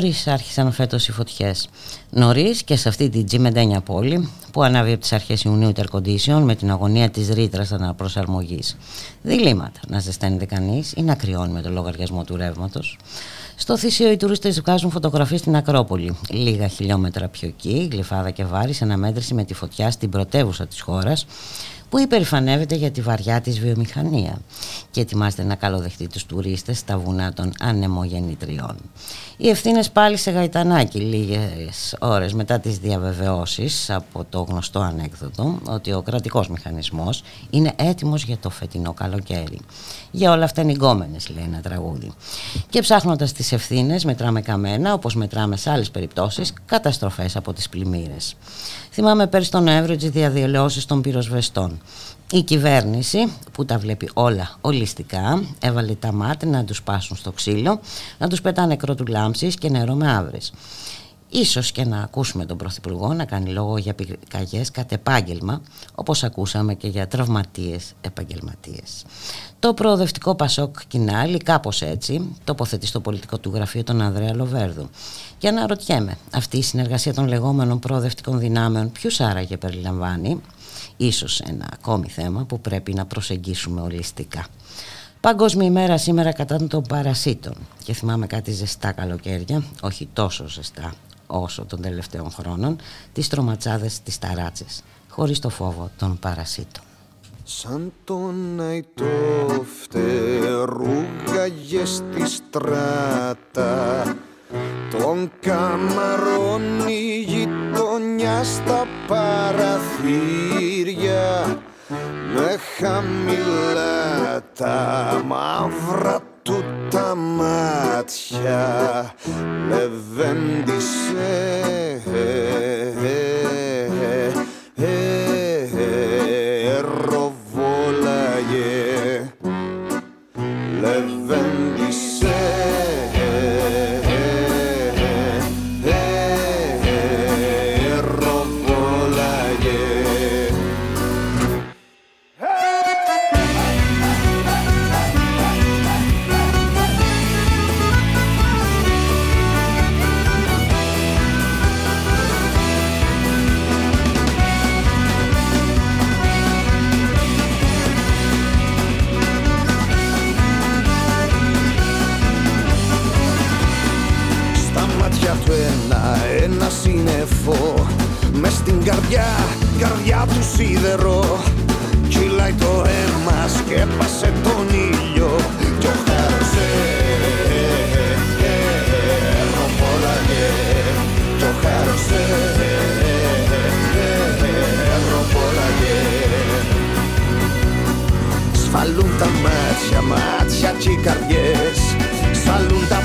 Νωρίς άρχισαν φέτος οι φωτιές. Νωρίς και σε αυτή την τζιμεντένια πόλη που ανάβει από τις αρχές Ιουνίου τερκοντήσεων με την αγωνία της ρήτρας αναπροσαρμογής. Διλήμματα να ζεσταίνεται κανείς ή να κρυώνει με το λογαριασμό του ρεύματος. Στο Θησίο οι τουρίστες βγάζουν φωτογραφίες στην Ακρόπολη. Λίγα χιλιόμετρα πιο εκεί, γλυφάδα και βάρη σε αναμέτρηση με τη φωτιά στην πρωτεύουσα της χώρας που υπερηφανεύεται για τη βαριά της βιομηχανία και ετοιμάζεται να καλοδεχτεί τους τουρίστες στα βουνά των ανεμογεννητριών. Οι ευθύνες πάλι σε γαϊτανάκι λίγες ώρες μετά τις διαβεβαιώσεις από το γνωστό ανέκδοτο ότι ο κρατικός μηχανισμός είναι έτοιμος για το φετινό καλοκαίρι. Για όλα αυτά είναι γκόμενες λέει ένα τραγούδι. Και ψάχνοντας τις ευθύνες μετράμε καμένα όπως μετράμε σε άλλες περιπτώσεις καταστροφές από τις πλημμύρες. Θυμάμαι πέρσι τον Νοέμβριο τις διαδηλώσεις των πυροσβεστών. Η κυβέρνηση που τα βλέπει όλα ολιστικά έβαλε τα μάτια να τους πάσουν στο ξύλο, να τους πετάνε νεκρό του λάμψης και νερό με άβρες. Ίσως και να ακούσουμε τον Πρωθυπουργό να κάνει λόγο για πυρκαγιές κατ' επάγγελμα, όπως ακούσαμε και για τραυματίες επαγγελματίες. Το προοδευτικό Πασόκ Κινάλι κάπως έτσι τοποθετεί στο πολιτικό του γραφείο τον Ανδρέα Λοβέρδου. Και αναρωτιέμαι, αυτή η συνεργασία των λεγόμενων προοδευτικών δυνάμεων ποιους άραγε περιλαμβάνει, ίσως ένα ακόμη θέμα που πρέπει να προσεγγίσουμε ολιστικά. Παγκόσμια ημέρα σήμερα κατά των παρασίτων και θυμάμαι κάτι ζεστά καλοκαίρια, όχι τόσο ζεστά όσο των τελευταίων χρόνων, τις τροματσάδες, τις ταράτσες, χωρίς το φόβο των παρασίτων. Σαν τον αϊτό φτερούγαγε στη στράτα τον καμαρώνει γειτονιά στα παραθύρια με χαμηλά τα μαύρα του τα μάτια λεβέντισε σίδερο. Κυλάει το αίμα, σκέπασε τον ήλιο Κι ο χάρος Ευρωπόλαγε Κι ο χάρος Ευρωπόλαγε Σφαλούν τα μάτια, μάτια και οι καρδιές. Σφαλούν τα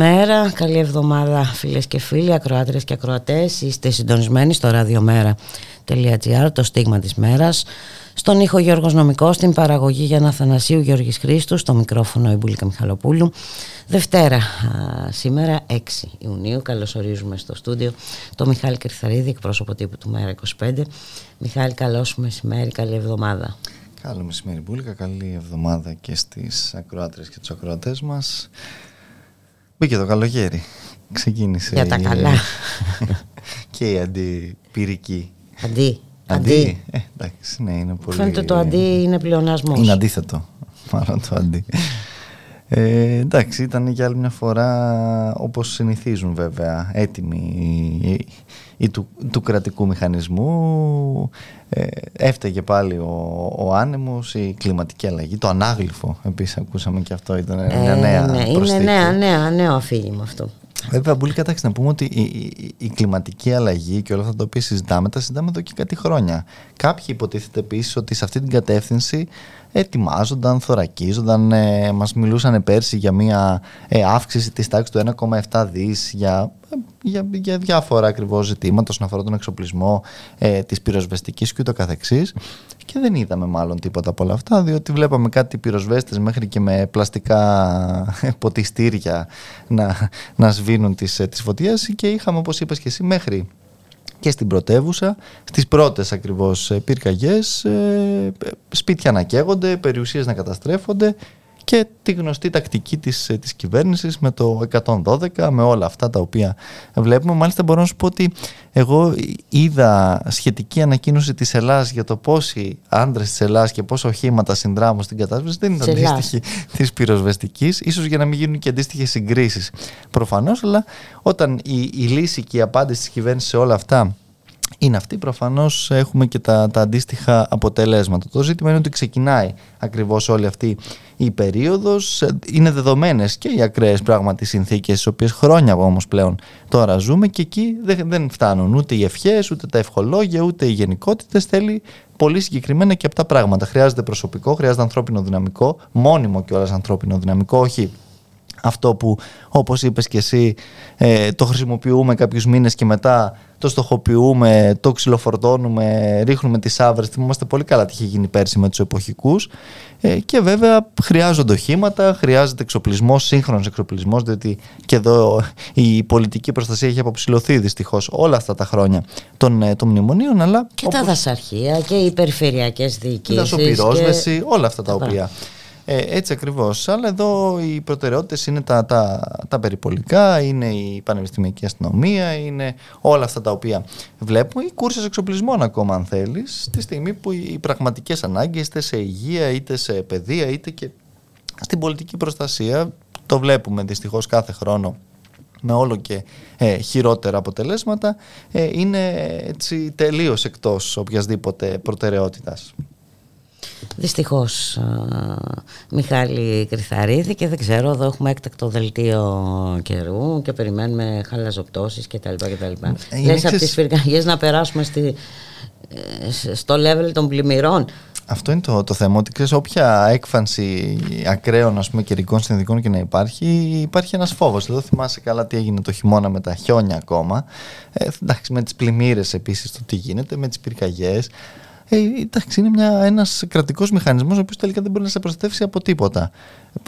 Καλημέρα, καλή εβδομάδα φίλες και φίλοι, ακροάτρες και ακροατές. Είστε συντονισμένοι στο radiomera.gr, το στίγμα της μέρας. Στον ήχο Γιώργος Νομικός, στην παραγωγή για Αθανασίου Γιώργης Χρήστου, στο μικρόφωνο η Μπουλίκα Μιχαλοπούλου. Δευτέρα, σήμερα 6 Ιουνίου, καλωσορίζουμε στο στούντιο το Μιχάλη Κρυθαρίδη, εκπρόσωπο τύπου του Μέρα 25. Μιχάλη, καλώς μεσημέρι, καλή εβδομάδα. Καλό μεσημέρι Μπουλίκα, καλή εβδομάδα και στις ακροάτρες και τους ακροατές μας. Μπήκε το καλοκαίρι. Ξεκίνησε. Για τα η... καλά. και η αντιπυρική. Αντί. Αντί. Ε, εντάξει, ναι, είναι πολύ... Φαίνεται το αντί είναι πλεονάσμος. Είναι αντίθετο. Μάλλον το αντί. Ε, εντάξει, ήταν για άλλη μια φορά όπως συνηθίζουν βέβαια έτοιμοι ή του, του κρατικού μηχανισμού ε, έφταιγε πάλι ο, ο άνεμος, η κλιματική αλλαγή, το ανάγλυφο επίσης ακούσαμε και αυτό ήταν μια Ε, νέα ναι, είναι προσθήκη. νέα, νέα, νέο αφήγημα αυτό. Βέβαια, πολύ κατάξει να πούμε ότι η, η- η κλιματική αλλαγή και όλα αυτά τα οποία συζητάμε, τα συζητάμε εδώ και κάτι χρόνια. Κάποιοι υποτίθεται επίσης ότι σε αυτή την κατεύθυνση ετοιμάζονταν, θωρακίζονταν, ε, μας μιλούσαν πέρσι για μια ε, αύξηση της τάξης του 1,7 δις για, ε, για, για διάφορα ακριβώς ζητήματα όσον αφορά τον εξοπλισμό ε, της πυροσβεστικής και ούτω καθεξής. Και δεν είδαμε μάλλον τίποτα από όλα αυτά διότι βλέπαμε κάτι πυροσβέστες μέχρι και με πλαστικά ποτιστήρια να, να σβήνουν τις, ε, τις φωτιές. Και είχαμε όπως είπες και εσύ μέχρι και στην πρωτεύουσα, στις πρώτες ακριβώς ε, πυρκαγιές, ε, ε, σπίτια να καίγονται, περιουσίες να καταστρέφονται και τη γνωστή τακτική της, ε, της κυβέρνησης με το 112, με όλα αυτά τα οποία βλέπουμε. Μάλιστα μπορώ να σου πω ότι εγώ είδα σχετική ανακοίνωση της Ελλάς για το πόσοι άντρες της Ελλάς και πόσα οχήματα συνδράμουν στην κατάσταση δεν ήταν Της Ελλάς. αντίστοιχη της πυροσβεστικής, ίσως για να μην γίνουν και αντίστοιχες συγκρίσεις προφανώς, αλλά όταν η, η λύση και η απάντηση της κυβέρνησης σε όλα αυτά είναι αυτή, προφανώς έχουμε και τα, τα αντίστοιχα αποτελέσματα. Το ζήτημα είναι ότι ξεκινάει ακριβώς όλη αυτή η περίοδος, Ε, είναι δεδομένες και οι ακραίες πράγματι συνθήκες, τις οποίες χρόνια όμως πλέον τώρα ζούμε και εκεί δεν, δεν φτάνουν ούτε οι ευχές, ούτε τα ευχολόγια, ούτε οι γενικότητες, θέλει πολύ συγκεκριμένα και αυτά πράγματα. Χρειάζεται προσωπικό, χρειάζεται ανθρώπινο δυναμικό, μόνιμο και ανθρώπινο δυναμικό, όχι αυτό που όπως είπες και εσύ ε, το χρησιμοποιούμε κάποιους μήνες και μετά το στοχοποιούμε, το ξυλοφορτώνουμε, ρίχνουμε τις άβρες. Θυμόμαστε πολύ καλά τι είχε γίνει πέρσι με τους εποχικούς. Ε, και βέβαια χρειάζονται οχήματα, χρειάζεται εξοπλισμός, σύγχρονος εξοπλισμός, διότι και εδώ η πολιτική προστασία έχει αποψηλωθεί δυστυχώς όλα αυτά τα χρόνια των, ε, των μνημονίων, αλλά Και τα δασαρχεία και οι περιφερειακές η διοικήσεις. δασοπυρόσβεση, και- όλα αυτά τα τα οποία. Ε, έτσι ακριβώς. Αλλά εδώ οι προτεραιότητες είναι τα, τα, τα περιπολικά, είναι η πανεπιστημιακή αστυνομία, είναι όλα αυτά τα οποία βλέπουμε. Οι κούρσες εξοπλισμών ακόμα αν θέλεις, τη στιγμή που οι πραγματικές ανάγκες είτε σε υγεία, είτε σε παιδεία, είτε και στην πολιτική προστασία, το βλέπουμε δυστυχώς κάθε χρόνο με όλο και ε, χειρότερα αποτελέσματα, ε, είναι έτσι τελείως εκτός οποιασδήποτε προτεραιότητας. Δυστυχώς α, Μιχάλη Κρυθαρίδη και δεν ξέρω εδώ έχουμε έκτακτο δελτίο καιρού και περιμένουμε χαλαζοπτώσεις και τα λοιπά και τα λοιπά. Ε, είναι Λες από εξής- τις πυρκαγιές να περάσουμε στη, ε, σ- στο level των πλημμυρών. Αυτό είναι το, το θέμα, ότι ξέρεις, όποια έκφανση ακραίων ας πούμε, καιρικών συνδικών και να υπάρχει, υπάρχει ένας φόβος. Εδώ θυμάσαι καλά τι έγινε το χειμώνα με τα χιόνια ακόμα. Ε, εντάξει, με τις πλημμύρες επίσης το τι γίνεται, με τις πυρκαγιές. Ε, εντάξει, είναι μια, ένας κρατικός μηχανισμός ο οποίος τελικά δεν μπορεί να σε προστατεύσει από τίποτα.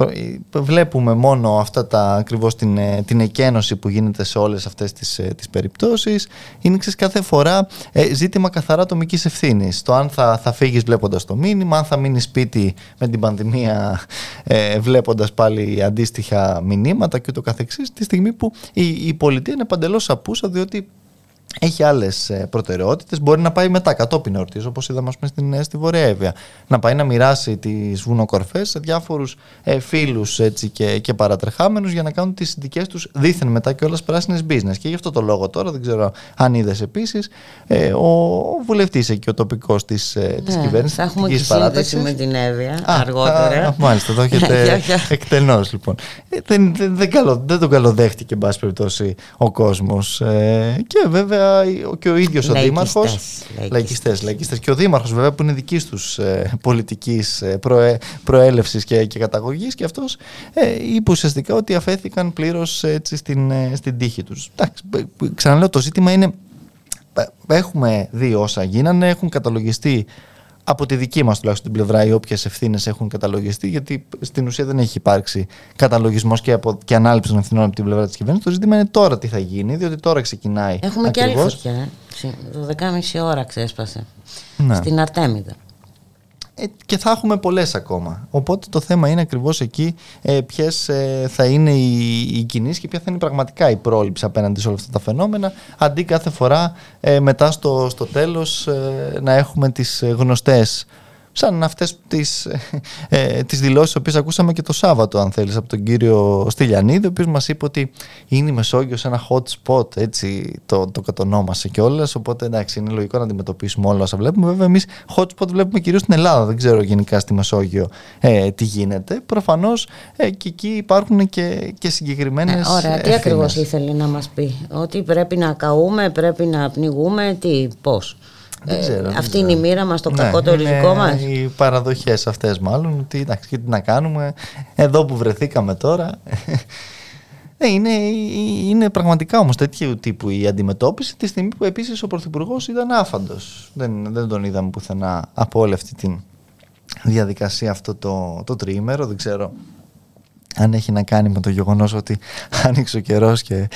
Ε, Βλέπουμε μόνο αυτά τα ακριβώς την, ε, την εκένωση που γίνεται σε όλες αυτές τις, ε, τις περιπτώσεις. Είναι ξέρεις, κάθε φορά ε, ζήτημα καθαρά ατομικής ευθύνης. Το αν θα, θα φύγεις βλέποντας το μήνυμα, αν θα μείνεις σπίτι με την πανδημία ε, βλέποντας πάλι αντίστοιχα μηνύματα και ούτω καθεξής, τη στιγμή που η, η πολιτεία είναι παντελώς απούσα διότι έχει άλλες προτεραιότητες. Μπορεί να πάει μετά κατόπιν εορτής, όπως είδαμε ας πούμε, στην, ε, στη Βορεια Εύβοια. Να πάει να μοιράσει τις βουνοκορφές σε διάφορους ε, φίλους και, και παρατρεχάμενους για να κάνουν τις δικές τους δίθεν μετά και όλες πράσινες business. Και γι' αυτό το λόγο τώρα, δεν ξέρω αν είδες επίσης, ε, ο, ο βουλευτής εκεί, ο τοπικός της ε, της Ναι, κυβέρνησης. θα έχουμε και σύνδεση με την Εύβοια αργότερα. Α, μάλιστα, το έχετε Για- για- εκτενώς λοιπόν. Ε, δεν, δεν, δεν, καλο, δεν τον καλοδέχτηκε, εν πάση περιπτώσει, ο κόσμος. Ε, και βέβαια οποία και ο ίδιος ο Δήμαρχος λαϊκιστές, λαϊκιστές, και ο Δήμαρχος βέβαια που είναι δικής τους ε, πολιτικής ε, προε, προέλευσης και, και καταγωγής. Και αυτός ε, είπε ουσιαστικά ότι αφέθηκαν πλήρως έτσι στην, ε, στην τύχη τους. Εντάξει, ξαναλέω το ζήτημα είναι έχουμε δει όσα γίνανε, έχουν καταλογιστεί από τη δική μας τουλάχιστον την πλευρά οι όποιες ευθύνες έχουν καταλογιστεί, γιατί στην ουσία δεν έχει υπάρξει καταλογισμός και, από, και ανάληψης των ευθυνών από την πλευρά της κυβέρνησης. Το ζήτημα είναι τώρα τι θα γίνει, διότι τώρα ξεκινάει. Έχουμε ακριβώς. και άλλη φωτιά. Ε. 12.30 ώρα ξέσπασε. Ναι. Στην Αρτέμιδα. Ε, και θα έχουμε πολλές ακόμα. Οπότε το θέμα είναι ακριβώς εκεί ε, ποιες ε, θα είναι οι, οι κινήσεις και ποια θα είναι πραγματικά η πρόληψη απέναντι σε όλα αυτά τα φαινόμενα αντί κάθε φορά ε, μετά στο, στο τέλος ε, να έχουμε τις γνωστές σαν αυτές τις, ε, τις δηλώσεις που ακούσαμε και το Σάββατο αν θέλεις από τον κύριο Στυλιανίδη ο οποίος μας είπε ότι είναι η Μεσόγειος ένα hot spot έτσι το, το κατονόμασε κιόλας. οπότε εντάξει είναι λογικό να αντιμετωπίσουμε όλα όσα βλέπουμε. Βέβαια εμείς hot spot βλέπουμε κυρίως στην Ελλάδα. Δεν ξέρω γενικά στη Μεσόγειο ε, τι γίνεται. Προφανώς ε, και εκεί υπάρχουν και, και συγκεκριμένες ε, Ωραία, τι ακριβώς ήθελε να μας πει; Ότι πρέπει να καούμε, πρέπει να πνιγούμε, τι, πώς; Δεν ε, ξέρω, αυτή είναι η μοίρα μας, το ναι, κακό το ριζικό μας. Οι παραδοχές αυτές μάλλον, ότι εντάξει, τι να κάνουμε, εδώ που βρεθήκαμε τώρα. Ναι, είναι, είναι πραγματικά όμως τέτοιου τύπου η αντιμετώπιση τη στιγμή που επίσης ο Πρωθυπουργός ήταν άφαντος. Δεν, δεν τον είδαμε πουθενά από όλη αυτή τη διαδικασία αυτό το, το τριήμερο, δεν ξέρω αν έχει να κάνει με το γεγονός ότι άνοιξε ο καιρός και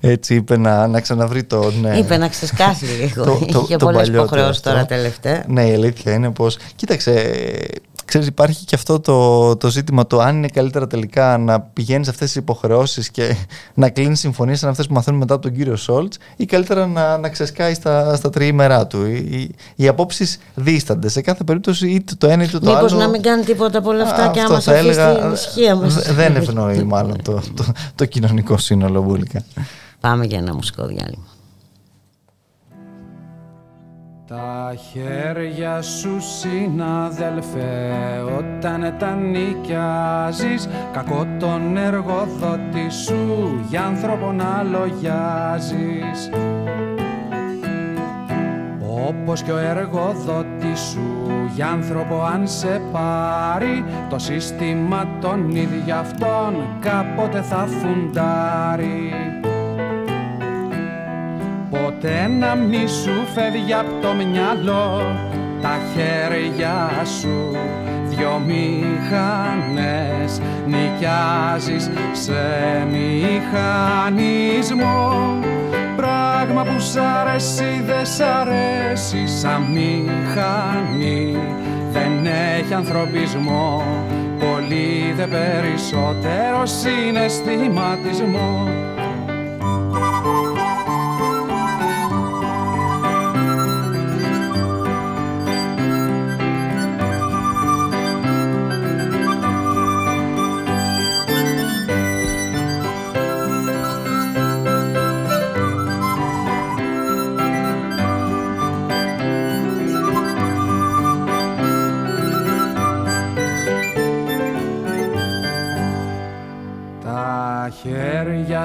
έτσι είπε να, να ξαναβρει τον. Ναι, είπε να ξεσκάσει λίγο. το, το, Είχε πολλές υποχρεώσεις τώρα τελευταία. Ναι, η αλήθεια είναι πως. Κοίταξε, ξέρεις υπάρχει και αυτό το, το ζήτημα το αν είναι καλύτερα τελικά να πηγαίνεις αυτές τις υποχρεώσεις και να κλείνεις συμφωνίες σαν αυτές που μαθαίνουμε μετά από τον κύριο Σόλτς ή καλύτερα να, να ξεσκάει στα, στα τριήμερά του. Οι, οι απόψεις δίστανται. Σε κάθε περίπτωση είτε το ένα είτε το Μήπως άλλο. Μήπως να μην κάνει τίποτα από όλα αυτά και άμα σε έλεγα, την ισχύα μας. Δεν ευνοεί μάλλον το, το, το, κοινωνικό σύνολο βούλικα. Πάμε για ένα μουσικό διάλειμμα. Τα χέρια σου συναδελφέ όταν τα νοικιάζεις Κακό τον εργοδότη σου για άνθρωπο να λογιάζεις. Όπως και ο εργοδότης σου για άνθρωπο αν σε πάρει Το σύστημα των ίδια αυτών κάποτε θα φουντάρει Ποτέ να μη σου φεύγει από το μυαλό τα χέρια σου. Δυο μηχανές νοικιάζεις σε μηχανισμό. Πράγμα που σ' αρέσει δεν σ' αρέσει σαν μηχανή. Δεν έχει ανθρωπισμό πολύ δε περισσότερο συναισθηματισμό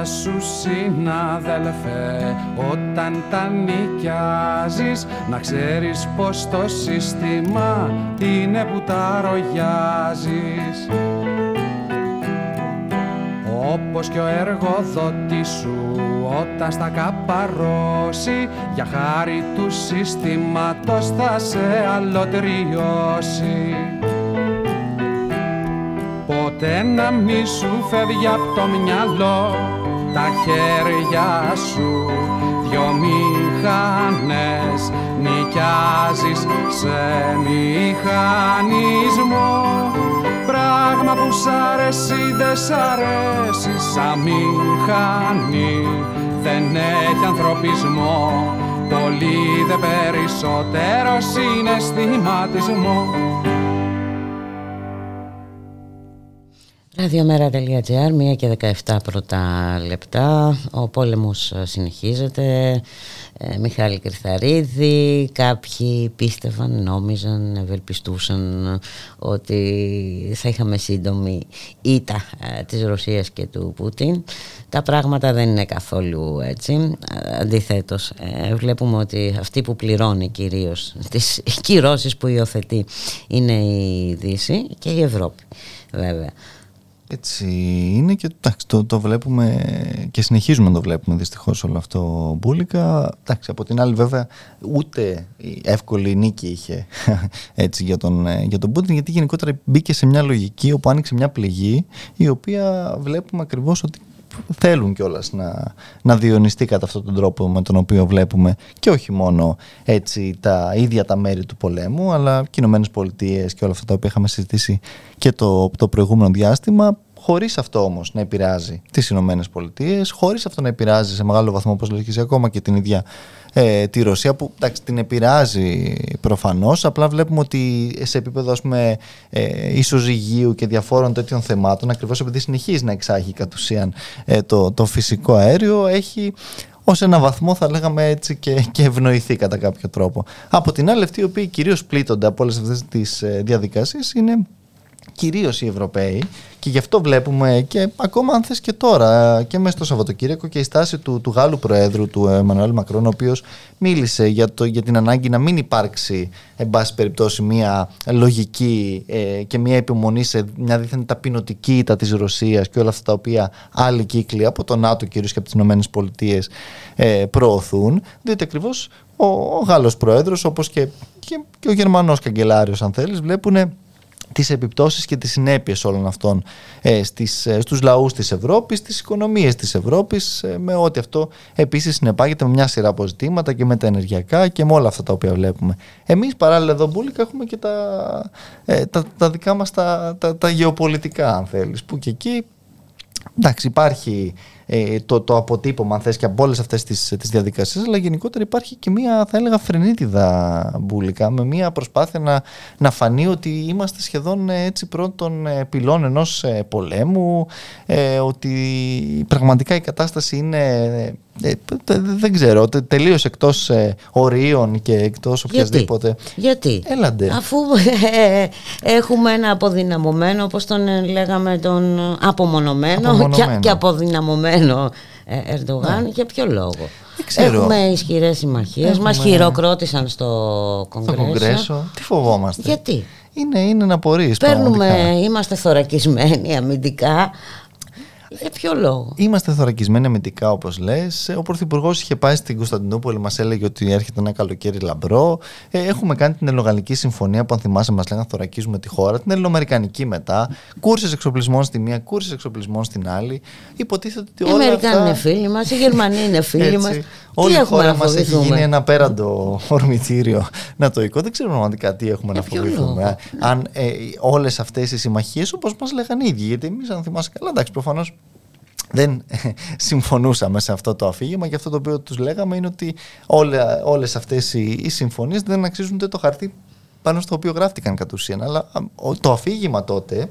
σου συναδελφέ όταν τα νοικιάζεις να ξέρεις πως το σύστημα είναι που τα ρογιάζεις. Όπως και ο εργοδότης σου όταν στα καπαρώσει για χάρη του συστήματος θα σε αλωτριώσει Ποτέ να μη σου φεύγει από το μυαλό τα χέρια σου. Δυο μηχανές νοικιάζεις σε μηχανισμό. Πράγμα που σ' αρέσει δεν σ' αρέσει σαν μηχανή. Δεν έχει ανθρωπισμό πολύ δε περισσότερο συναισθηματισμό Ραδιομέρα.gr, 1 και 17 πρώτα λεπτά. Ο πόλεμος συνεχίζεται. Ε, Μιχάλη Κρυθαρίδη, κάποιοι πίστευαν, νόμιζαν, ευελπιστούσαν ότι θα είχαμε σύντομη ήττα ε, της Ρωσίας και του Πούτιν. Τα πράγματα δεν είναι καθόλου έτσι. Αντιθέτως, ε, βλέπουμε ότι αυτή που πληρώνει κυρίως τις κυρώσεις που υιοθετεί είναι η Δύση και η Ευρώπη βέβαια. Έτσι είναι και εντάξει, το, το βλέπουμε και συνεχίζουμε να το βλέπουμε δυστυχώς όλο αυτό μπουλικα. Εντάξει, από την άλλη βέβαια ούτε εύκολη νίκη είχε έτσι, για, τον, για τον Πούτιν γιατί γενικότερα μπήκε σε μια λογική όπου άνοιξε μια πληγή η οποία βλέπουμε ακριβώς ότι θέλουν κιόλας να, να διονυστεί κατά αυτόν τον τρόπο με τον οποίο βλέπουμε και όχι μόνο έτσι τα ίδια τα μέρη του πολέμου αλλά και οι Ηνωμένες Πολιτείες και όλα αυτά τα οποία είχαμε συζητήσει και το, το προηγούμενο διάστημα χωρίς αυτό όμως να επηρεάζει τις Ηνωμένες Πολιτείες, χωρίς αυτό να επηρεάζει σε μεγάλο βαθμό όπως λέγεις ακόμα και την ίδια ε, τη Ρωσία που εντάξει, την επηρεάζει προφανώς απλά βλέπουμε ότι σε επίπεδο ας πούμε, ε, ισοζυγίου και διαφόρων τέτοιων θεμάτων ακριβώς επειδή συνεχίζει να εξάγει κατ' ουσίαν ε, το, το φυσικό αέριο έχει ως ένα βαθμό θα λέγαμε έτσι και, και ευνοηθεί κατά κάποιο τρόπο. Από την άλλη αυτοί οι οποίοι κυρίως πλήττονται από όλες αυτές τις ε, διαδικασίες είναι κυρίως οι Ευρωπαίοι και γι' αυτό βλέπουμε και ακόμα αν θες και τώρα και μέσα στο Σαββατοκύριακο και η στάση του, του Γάλλου Προέδρου του Εμμανουέλ Μακρόν ο οποίος μίλησε για, το, για την ανάγκη να μην υπάρξει εν πάση περιπτώσει μια λογική ε, και μια επιμονή σε μια δίθεν ταπεινωτική ήττα της Ρωσίας και όλα αυτά τα οποία άλλοι κύκλοι από το ΝΑΤΟ κυρίως και από τις Ηνωμένες Πολιτείες ε, προωθούν. Διότι ακριβώς ο, ο Γάλλος Πρόεδρος όπως και, και, και ο Γερμανός Καγκελάριος αν θέλεις βλέπουν τις επιπτώσεις και τις συνέπειες όλων αυτών ε, στις, ε, στους λαούς της Ευρώπης, στις οικονομίες της Ευρώπης ε, με ό,τι αυτό επίσης συνεπάγεται με μια σειρά αποζητήματα και με τα ενεργειακά και με όλα αυτά τα οποία βλέπουμε. Εμείς παράλληλα εδώ Μπούλικα έχουμε και τα, ε, τα, τα, δικά μας τα, τα, τα γεωπολιτικά αν θέλεις που και εκεί εντάξει υπάρχει ε, το, το αποτύπωμα αν θες και από όλες αυτές τις, τις διαδικασίες αλλά γενικότερα υπάρχει και μια θα έλεγα φρενίτιδα μπουλικά με μια προσπάθεια να, να φανεί ότι είμαστε σχεδόν ε, έτσι πρώτων ε, πυλών ενός πολέμου ότι πραγματικά η κατάσταση είναι δεν ξέρω, τελείως εκτός ορίων και εκτός οποιασδήποτε. Γιατί, Έλαντε. αφού έχουμε ένα αποδυναμωμένο, όπως τον λέγαμε, τον απομονωμένο, απομονωμένο. Και, και αποδυναμωμένο ο ε, Ερντογάν, ναι. για ποιο λόγο; Έχουμε ισχυρές συμμαχίες. Μας χειροκρότησαν στο Κογκρέσο. Στο Κογκρέσο. Τι φοβόμαστε; Γιατί; Είναι, είναι να απορρεί. Παίρνουμε, είμαστε θωρακισμένοι αμυντικά. Για ποιο λόγο; Είμαστε θωρακισμένοι αμυντικά, όπως λες. Ο Πρωθυπουργός είχε πάει στην Κωνσταντινούπολη, μας έλεγε ότι έρχεται ένα καλοκαίρι λαμπρό. Ε, έχουμε κάνει την Ελληνογαλλική Συμφωνία που, αν θυμάσαι, μας λέγανε θωρακίζουμε τη χώρα. Την Ελληνοαμερικανική μετά. Κούρσες εξοπλισμών στη μία, κούρσες εξοπλισμών στην άλλη. Υποτίθεται ότι όλα. Οι Αμερικάνοι αυτά... είναι φίλοι μας, οι Γερμανοί είναι φίλοι μας. Όλη η χώρα μας έχει γίνει ένα πέραντο ορμητήριο νατοϊκό. Δεν ξέρουμε πραγματικά τι έχουμε να φοβηθούμε. Αν ε, όλες αυτές οι συμμαχίες, όπως μας λέγανε οι ίδιοι. Γιατί εμείς, αν θυμάσαι καλά, εντάξει, προφανώς δεν συμφωνούσαμε σε αυτό το αφήγημα και αυτό το οποίο τους λέγαμε είναι ότι όλα, όλες αυτές οι, οι συμφωνίες δεν αξίζουν το χαρτί πάνω στο οποίο γράφτηκαν κατ' ουσίαν αλλά το αφήγημα τότε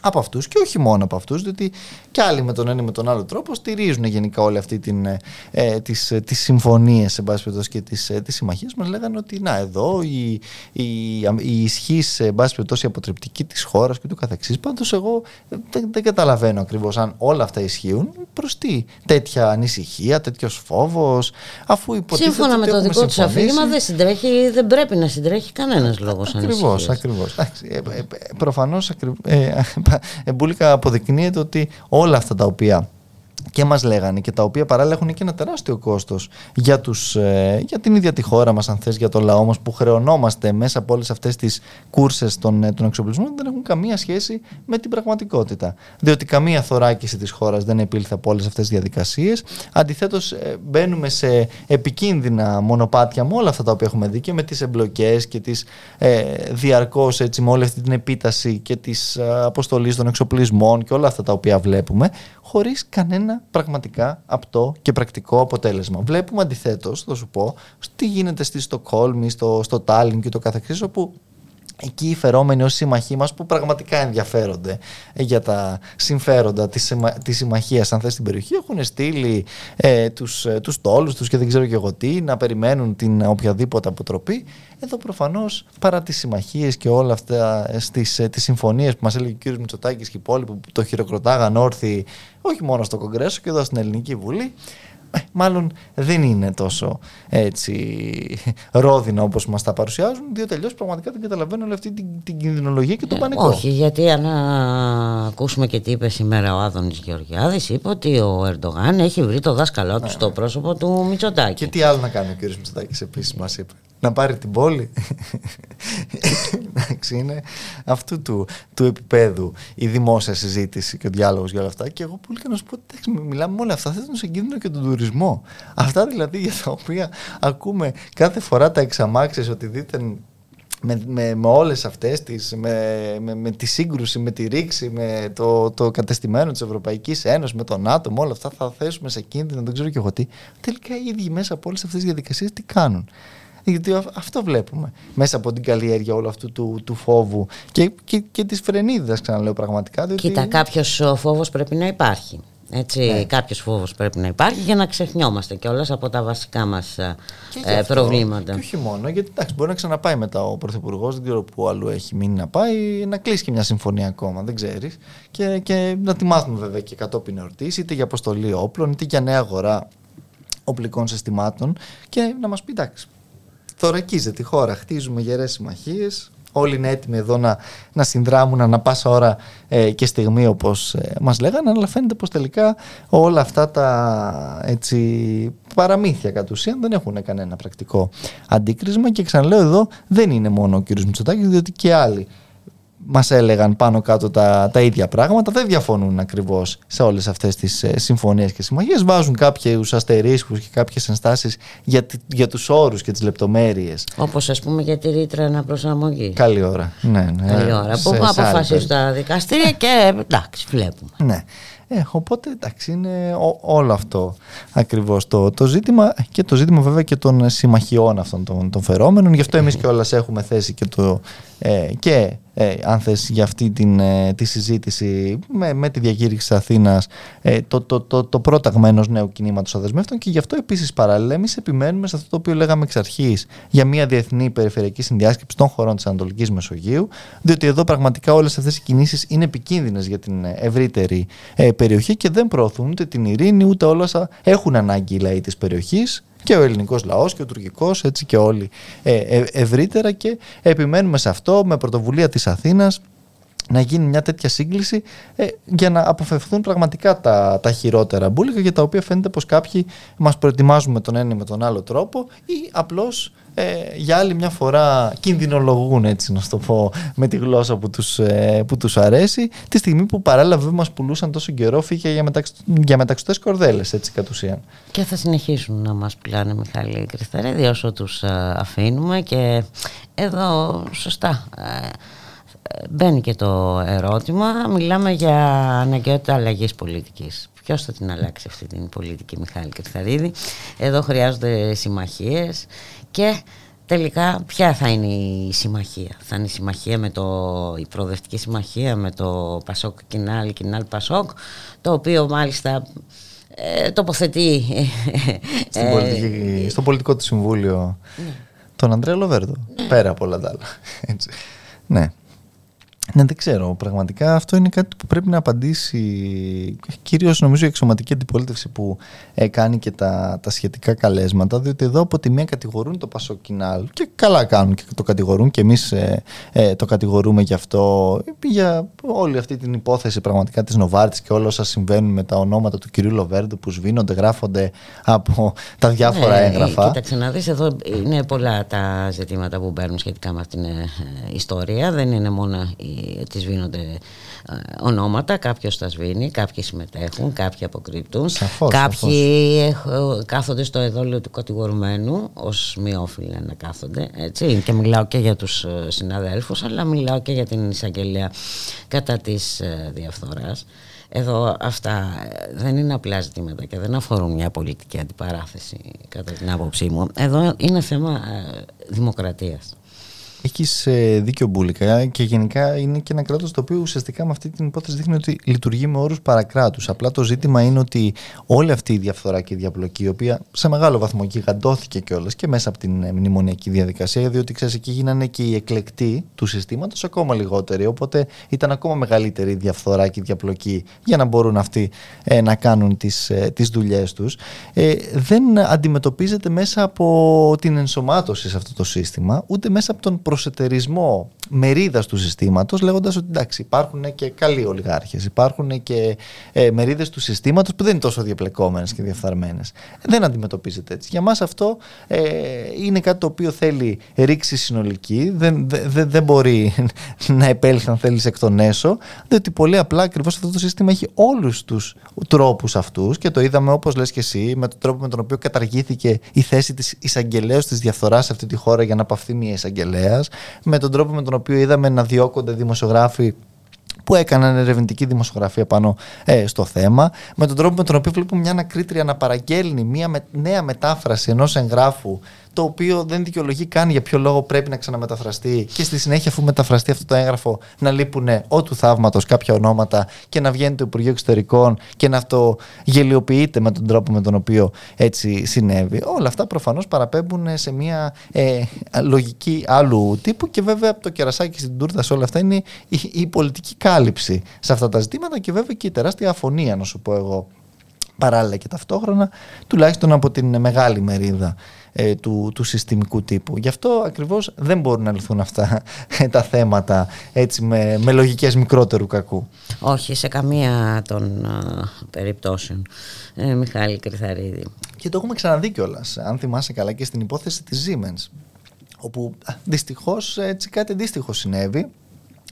από αυτούς και όχι μόνο από αυτούς, διότι και άλλοι με τον ένα ή με τον άλλο τρόπο στηρίζουν γενικά όλη αυτή την, ε, ε τις, ε, τις συμφωνίες σε πάση περιπτώσει και τις, ε, τις συμμαχίες μας. Λέγανε ότι να εδώ η, η, η ισχύ σε πάση περιπτώσει αποτρεπτική της χώρας και του καθεξής πάντως εγώ δεν, δεν καταλαβαίνω ακριβώς αν όλα αυτά ισχύουν προς τι τέτοια ανησυχία, τέτοιος φόβος αφού υποτίθεται Σύμφωνα με το δικό τους αφήγημα δεν συντρέχει, δεν πρέπει να συντρέχει κανένας λόγος Ακριβώς, ακριβώς. Ε, ε, προφανώς ε, εμπούλικα αποδεικνύεται ότι όλα αυτά τα οποία και μας λέγανε και τα οποία παράλληλα έχουν και ένα τεράστιο κόστος για, τους, ε, για την ίδια τη χώρα μας αν θες, για το λαό μας που χρεωνόμαστε μέσα από όλες αυτές τις κούρσες των, ε, των εξοπλισμών δεν έχουν καμία σχέση με την πραγματικότητα. Διότι καμία θωράκιση της χώρας δεν επήλθε από όλες αυτές τις διαδικασίες. Αντιθέτως ε, μπαίνουμε σε επικίνδυνα μονοπάτια με όλα αυτά τα οποία έχουμε δει και με τις εμπλοκές και τις ε, διαρκώς έτσι, με όλη αυτή την επίταση και της ε, αποστολής των εξοπλισμών και όλα αυτά τα οποία βλέπουμε χωρίς κανένα πραγματικά απτό και πρακτικό αποτέλεσμα. Βλέπουμε αντιθέτως, θα σου πω, τι γίνεται στη Στοκόλμη, στο, στο Τάλιν και το καθεξής, όπου εκεί οι φερόμενοι ως συμμαχοί μας που πραγματικά ενδιαφέρονται ε, για τα συμφέροντα της, της συμμαχίας αν θες στην περιοχή έχουν στείλει ε, τους, ε, τους τόλους τους και δεν ξέρω και εγώ τι να περιμένουν την οποιαδήποτε αποτροπή εδώ προφανώς παρά τις συμμαχίες και όλα αυτά ε, στις, τις συμφωνίες που μας έλεγε ο κ. Μητσοτάκης και οι υπόλοιποι που το χειροκροτάγαν όρθιοι όχι μόνο στο Κογκρέσο και εδώ στην Ελληνική Βουλή ε, μάλλον δεν είναι τόσο έτσι ρόδινα όπως μας τα παρουσιάζουν διότι τελειώς πραγματικά δεν καταλαβαίνω όλη αυτή την, την κινδυνολογία και τον ε, πανικό. Όχι, γιατί αν ακούσουμε και τι είπε σήμερα ο Άδωνης Γεωργιάδης είπε ότι ο Ερντογάν έχει βρει το δάσκαλό του ναι, στο ναι. πρόσωπο του Μητσοτάκη. Και τι άλλο να κάνει ο κ. Μητσοτάκης επίσης μας είπε να πάρει την πόλη. Εντάξει, είναι αυτού του, του επίπεδου η δημόσια συζήτηση και ο διάλογος για όλα αυτά. Και εγώ πολύ και να σου πω, εντάξει, μιλάμε με όλα αυτά. Θέτουν σε κίνδυνο και τον τουρισμό. Αυτά δηλαδή για τα οποία ακούμε κάθε φορά τα εξαμάξεις ότι δείτε με, με, με όλες αυτές τις, με, με, με, τη σύγκρουση, με τη ρήξη, με το, το κατεστημένο της Ευρωπαϊκής Ένωσης, με τον ΝΑΤΟ, με όλα αυτά θα θέσουμε σε κίνδυνο, δεν ξέρω και εγώ τι. Τελικά οι ίδιοι μέσα από όλες αυτές τις διαδικασίες τι κάνουν; Γιατί αυτό βλέπουμε μέσα από την καλλιέργεια όλου αυτού του, του φόβου και, και, και της φρενίδας, ξαναλέω πραγματικά. Διότι... Κοίτα, κάποιος φόβος πρέπει να υπάρχει. Έτσι, ναι. Κάποιος φόβος πρέπει να υπάρχει για να ξεχνιόμαστε κιόλας από τα βασικά μας ε, προβλήματα. Και όχι μόνο, γιατί εντάξει, μπορεί να ξαναπάει μετά ο Πρωθυπουργός, δεν ξέρω πού αλλού έχει μείνει να πάει, να κλείσει και μια συμφωνία ακόμα, δεν ξέρεις. Και, και να τη μάθουμε βέβαια και κατόπιν εορτής, είτε για αποστολή όπλων, είτε για νέα αγορά οπλικών συστημάτων και να μας πει εντάξει, θωρακίζεται η χώρα. Χτίζουμε γερές συμμαχίες. Όλοι είναι έτοιμοι εδώ να, να συνδράμουν ανα πάσα ώρα ε, και στιγμή όπως ε, μας λέγανε αλλά φαίνεται πως τελικά όλα αυτά τα έτσι, παραμύθια κατ' ουσίαν δεν έχουν κανένα πρακτικό αντίκρισμα και ξαναλέω εδώ δεν είναι μόνο ο κ. Μητσοτάκης διότι και άλλοι Μας έλεγαν πάνω κάτω τα, τα ίδια πράγματα. Δεν διαφωνούν ακριβώς σε όλες αυτές τις ε, συμφωνίες και συμμαχίες. Βάζουν κάποιους αστερίσκους και κάποιες ενστάσεις για, για τους όρους και τις λεπτομέρειες. Όπως ας πούμε για τη ρήτρα αναπροσαρμογή. Καλή ώρα. Ναι, ναι. Καλή ώρα. Που αποφασίζουν τα δικαστήρια και εντάξει, βλέπουμε. Ναι. Ε, οπότε εντάξει είναι όλο αυτό ακριβώς το, το ζήτημα και το ζήτημα βέβαια και των συμμαχιών αυτών των, των φερόμενων. Γι' αυτό εμείς και όλας έχουμε θέσει και, το, ε, και ε, αν θες για αυτή την, ε, τη συζήτηση με, με τη διακήρυξη της Αθήνας ε, το, το, το, το πρόταγμα ενός νέου κινήματος αδεσμεύτων και γι' αυτό επίσης παράλληλα εμείς επιμένουμε σε αυτό το οποίο λέγαμε εξ αρχής για μια διεθνή περιφερειακή συνδιάσκεψη των χωρών της Ανατολικής Μεσογείου διότι εδώ πραγματικά όλες αυτές οι κινήσεις είναι επικίνδυνες για την ευρύτερη ε, περιοχή και δεν προωθούν ούτε την ειρήνη ούτε όλα όσα έχουν ανάγκη οι λαοί της περιοχής και ο ελληνικός λαός και ο τουρκικός έτσι και όλοι. Ε, ε, ευρύτερα και επιμένουμε σε αυτό με πρωτοβουλία της Αθήνας να γίνει μια τέτοια σύγκληση ε, για να αποφευθούν πραγματικά τα, τα χειρότερα μπουλικα για τα οποία φαίνεται πως κάποιοι μας προετοιμάζουν με τον ένα ή με τον άλλο τρόπο ή απλώς ε, για άλλη μια φορά κινδυνολογούν έτσι να το πω με τη γλώσσα που τους, ε, που τους αρέσει τη στιγμή που παράλληλα βέβαια μας πουλούσαν τόσο καιρό φύγε για, μεταξ, για μεταξωτές κορδέλες έτσι κατ' ουσίαν. Και θα συνεχίσουν να μας πουλάνε Μιχάλη Κρυθαρέδη όσο τους ε, αφήνουμε και εδώ σωστά ε, μπαίνει και το ερώτημα. Μιλάμε για αναγκαιότητα αλλαγής πολιτικής. Ποιος θα την αλλάξει αυτή την πολιτική Μιχάλη Κρυθαρίδη; Εδώ χρειάζονται συμμαχίες και τελικά ποια θα είναι η συμμαχία. Θα είναι η συμμαχία με το, η προοδευτική συμμαχία με το Πασόκ Κινάλ, Κινάλ Πασόκ, το οποίο μάλιστα ε, τοποθετεί... Ε, στο πολιτικό του συμβούλιο ναι. τον Αντρέα Λοβέρδο, ναι. πέρα από όλα τα άλλα. Έτσι. Ναι. Ναι, δεν ξέρω. Πραγματικά αυτό είναι κάτι που πρέπει να απαντήσει κυρίως νομίζω η εξωματική αντιπολίτευση που ε, κάνει και τα, τα σχετικά καλέσματα. Διότι εδώ από τη μία κατηγορούν το Πασοκινάλ και καλά κάνουν και το κατηγορούν και εμείς ε, ε, το κατηγορούμε γι' αυτό. Για όλη αυτή την υπόθεση πραγματικά της Νοβάρτης και όλα όσα συμβαίνουν με τα ονόματα του κυρίου Λοβέρντου που σβήνονται, γράφονται από τα διάφορα ναι, έγγραφα. Κοίταξε να δεις, εδώ είναι πολλά τα ζητήματα που μπαίνουν σχετικά με αυτήν την ε, ιστορία. Δεν είναι μόνο η τις σβήνονται ε, ονόματα, κάποιος τα σβήνει, κάποιοι συμμετέχουν, κάποιοι αποκρύπτουν, σαφώς, κάποιοι σαφώς. κάθονται στο εδόλιο του κατηγορουμένου ως μη όφυλα να κάθονται έτσι, και μιλάω και για τους ε, συναδέλφους αλλά μιλάω και για την εισαγγελία κατά της ε, διαφθοράς. Εδώ αυτά δεν είναι απλά ζητήματα και δεν αφορούν μια πολιτική αντιπαράθεση κατά την άποψή μου. Εδώ είναι θέμα δημοκρατίας. Έχεις ε, δίκιο Μπούλικα και γενικά είναι και ένα κράτος το οποίο ουσιαστικά με αυτή την υπόθεση δείχνει ότι λειτουργεί με όρους παρακράτους. Απλά το ζήτημα είναι ότι όλη αυτή η διαφθορά και η διαπλοκή, η οποία σε μεγάλο βαθμό γιγαντώθηκε κιόλας και μέσα από την ε, μνημονιακή διαδικασία, διότι ξέρεις, εκεί γίνανε και οι εκλεκτοί του συστήματος ακόμα λιγότεροι. Οπότε ήταν ακόμα μεγαλύτερη η διαφθορά και η διαπλοκή για να μπορούν αυτοί ε, να κάνουν τις τις δουλειές τους. Ε, δεν αντιμετωπίζεται μέσα από την ενσωμάτωση σε αυτό το σύστημα, ούτε μέσα από τον προσετερισμό μερίδας του συστήματος, λέγοντας ότι εντάξει, υπάρχουν και καλοί ολιγάρχες, υπάρχουν και ε, μερίδες του συστήματος που δεν είναι τόσο διαπλεκόμενες και διαφθαρμένε. Δεν αντιμετωπίζεται έτσι. Για μας αυτό ε, είναι κάτι το οποίο θέλει ρήξη συνολική, δεν, δεν, δεν μπορεί να επέλθει αν θέλεις εκ των έσω, διότι πολύ απλά ακριβώς αυτό το σύστημα έχει όλους τους τρόπους αυτούς και το είδαμε όπως λες και εσύ, με τον τρόπο με τον οποίο καταργήθηκε η θέση της εισαγγελέα της διαφθοράς σε αυτή τη χώρα για να παυθεί μια εισαγγελέα, με τον τρόπο με τον οποίο είδαμε να διώκονται δημοσιογράφοι που έκαναν ερευνητική δημοσιογραφία πάνω ε, στο θέμα, με τον τρόπο με τον οποίο βλέπουμε μια ανακρίτρια να παραγγέλνει μια με, νέα μετάφραση ενός εγγράφου το οποίο δεν δικαιολογεί καν για ποιο λόγο πρέπει να ξαναμεταφραστεί και στη συνέχεια, αφού μεταφραστεί αυτό το έγγραφο, να λείπουν ό του θαύματος κάποια ονόματα και να βγαίνει το Υπουργείο Εξωτερικών και να αυτό γελιοποιείται με τον τρόπο με τον οποίο έτσι συνέβη. Όλα αυτά προφανώς παραπέμπουν σε μια ε, λογική άλλου τύπου και βέβαια το κερασάκι στην τούρτα σε όλα αυτά είναι η, η πολιτική κάλυψη σε αυτά τα ζητήματα και βέβαια και η τεράστια αφωνία, να σου πω εγώ παράλληλα και ταυτόχρονα, τουλάχιστον από την μεγάλη μερίδα ε, του, του συστημικού τύπου. Γι' αυτό ακριβώς δεν μπορούν να λυθούν αυτά ε, τα θέματα έτσι με, με λογικές μικρότερου κακού. Όχι, σε καμία των περιπτώσεων. Ε, Μιχάλη Κρυθαρίδη. Και το έχουμε ξαναδεί κιόλας, αν θυμάσαι καλά και στην υπόθεση της Siemens όπου δυστυχώς έτσι κάτι αντίστοιχο συνέβη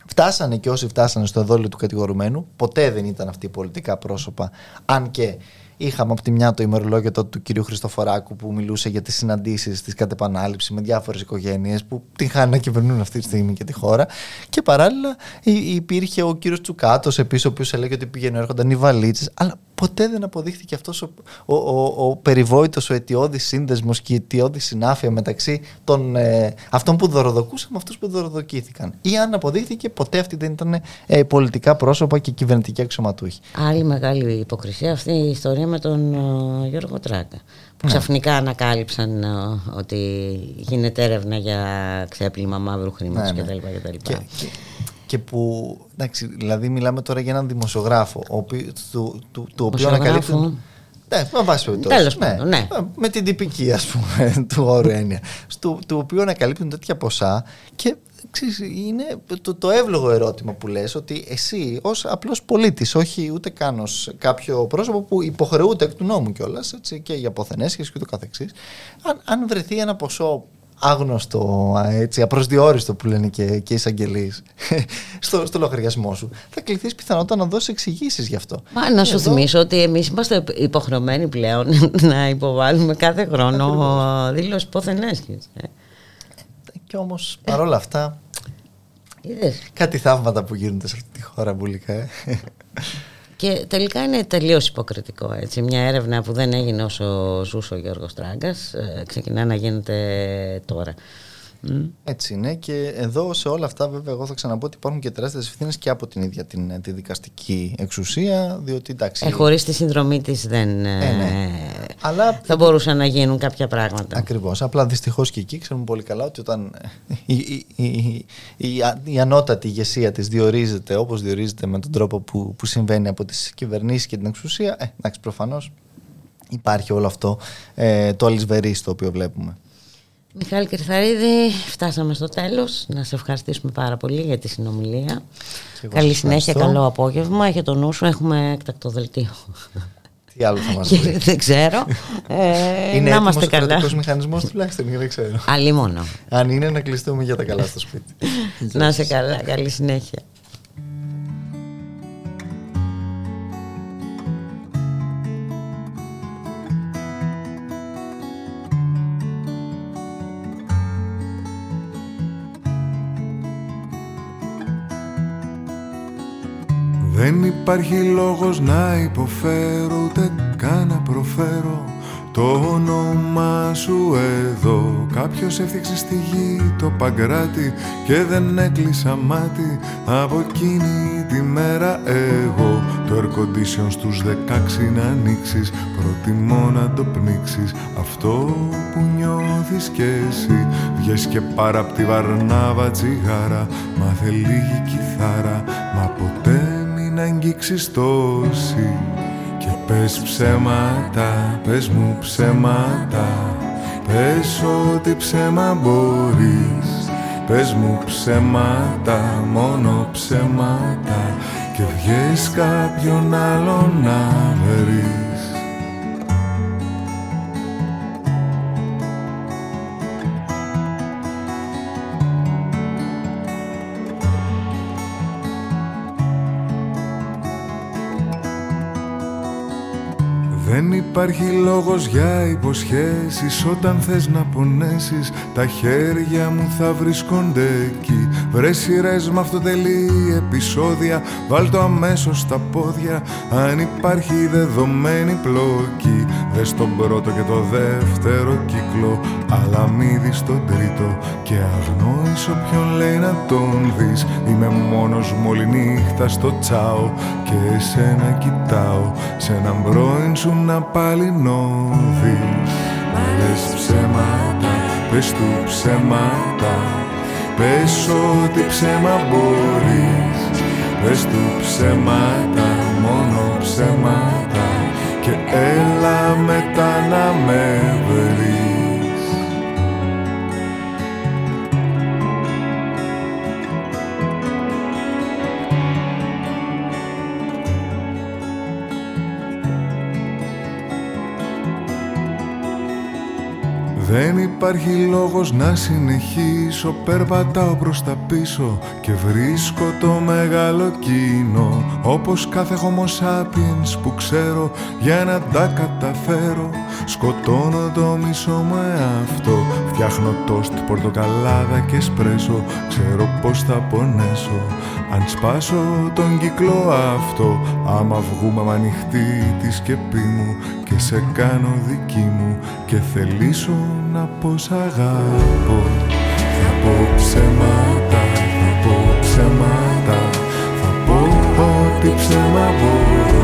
Φτάσανε και όσοι φτάσανε στο εδόλιο του κατηγορουμένου, ποτέ δεν ήταν αυτοί οι πολιτικά πρόσωπα, αν και Είχαμε από τη μια το ημερολόγιο τότε του κυρίου Χριστοφοράκου που μιλούσε για τις συναντήσεις της κατ' επανάληψη με διάφορες οικογένειες που την χάνει να κυβερνούν αυτή τη στιγμή και τη χώρα. Και παράλληλα υπήρχε ο κύριος Τσουκάτος επίσης, ο οποίος έλεγε ότι πήγαινε έρχονταν οι βαλίτσες. Αλλά ποτέ δεν αποδείχθηκε αυτός ο, ο, ο, ο περιβόητος, ο αιτιώδης σύνδεσμος και η αιτιώδη συνάφεια μεταξύ των ε, αυτών που δωροδοκούσαν με αυτούς που δωροδοκήθηκαν. Ή αν αποδείχθηκε, ποτέ αυτοί δεν ήταν ε, πολιτικά πρόσωπα και κυβερνητικοί αξιωματούχοι. Άλλη μεγάλη υποκρισία αυτή η ιστορία με τον uh, Γιώργο Τράκα. Που ναι. ξαφνικά ανακάλυψαν uh, ότι γίνεται έρευνα για ξέπλυμα μαύρου χρήματος ναι, κτλ. Και, και, και που, εντάξει, δηλαδή μιλάμε τώρα για έναν δημοσιογράφο, ο οποίου, του, του, του οποίου ανακαλύπτουν... Ναι, με βάση περιπτώσει. Ναι, ναι. Με την τυπική, ας πούμε, του όρου έννοια. του οποίου ανακαλύπτουν τέτοια ποσά και ξέρεις, είναι το, το εύλογο ερώτημα που λες ότι εσύ ως απλός πολίτης, όχι ούτε καν ως κάποιο πρόσωπο που υποχρεούται εκ του νόμου κιόλας έτσι, και για αποθενέσχες και το καθεξής, αν, αν βρεθεί ένα ποσό άγνωστο, έτσι, απροσδιόριστο που λένε και, και οι εισαγγελείς στο, στο λογαριασμό σου, θα κληθείς πιθανότατα να δώσεις εξηγήσεις γι' αυτό. Μα να σου θυμίσω ότι εμείς είμαστε υποχρεωμένοι πλέον να υποβάλουμε κάθε χρόνο δήλωση ποθενέσχη. Και όμως παρόλα αυτά. Είδες. Κάτι θαύματα που γίνονται σε αυτή τη χώρα μπουλικά. Ε. Και τελικά είναι τελείως υποκριτικό. Έτσι. Μια έρευνα που δεν έγινε όσο ζούσε ο Γιώργος Τράγκας ε, ξεκινά να γίνεται τώρα. Έτσι είναι και εδώ σε όλα αυτά βέβαια εγώ θα ξαναπώ ότι υπάρχουν και τεράστιες ευθύνες και από την ίδια την, τη δικαστική εξουσία διότι εντάξει... Ε, χωρίς τη συνδρομή της δεν ε, ναι. Αλλά, θα μπορούσαν να γίνουν κάποια πράγματα. Ακριβώς, απλά δυστυχώς και εκεί ξέρουμε πολύ καλά ότι όταν η, η, η, η, η ανώτατη ηγεσία της διορίζεται όπως διορίζεται με τον τρόπο που, που συμβαίνει από τις κυβερνήσεις και την εξουσία, ε, εντάξει προφανώς υπάρχει όλο αυτό ε, το αλυσβερί το οποίο βλέπουμε. Μιχάλη Κρυθαρίδη, φτάσαμε στο τέλος. Να σε ευχαριστήσουμε πάρα πολύ για τη συνομιλία. Καλή συνέχεια, καλό απόγευμα. Για τον νου σου έχουμε έκτακτο δελτίο. Τι άλλο θα μας πει. δεν ξέρω. Ε, είναι να είμαστε καλά. Είναι μηχανισμός τουλάχιστον, δεν ξέρω. Αλλή μόνο. Αν είναι να κλειστούμε για τα καλά στο σπίτι. να είσαι καλά, καλή συνέχεια. Δεν υπάρχει λόγος να υποφέρω ούτε καν να προφέρω. Το όνομά σου εδώ Κάποιος έφτιαξε στη γη το παγκράτη Και δεν έκλεισα μάτι. Από εκείνη τη μέρα εγώ Το air condition στους 16 να ανοίξεις. Προτιμώ να το πνίξεις. Αυτό που νιώθεις κι εσύ Βγες και πάρα απ' τη βαρνάβα τσιγάρα Μάθε λίγη κιθάρα Μα ποτέ μην αγγίξεις τόση. Πες ψέματα, πες μου ψέματα. Πες ό,τι ψέμα μπορείς. Πες μου ψέματα, μόνο ψέματα. Και βγες κάποιον άλλον να βρεις υπάρχει λόγος για υποσχέσεις. Όταν θες να πονέσεις Τα χέρια μου θα βρίσκονται εκεί. Βρε σειρές με αυτοτελή επεισόδια. Βάλ το αμέσως στα πόδια Αν υπάρχει δεδομένη πλοκή Δες τον πρώτο και το δεύτερο κύκλο Αλλά μη δεις τον τρίτο. Και αγνώεις όποιον λέει να τον δεις. Είμαι μόνος μου όλη νύχτα στο τσάο Και εσένα κοιτάω. Σε έναν πρώην σου να πάλι νόδεις Μα λες ψέματα, πες του ψέματα. Πες ό,τι ψέμα μπορείς. Πες του ψέματα, μόνο ψέματα Και έλα μετά να με βρεις Δεν υπάρχει λόγος να συνεχίσω. Περπατάω προς τα πίσω Και βρίσκω το μεγάλο κοινό. Όπως κάθε homo sapiens που ξέρω Για να τα καταφέρω. Σκοτώνω το μισό μου εαυτό. Φτιάχνω τόστ, πορτοκαλάδα και σπρέσο Ξέρω πως θα πονέσω. Αν σπάσω τον κύκλο αυτό Άμα βγούμε με ανοιχτή τη σκεπή μου Και σε κάνω δική μου Και θελήσω να πως σ' αγαπώ. Θα πω ψέματα, θα πω ψέματα Θα πω ό,τι ψέμα μπορώ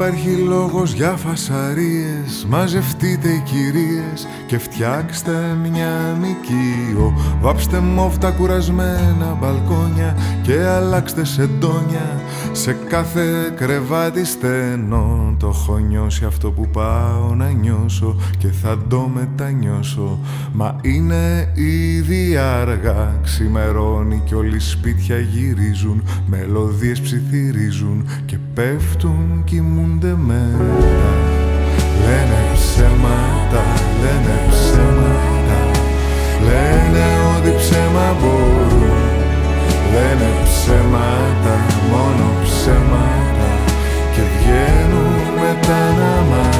υπάρχει λόγος για φασαρίες. Μαζευτείτε οι κυρίες και φτιάξτε μια μικείο Βάψτε μόφτα κουρασμένα μπαλκόνια και αλλάξτε σεντόνια. Σε κάθε κρεβάτι στενό Το έχω νιώσει αυτό που πάω να νιώσω και θα το μετανιώσω. Μα είναι ήδη αργά Ξημερώνει κι όλοι σπίτια γυρίζουν Μελωδίες ψιθυρίζουν και πέφτουν κοιμούνται μετά Λένε ψέματα, λένε ψέματα Λένε ότι ψέμα μπορούν Λένε ψέματα, μόνο ψέματα Και βγαίνουν μετά να μας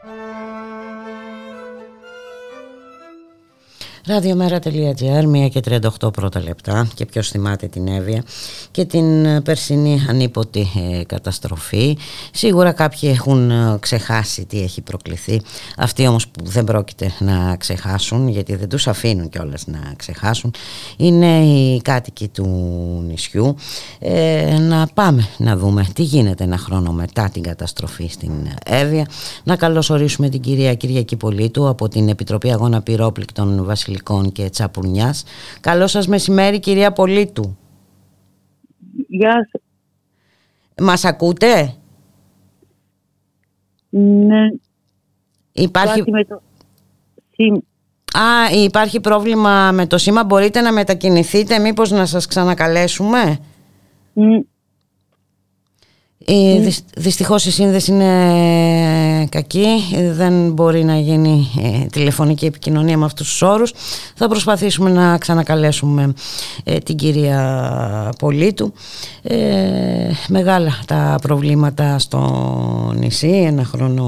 Ραδιομέρα.gr, 1 και 38 πρώτα λεπτά και ποιος θυμάται την Εύβοια και την ε, περσινή ανίποτη ε, καταστροφή. Σίγουρα κάποιοι έχουν ε, ξεχάσει τι έχει προκληθεί. Αυτοί όμως που δεν πρόκειται να ξεχάσουν, γιατί δεν τους αφήνουν κιόλας να ξεχάσουν, είναι οι κάτοικοι του νησιού. να πάμε να δούμε τι γίνεται ένα χρόνο μετά την καταστροφή στην Εύβοια. Να καλωσορίσουμε την κυρία Κυριακή Πολίτου από την Επιτροπή Αγώνα Πυρόπληκτων Βασιλικών και Τσαπουνιάς. Καλό σας μεσημέρι κυρία Πολίτου. Γεια σας. Μας ακούτε; Ναι. Υπάρχει... Με το... Α, υπάρχει πρόβλημα με το σήμα. Μπορείτε να μετακινηθείτε, μήπως να σας ξανακαλέσουμε; Ε, δυστυχώς η σύνδεση είναι κακή, δεν μπορεί να γίνει ε, τηλεφωνική επικοινωνία με αυτούς τους όρους. Θα προσπαθήσουμε να ξανακαλέσουμε ε, την κυρία Πολίτου. Ε, μεγάλα τα προβλήματα στο νησί ένα χρόνο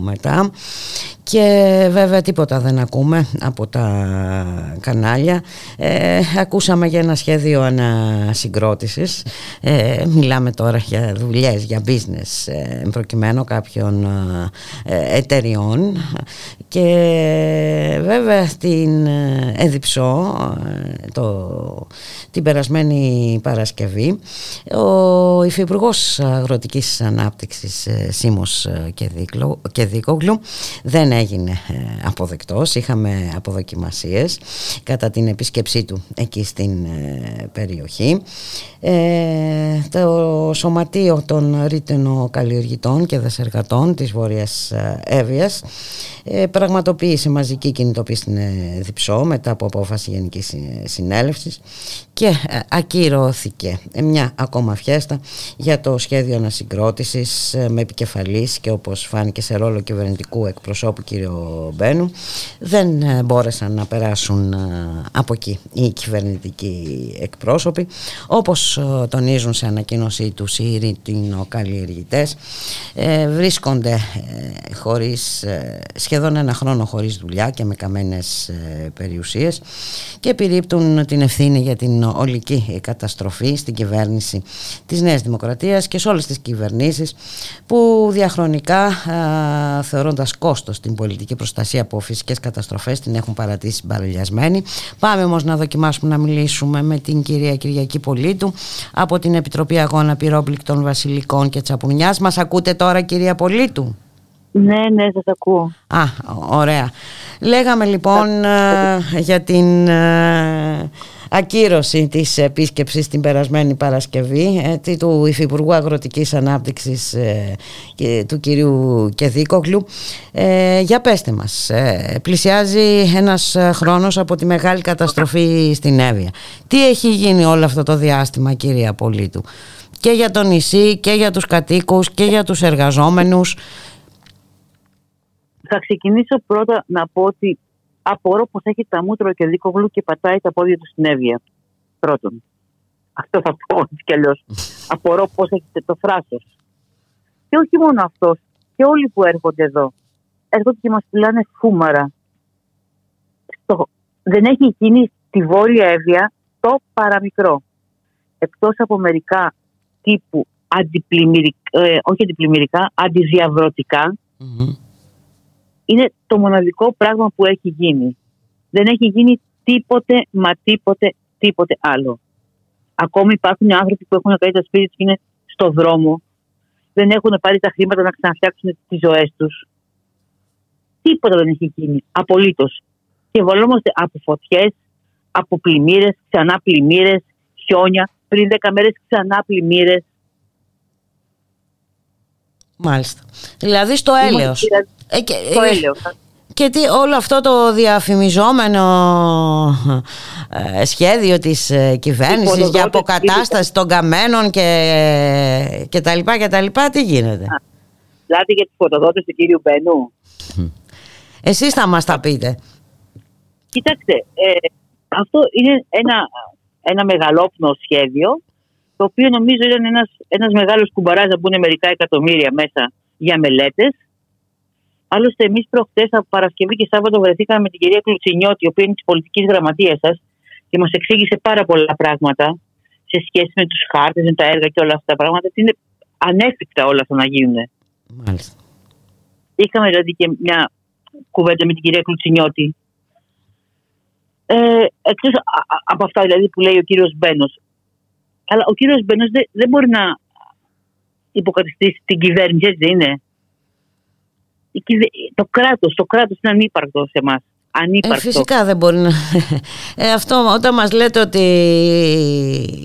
μετά και βέβαια τίποτα δεν ακούμε από τα κανάλια. Ε, ακούσαμε για ένα σχέδιο ανασυγκρότησης. Ε, μιλάμε τώρα για δουλειές, για business ε, προκειμένου κάποιων ε, εταιριών και βέβαια την Εδιψό το, την περασμένη Παρασκευή ο Υφυπουργός Αγροτικής Ανάπτυξης Σίμος και Δίκογλου δεν έγινε ε, αποδεκτός, είχαμε αποδοκιμασίες κατά την επίσκεψή του εκεί στην ε, περιοχή. Ε, το Σωματείο των Ρήτενο Καλλιεργητών και Δεσεργατών της Βόρειας Εύβοιας πραγματοποίησε μαζική κινητοποίηση στην Διψό μετά από απόφαση Γενικής Συνέλευσης και ακυρώθηκε μια ακόμα φιέστα για το σχέδιο ανασυγκρότησης με επικεφαλής και όπως φάνηκε σε ρόλο κυβερνητικού εκπροσώπου κύριο Μπένου. Δεν ε, μπόρεσαν να περάσουν ε, από εκεί οι κυβερνητικοί εκπρόσωποι. Όπως ε, τονίζουν σε ανακοίνωσή τους οι ρητινοκαλλιεργητές βρίσκονται χωρίς, σχεδόν ένα χρόνο χωρίς δουλειά και με καμένες περιουσίες και επιρρύπτουν την ευθύνη για την ολική καταστροφή στην κυβέρνηση της Νέας Δημοκρατίας και σε όλες τις κυβερνήσεις που διαχρονικά θεωρώντας κόστος την πολιτική προστασία από φυσικές καταστροφές την έχουν παρατήσει μπαρελιασμένη. Πάμε όμως να δοκιμάσουμε να μιλήσουμε με την κυρία Κυριακή Πολίτου από την Επιτροπή Αγώνα Πυρόπληκτων Βασιλικών και Τσαπουνιάς. Μας ακούτε τώρα κυρία Πολίτου; Ναι, ναι, σας ακούω. Α, ωραία. Λέγαμε λοιπόν ε, για την ε, ακύρωση της επίσκεψης την περασμένη Παρασκευή έτσι, του Υφυπουργού Αγροτικής Ανάπτυξης ε, του κυρίου Κεδίκογλου. Ε, για πέστε μας, ε, πλησιάζει ένας χρόνος από τη μεγάλη καταστροφή στην Εύβοια. Τι έχει γίνει όλο αυτό το διάστημα κυρία Πολίτου; Και για το νησί και για τους κατοίκους και για τους εργαζόμενους. Θα ξεκινήσω πρώτα να πω ότι απορώ πως έχει τα μούτρα και δίκογλου και πατάει τα πόδια του στην Εύβοια. Πρώτον. Αυτό θα πω έτσι κι αλλιώς. απορώ πώ έχετε το φράσο. Και όχι μόνο αυτός, και όλοι που έρχονται εδώ. Έρχονται και μας πουλάνε φούμαρα. Στο... Δεν έχει γίνει στη Βόρεια Εύβοια το παραμικρό. Εκτός από μερικά τύπου αντιπλημμυρικά, ε, όχι αντιπλημμυρικά, είναι το μοναδικό πράγμα που έχει γίνει. Δεν έχει γίνει τίποτε, μα τίποτε, τίποτε άλλο. Ακόμη υπάρχουν άνθρωποι που έχουν κάνει τα σπίτια τους και είναι στο δρόμο. Δεν έχουν πάρει τα χρήματα να ξαναφτιάξουν τις ζωές τους. Τίποτα δεν έχει γίνει. Απολύτως. Και βολόμαστε από φωτιές, από πλημμύρες, ξανά πλημμύρες, χιόνια. Πριν 10 μέρες ξανά πλημμύρες. Μάλιστα. Δηλαδή στο έλεος. Ε, και, στο ε, έλεος. Και τι, όλο αυτό το διαφημιζόμενο ε, σχέδιο της ε, κυβέρνησης για αποκατάσταση των καμένων και, και τα λοιπά και τα λοιπά, τι γίνεται; Δηλαδή για τις φωτοδότες του κύριου Μπένου. Εσείς θα μας τα πείτε. Κοιτάξτε, ε, αυτό είναι ένα, ένα μεγαλόπνο σχέδιο το το οποίο νομίζω ήταν ένας, ένας μεγάλος κουμπαράς να μπουν μερικά εκατομμύρια μέσα για μελέτες. Άλλωστε, εμείς προχτές από Παρασκευή και Σάββατο βρεθήκαμε με την κυρία Κλουτσινιώτη, η οποία είναι της πολιτικής γραμματείας σας και μας εξήγησε πάρα πολλά πράγματα σε σχέση με τους χάρτες, με τα έργα και όλα αυτά τα πράγματα. Είναι ανέφικτα όλα αυτά να γίνουν. Μάλιστα. Είχαμε δηλαδή και μια κουβέντα με την κυρία Κλουτσινιώτη. Ε, Εκτός από αυτά δηλαδή που λέει ο κύριος Μπένος. Αλλά ο κύριος Μπένος δεν, δεν μπορεί να υποκαταστήσει την κυβέρνηση, έτσι δεν είναι; Το κράτος, το κράτος είναι ανύπαρκτο σε εμάς. Ε, φυσικά δεν μπορεί να... Ε, αυτό όταν μας λέτε ότι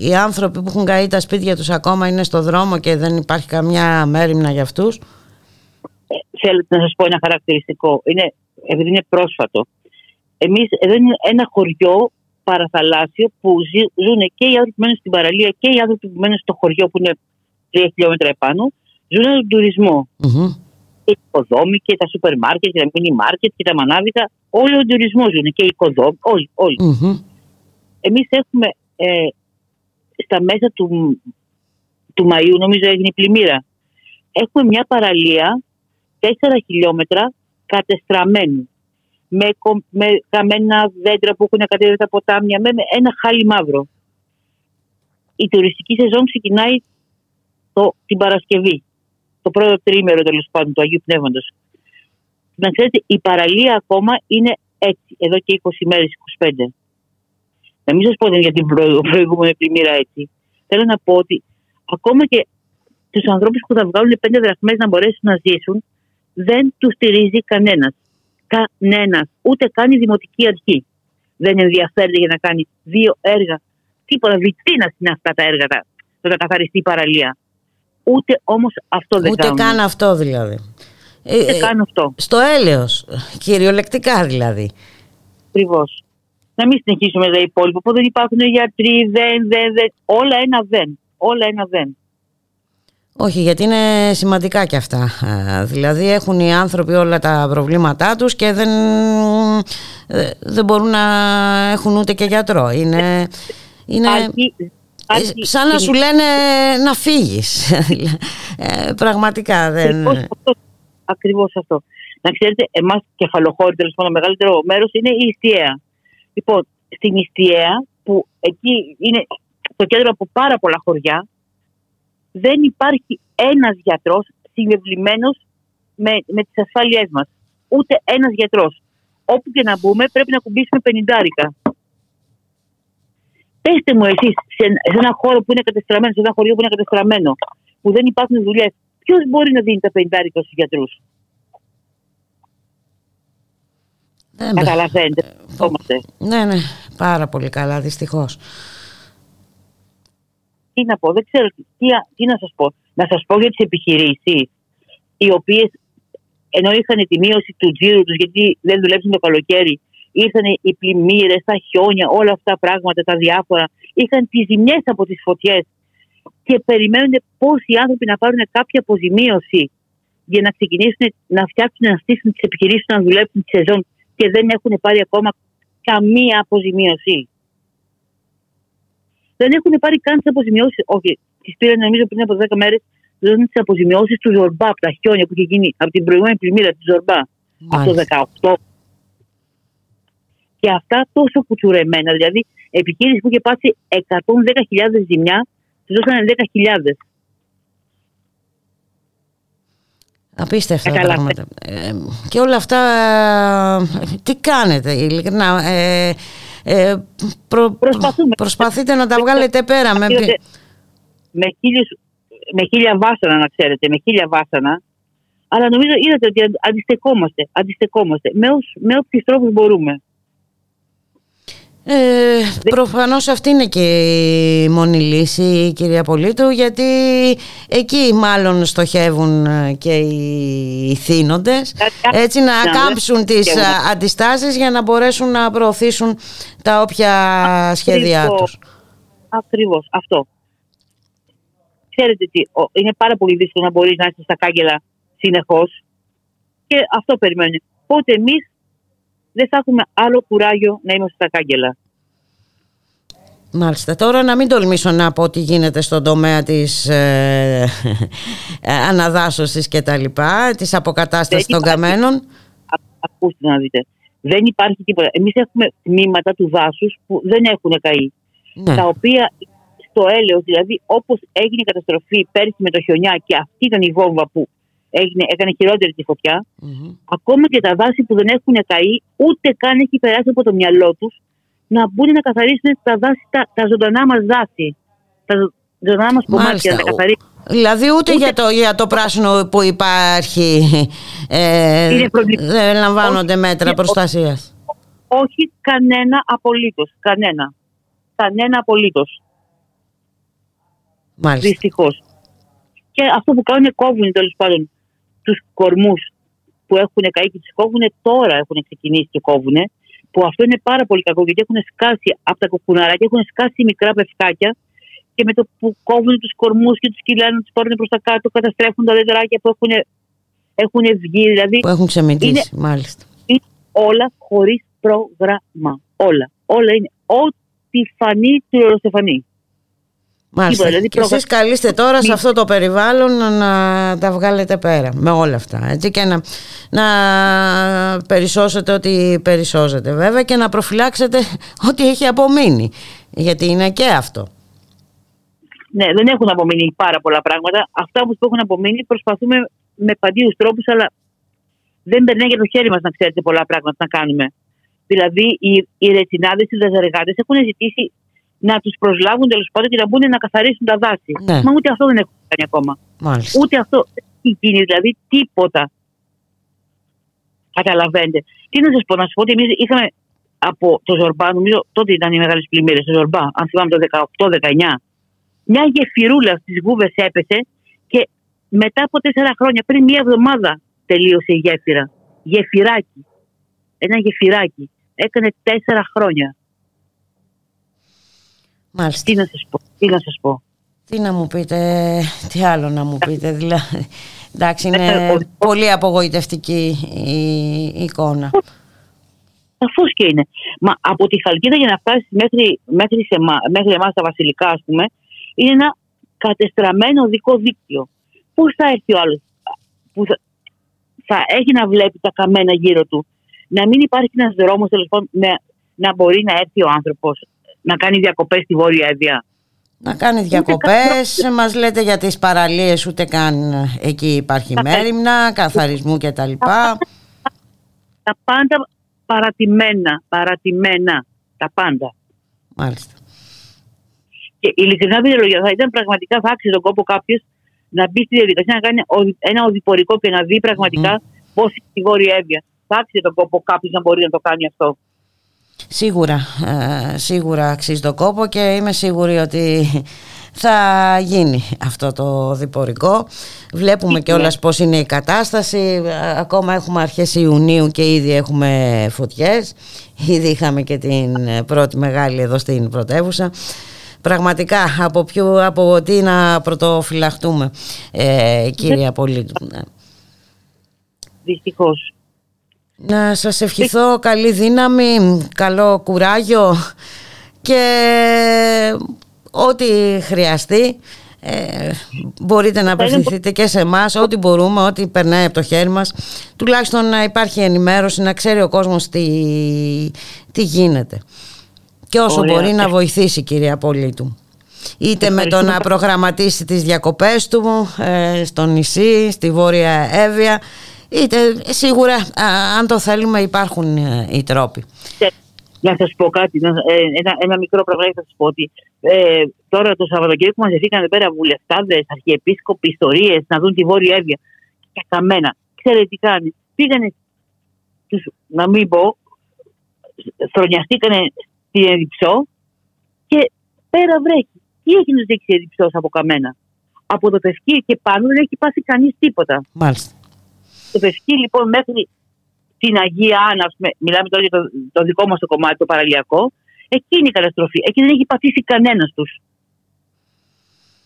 οι άνθρωποι που έχουν καεί τα σπίτια τους ακόμα είναι στο δρόμο και δεν υπάρχει καμιά μέρημνα για αυτούς; Ε, θέλω να σας πω ένα χαρακτηριστικό. Είναι, επειδή είναι πρόσφατο. Εμείς εδώ είναι ένα χωριό παραθαλάσσιο που ζουν και οι άνθρωποι που μένουν στην παραλία και οι άνθρωποι που μένουν στο χωριό που είναι 3 χιλιόμετρα επάνω. Ζουν τον τουρισμό. Mm-hmm. Και οι οικοδόμοι και τα σούπερ μάρκετ και τα μίνι μάρκετ και τα μανάβιτα Όλοι ο τουρισμός είναι και οι οικοδόμοι, όλοι. όλοι. Mm-hmm. Εμείς έχουμε ε, στα μέσα του, του Μαΐου, νομίζω έγινε η πλημμύρα, έχουμε μια παραλία 4 χιλιόμετρα κατεστραμμένη. Με, με καμένα δέντρα που έχουν κατέβει τα ποτάμια, με ένα χάλι μαύρο. Η τουριστική σεζόν ξεκινάει το, την Παρασκευή. Το πρώτο τρίμερο τέλος πάντων του Αγίου Πνεύματος. Να ξέρετε, η παραλία ακόμα είναι έτσι, εδώ και 20 μέρες, 25. Να μην σας πω για την προηγούμενη πλημμύρα έτσι. Θέλω να πω ότι ακόμα και τους ανθρώπους που θα βγάλουν πέντε δραχμές να μπορέσουν να ζήσουν, δεν τους στηρίζει κανένας. Κανένας. Ούτε καν η δημοτική αρχή. Δεν ενδιαφέρεται για να κάνει δύο έργα. Τίποτα βιτρίνα είναι αυτά τα έργα, το να καθαριστεί η παραλία. Ούτε όμως αυτό δεν Ούτε κάνουν. Ούτε καν αυτό δηλαδή. Ε, ε, κάνω αυτό. Στο έλεος, κυριολεκτικά δηλαδή. Ακριβώς. Να μην συνεχίσουμε τα υπόλοιπα που δεν υπάρχουν γιατροί, δεν, δεν, δεν. Όλα ένα δεν. Όλα ένα δεν. Όχι, γιατί είναι σημαντικά και αυτά. Δηλαδή έχουν οι άνθρωποι όλα τα προβλήματά τους και δεν, ε, δεν μπορούν να έχουν ούτε και γιατρό. Είναι, είναι σαν να σου λένε να φύγεις. πραγματικά δεν... Ακριβώς αυτό. Να ξέρετε, εμάς κεφαλοχώρη, τέλος πάντων, μεγαλύτερο μέρος είναι η Ιστιαία. Λοιπόν, στην Ιστιαία, που εκεί είναι το κέντρο από πάρα πολλά χωριά, δεν υπάρχει ένας γιατρός συμβεβλημένο με, με τις ασφάλειές μας. Ούτε ένας γιατρός. Όπου και να μπούμε, πρέπει να κουμπίσουμε πενιντάρικα. Πετε μου εσείς, σε, σε ένα χώρο που είναι κατεστραμμένο, σε ένα χωριό που είναι κατεστραμμένο, που δεν υπάρχουν δουλειές, Ποιος μπορεί να δίνει τα πεντάρικα στους γιατρούς; Ναι, Καταλαβαίνετε. Ναι, ναι, πάρα πολύ καλά, δυστυχώς. Τι να πω, δεν ξέρω τι, τι να σας πω. Να σας πω για τις επιχειρήσεις, οι οποίες ενώ είχαν τη μείωση του τζίρου τους, γιατί δεν δουλέψαν το καλοκαίρι, ήρθαν οι πλημμύρες, τα χιόνια, όλα αυτά τα πράγματα, τα διάφορα. Είχαν τις ζημιές από τις φωτιές και περιμένουν πώ οι άνθρωποι να πάρουν κάποια αποζημίωση για να ξεκινήσουν να φτιάξουν, να στήσουν τις επιχειρήσεις να δουλέψουν τη σεζόν και δεν έχουν πάρει ακόμα καμία αποζημίωση. Δεν έχουν πάρει καν τις αποζημιώσεις. Όχι, τις πήραν νομίζω πριν από 10 μέρες. Δεν τις αποζημιώσεις του Ζορμπά από τα χιόνια που είχε γίνει από την προηγούμενη πλημμύρα του Ζορμπά. Από το 18. Και αυτά τόσο κουτσουρεμένα. Δηλαδή, επιχείρηση που είχε πάσει 110.000 ζημιά του δώσανε 10.000. Απίστευτα τα πράγματα. Ε, και όλα αυτά, τι κάνετε ειλικρινά. Ε, ε, προ, προσπαθείτε να τα βγάλετε πέρα. Με, με, χίλιους, με χίλια βάσανα να ξέρετε, με χίλια βάσανα. Αλλά νομίζω είδατε ότι αντιστεκόμαστε, αντιστεκόμαστε με, με όποιους τρόπους μπορούμε. Ε, προφανώς αυτή είναι και η μόνη λύση κυρία Πολίτου γιατί εκεί μάλλον στοχεύουν και οι θύνοντες έτσι να κάμψουν τις αντιστάσεις για να μπορέσουν να προωθήσουν τα όποια σχέδιά τους. Ακριβώς αυτό. Ξέρετε τι, είναι πάρα πολύ δύσκολο να μπορείς να είσαι στα κάγκελα συνεχώς και αυτό περιμένει. Πότε εμείς δεν θα έχουμε άλλο κουράγιο να είμαστε στα κάγκελα. Μάλιστα. Τώρα να μην τολμήσω να πω τι γίνεται στον τομέα της ε, ε αναδάσωσης και τα λοιπά, της αποκατάστασης των καμένων. Ακούστε να δείτε. Δεν υπάρχει τίποτα. Εμείς έχουμε τμήματα του δάσους που δεν έχουν καεί. Ναι. Τα οποία στο έλεος, δηλαδή όπως έγινε η καταστροφή πέρσι με το χιονιά και αυτή ήταν η βόμβα που έγινε, έκανε χειρότερη τη φωτιά, ακόμα και τα δάση που δεν έχουν καεί, ούτε καν έχει περάσει από το μυαλό τους να μπουν να καθαρίσουν τα, δάση, τα, τα ζωντανά μας δάση. Τα ζωντανά μας κομμάτια να καθαρίσουν. Δηλαδή ούτε, Για, το, για το πράσινο που υπάρχει ε, δεν λαμβάνονται όχι, μέτρα προστασίας. Όχι κανένα απολύτως. Κανένα. Κανένα απολύτως. Δυστυχώς. Και αυτό που κάνουν κόβουν τέλος πάντων τους κορμούς που έχουν καεί και τους κόβουν τώρα έχουν ξεκινήσει και κόβουν που αυτό είναι πάρα πολύ κακό γιατί έχουν σκάσει από τα κουκουναράκια, έχουν σκάσει μικρά πευκάκια και με το που κόβουν τους κορμούς και τους κυλάνε, τους πάρουν προς τα κάτω, καταστρέφουν τα δέντρακια που έχουν, έχουν βγει. Δηλαδή, που έχουν ξεμητήσει, μάλιστα. Είναι όλα χωρίς πρόγραμμα. Όλα. Όλα είναι ό,τι φανεί του Ρωστεφανή. Μάλιστα. Δηλαδή, και εσείς καλείστε τώρα σε αυτό το περιβάλλον να τα βγάλετε πέρα με όλα αυτά έτσι, και να, να περισσώσετε ό,τι περισσώσετε βέβαια και να προφυλάξετε ό,τι έχει απομείνει γιατί είναι και αυτό. Ναι, δεν έχουν απομείνει πάρα πολλά πράγματα. Αυτά που έχουν απομείνει προσπαθούμε με παντίους τρόπους αλλά δεν περνάει για το χέρι μας να ξέρετε πολλά πράγματα να κάνουμε. Δηλαδή οι, οι ρετσινάδες, οι δαζαργάτες έχουν ζητήσει να τους προσλάβουν τέλος πάντων και να μπουν να καθαρίσουν τα δάση. Ναι. Μα ούτε αυτό δεν έχουν κάνει ακόμα. Μάλιστα. Ούτε αυτό. Δεν γίνει δηλαδή τίποτα. Καταλαβαίνετε. Τι να σας πω, να σας πω ότι εμείς είχαμε από το Ζορμπά, νομίζω τότε ήταν οι μεγάλες πλημμύρες, το Ζορμπά, αν θυμάμαι το 18-19. Μια γεφυρούλα στις βούβες έπεσε και μετά από τέσσερα χρόνια, πριν μία εβδομάδα, τελείωσε η γέφυρα. Γεφυράκι. Ένα γεφυράκι. Έκανε τέσσερα χρόνια. Μάλιστα. Τι να σας πω, τι να σας πω. Τι να μου πείτε, τι άλλο να μου πείτε, δηλαδή. Εντάξει, είναι ε, πολύ απογοητευτική η εικόνα. Σαφώς και είναι. Μα από τη Χαλκίδα για να φτάσεις μέχρι, μέχρι, σε, μέχρι εμάς τα βασιλικά, ας πούμε, είναι ένα κατεστραμμένο δικό δίκτυο. Πώς θα έρθει ο άλλος που θα, θα έχει να βλέπει τα καμένα γύρω του, να μην υπάρχει ένας δρόμος να μπορεί να έρθει ο άνθρωπος να κάνει διακοπές στη Βόρεια Εύβοια. Να κάνει διακοπές, μας λέτε για τις παραλίες ούτε καν εκεί υπάρχει μέρημνα, καθαρισμού κτλ. Τα, τα πάντα παρατημένα, παρατημένα, τα πάντα. Μάλιστα. Και ειλικρινά λόγια, θα ήταν πραγματικά, θα άξιζε τον κόπο κάποιος να μπει στη διαδικασία να κάνει ένα οδηπορικό και να δει πραγματικά mm-hmm. πώς είναι στη Βόρεια Εύβοια. Θα άξιζε τον κόπο κάποιος να μπορεί να το κάνει αυτό. Σίγουρα, ε, σίγουρα αξίζει το κόπο και είμαι σίγουρη ότι θα γίνει αυτό το διπορικό. Βλέπουμε και όλας πώς είναι η κατάσταση. Ακόμα έχουμε αρχές Ιουνίου και ήδη έχουμε φωτιές. Ήδη είχαμε και την πρώτη μεγάλη εδώ στην πρωτεύουσα. Πραγματικά από, ποιο, από τι να πρωτοφυλαχτούμε ε, κύριε Πολίτου. Δυστυχώς. Να σας ευχηθώ καλή δύναμη, καλό κουράγιο και ό,τι χρειαστεί ε, μπορείτε να απευθυνθείτε και σε εμάς, ό,τι μπορούμε, ό,τι περνάει από το χέρι μας. Τουλάχιστον να υπάρχει ενημέρωση, να ξέρει ο κόσμος τι, τι γίνεται. Και όσο μπορεί να βοηθήσει κυρία Πολίτου. Είτε με το να προγραμματίσει τις διακοπές του ε, στο νησί, στη Βόρεια Εύβοια Είτε, σίγουρα αν το θέλουμε υπάρχουν ε, οι τρόποι. Να σας πω κάτι, ε, ένα, ένα μικρό πράγμα θα σας πω ότι ε, τώρα το Σαββατοκύριακο μαζευτήκαν εδώ πέρα βουλευτάδες, αρχιεπίσκοποι, ιστορίες να δουν τη Βόρεια Εύβοια. Και καμένα. Ξέρετε τι κάνει. Πήγανε, τους, να μην πω, χρονιαστήκανε στην Εδιψό και πέρα βρέχει. Τι έχει να δείξει η Εδιψό από καμένα. Από το πευκή και πάνω δεν έχει πάσει κανείς τίποτα. Μάλιστα. Το Πευκή λοιπόν μέχρι την Αγία Άννα, μιλάμε τώρα για το, το δικό μας το κομμάτι, το παραλιακό, εκεί είναι η καταστροφή. Εκεί δεν έχει πατήσει κανένας τους.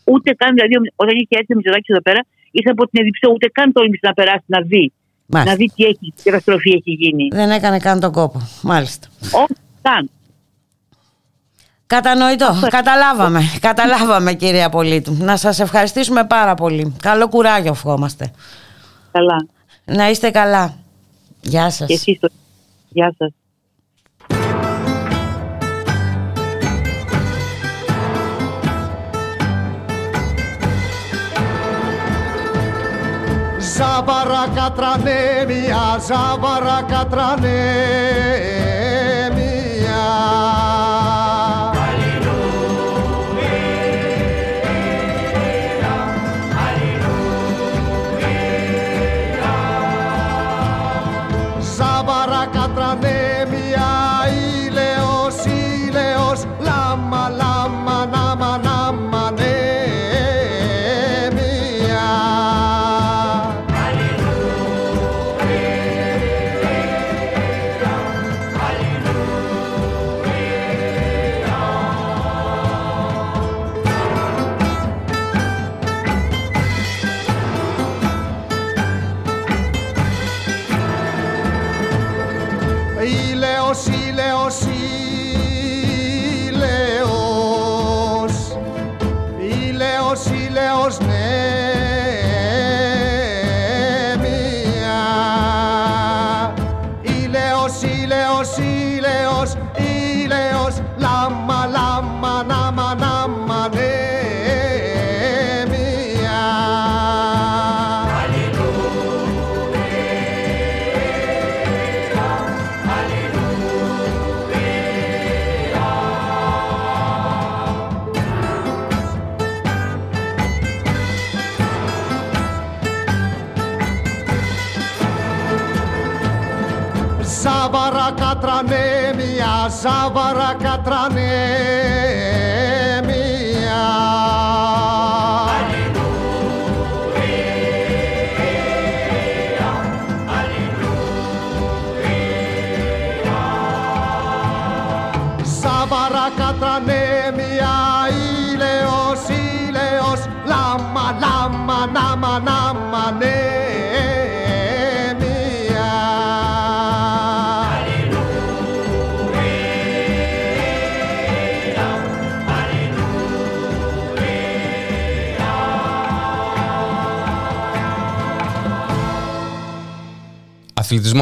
Ούτε καν, δηλαδή, όταν είχε έρθει ο Μητσοτάκης εδώ πέρα, ήρθε από την Εδιψό, ούτε καν τόλμησε να περάσει να δει. Μάλιστα. Να δει τι, έχει, τι καταστροφή έχει γίνει. Δεν έκανε καν τον κόπο. Μάλιστα. Όχι καν. Κατανοητό. Καταλάβαμε. Καταλάβαμε κυρία Πολίτου. Να σας ευχαριστήσουμε πάρα πολύ. Καλό κουράγιο ευχόμαστε. Καλά. Να είστε καλά. Γεια σας. Και εσείς το... Γεια σας. Ζάβαρα κατρανέμια, ζάβαρα κατρανέμια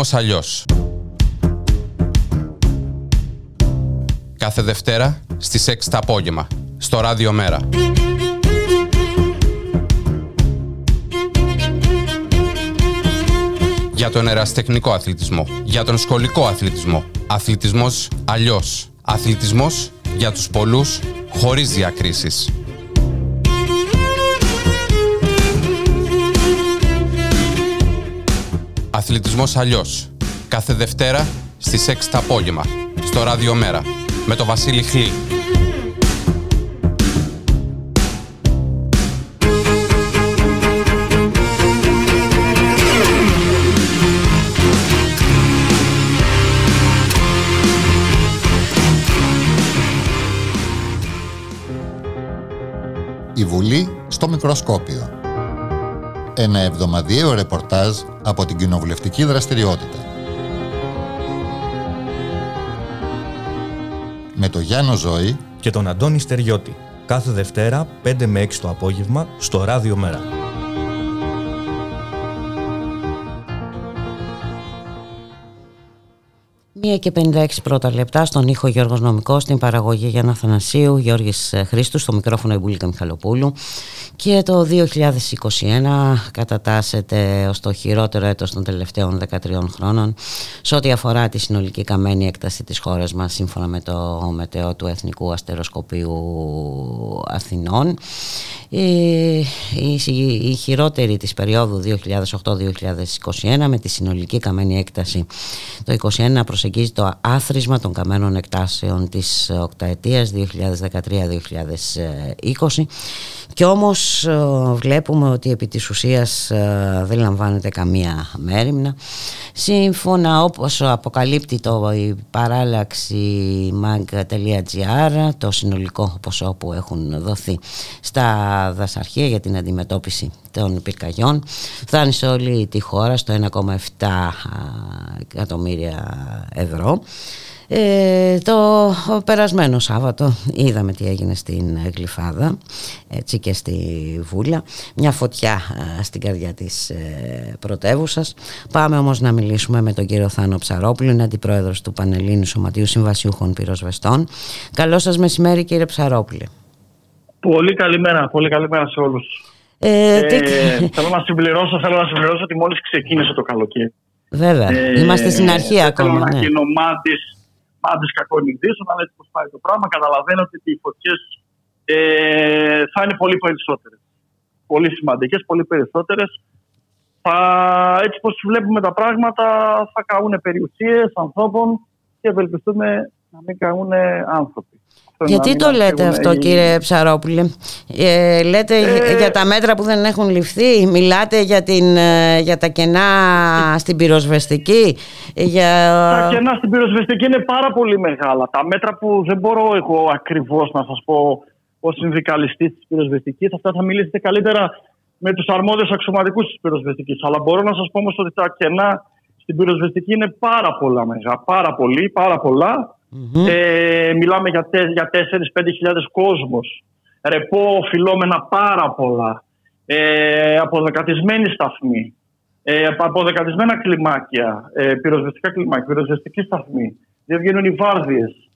Αθλητισμός αλλιώς. Κάθε Δευτέρα στις 6 το απόγευμα, στο Ράδιο Μέρα. Για τον εραστεχνικό αθλητισμό, για τον σχολικό αθλητισμό. Αθλητισμός αλλιώς. Αθλητισμός για τους πολλούς, χωρίς διακρίσεις. Αθλητισμός αλλιώς. Κάθε Δευτέρα στις 6 το απόγευμα. Στο Ράδιο Μέρα. Με το Βασίλη Χλή. Η Βουλή στο μικροσκόπιο ένα εβδομαδιαίο ρεπορτάζ από την κοινοβουλευτική δραστηριότητα. Με το Γιάννο Ζώη και τον Αντώνη Στεριώτη. Κάθε Δευτέρα 5 με 6 το απόγευμα στο Ράδιο Μέρα. 1 και 56 πρώτα λεπτά στον ήχο Γιώργος Νομικός, στην παραγωγή Γιάννα Θανασίου, Γιώργης Χρήστου, στο μικρόφωνο Ιμπούλικα Μιχαλοπούλου και το 2021 κατατάσσεται ως το χειρότερο έτος των τελευταίων 13 χρόνων σε ό,τι αφορά τη συνολική καμένη έκταση της χώρας μας σύμφωνα με το μετεό του Εθνικού Αστεροσκοπίου Αθηνών. Η, η, χειρότερη της περίοδου 2008-2021 με τη συνολική καμένη έκταση το 2021 προσεγγίζει το άθροισμα των καμένων εκτάσεων της οκταετίας 2013-2020 και όμως ε, βλέπουμε ότι επί της ουσίας ε, δεν λαμβάνεται καμία μέρημνα. Σύμφωνα όπως αποκαλύπτει το η παράλλαξη mag.gr το συνολικό ποσό που έχουν δοθεί στα δασαρχεία για την αντιμετώπιση των πυρκαγιών φτάνει σε όλη τη χώρα στο 1,7 εκατομμύρια ευρώ Ε, το περασμένο Σάββατο είδαμε τι έγινε στην Γλυφάδα έτσι και στη Βούλα. Μια φωτιά στην καρδιά της ε, πρωτεύουσας. Πάμε όμως να μιλήσουμε με τον κύριο Θάνο Ψαρόπουλο είναι αντιπρόεδρος του Πανελλήνιου Σωματείου Συμβασιούχων Πυροσβεστών. Καλό σας μεσημέρι κύριε Ψαρόπουλε. Πολύ καλημέρα, πολύ καλημέρα σε όλους. Ε, ε, θέλω, να συμπληρώσω, θέλω να συμπληρώσω ότι μόλις ξεκίνησε το καλοκαίρι. Βέβαια, ε, είμαστε στην αρχή ακόμα. Θέλω ναι. να γίνω μάτης πάντε κακών ειδήσεων, αλλά έτσι πώ πάει το πράγμα, καταλαβαίνω ότι οι φωτιές ε, θα είναι πολύ περισσότερες. Πολύ σημαντικές, πολύ περισσότερες. Έτσι πώ βλέπουμε τα πράγματα, θα καούν περιουσίες ανθρώπων και ευελπιστούμε να μην καούν άνθρωποι. Γιατί το λέτε αυτό κύριε Ψαρόπουλε; Ε, Λέτε ε, για τα μέτρα που δεν έχουν ληφθεί Μιλάτε για, την, ε, για τα κενά στην πυροσβεστική για... Τα κενά στην πυροσβεστική είναι πάρα πολύ μεγάλα Τα μέτρα που δεν μπορώ εγώ ακριβώς να σας πω Ω συνδικαλιστής της πυροσβεστικής, αυτά θα μιλήσετε καλύτερα με τους αρμόδιους αξιωματικούς της πυροσβεστικής. Αλλά μπορώ να σας πω όμως ότι τα κενά στην πυροσβεστική είναι πάρα πολλά μεγάλα. Πάρα πολύ, πάρα πολλά. Ε, μιλάμε για, για 4-5 χιλιάδες κόσμος. Ρεπό, οφειλόμενα πάρα πολλά. Ε, αποδεκατισμένη σταθμή. Ε, αποδεκατισμένα κλιμάκια. Ε, πυροσβεστικά κλιμάκια. Πυροσβεστική σταθμή. Δεν βγαίνουν οι βάρδιες.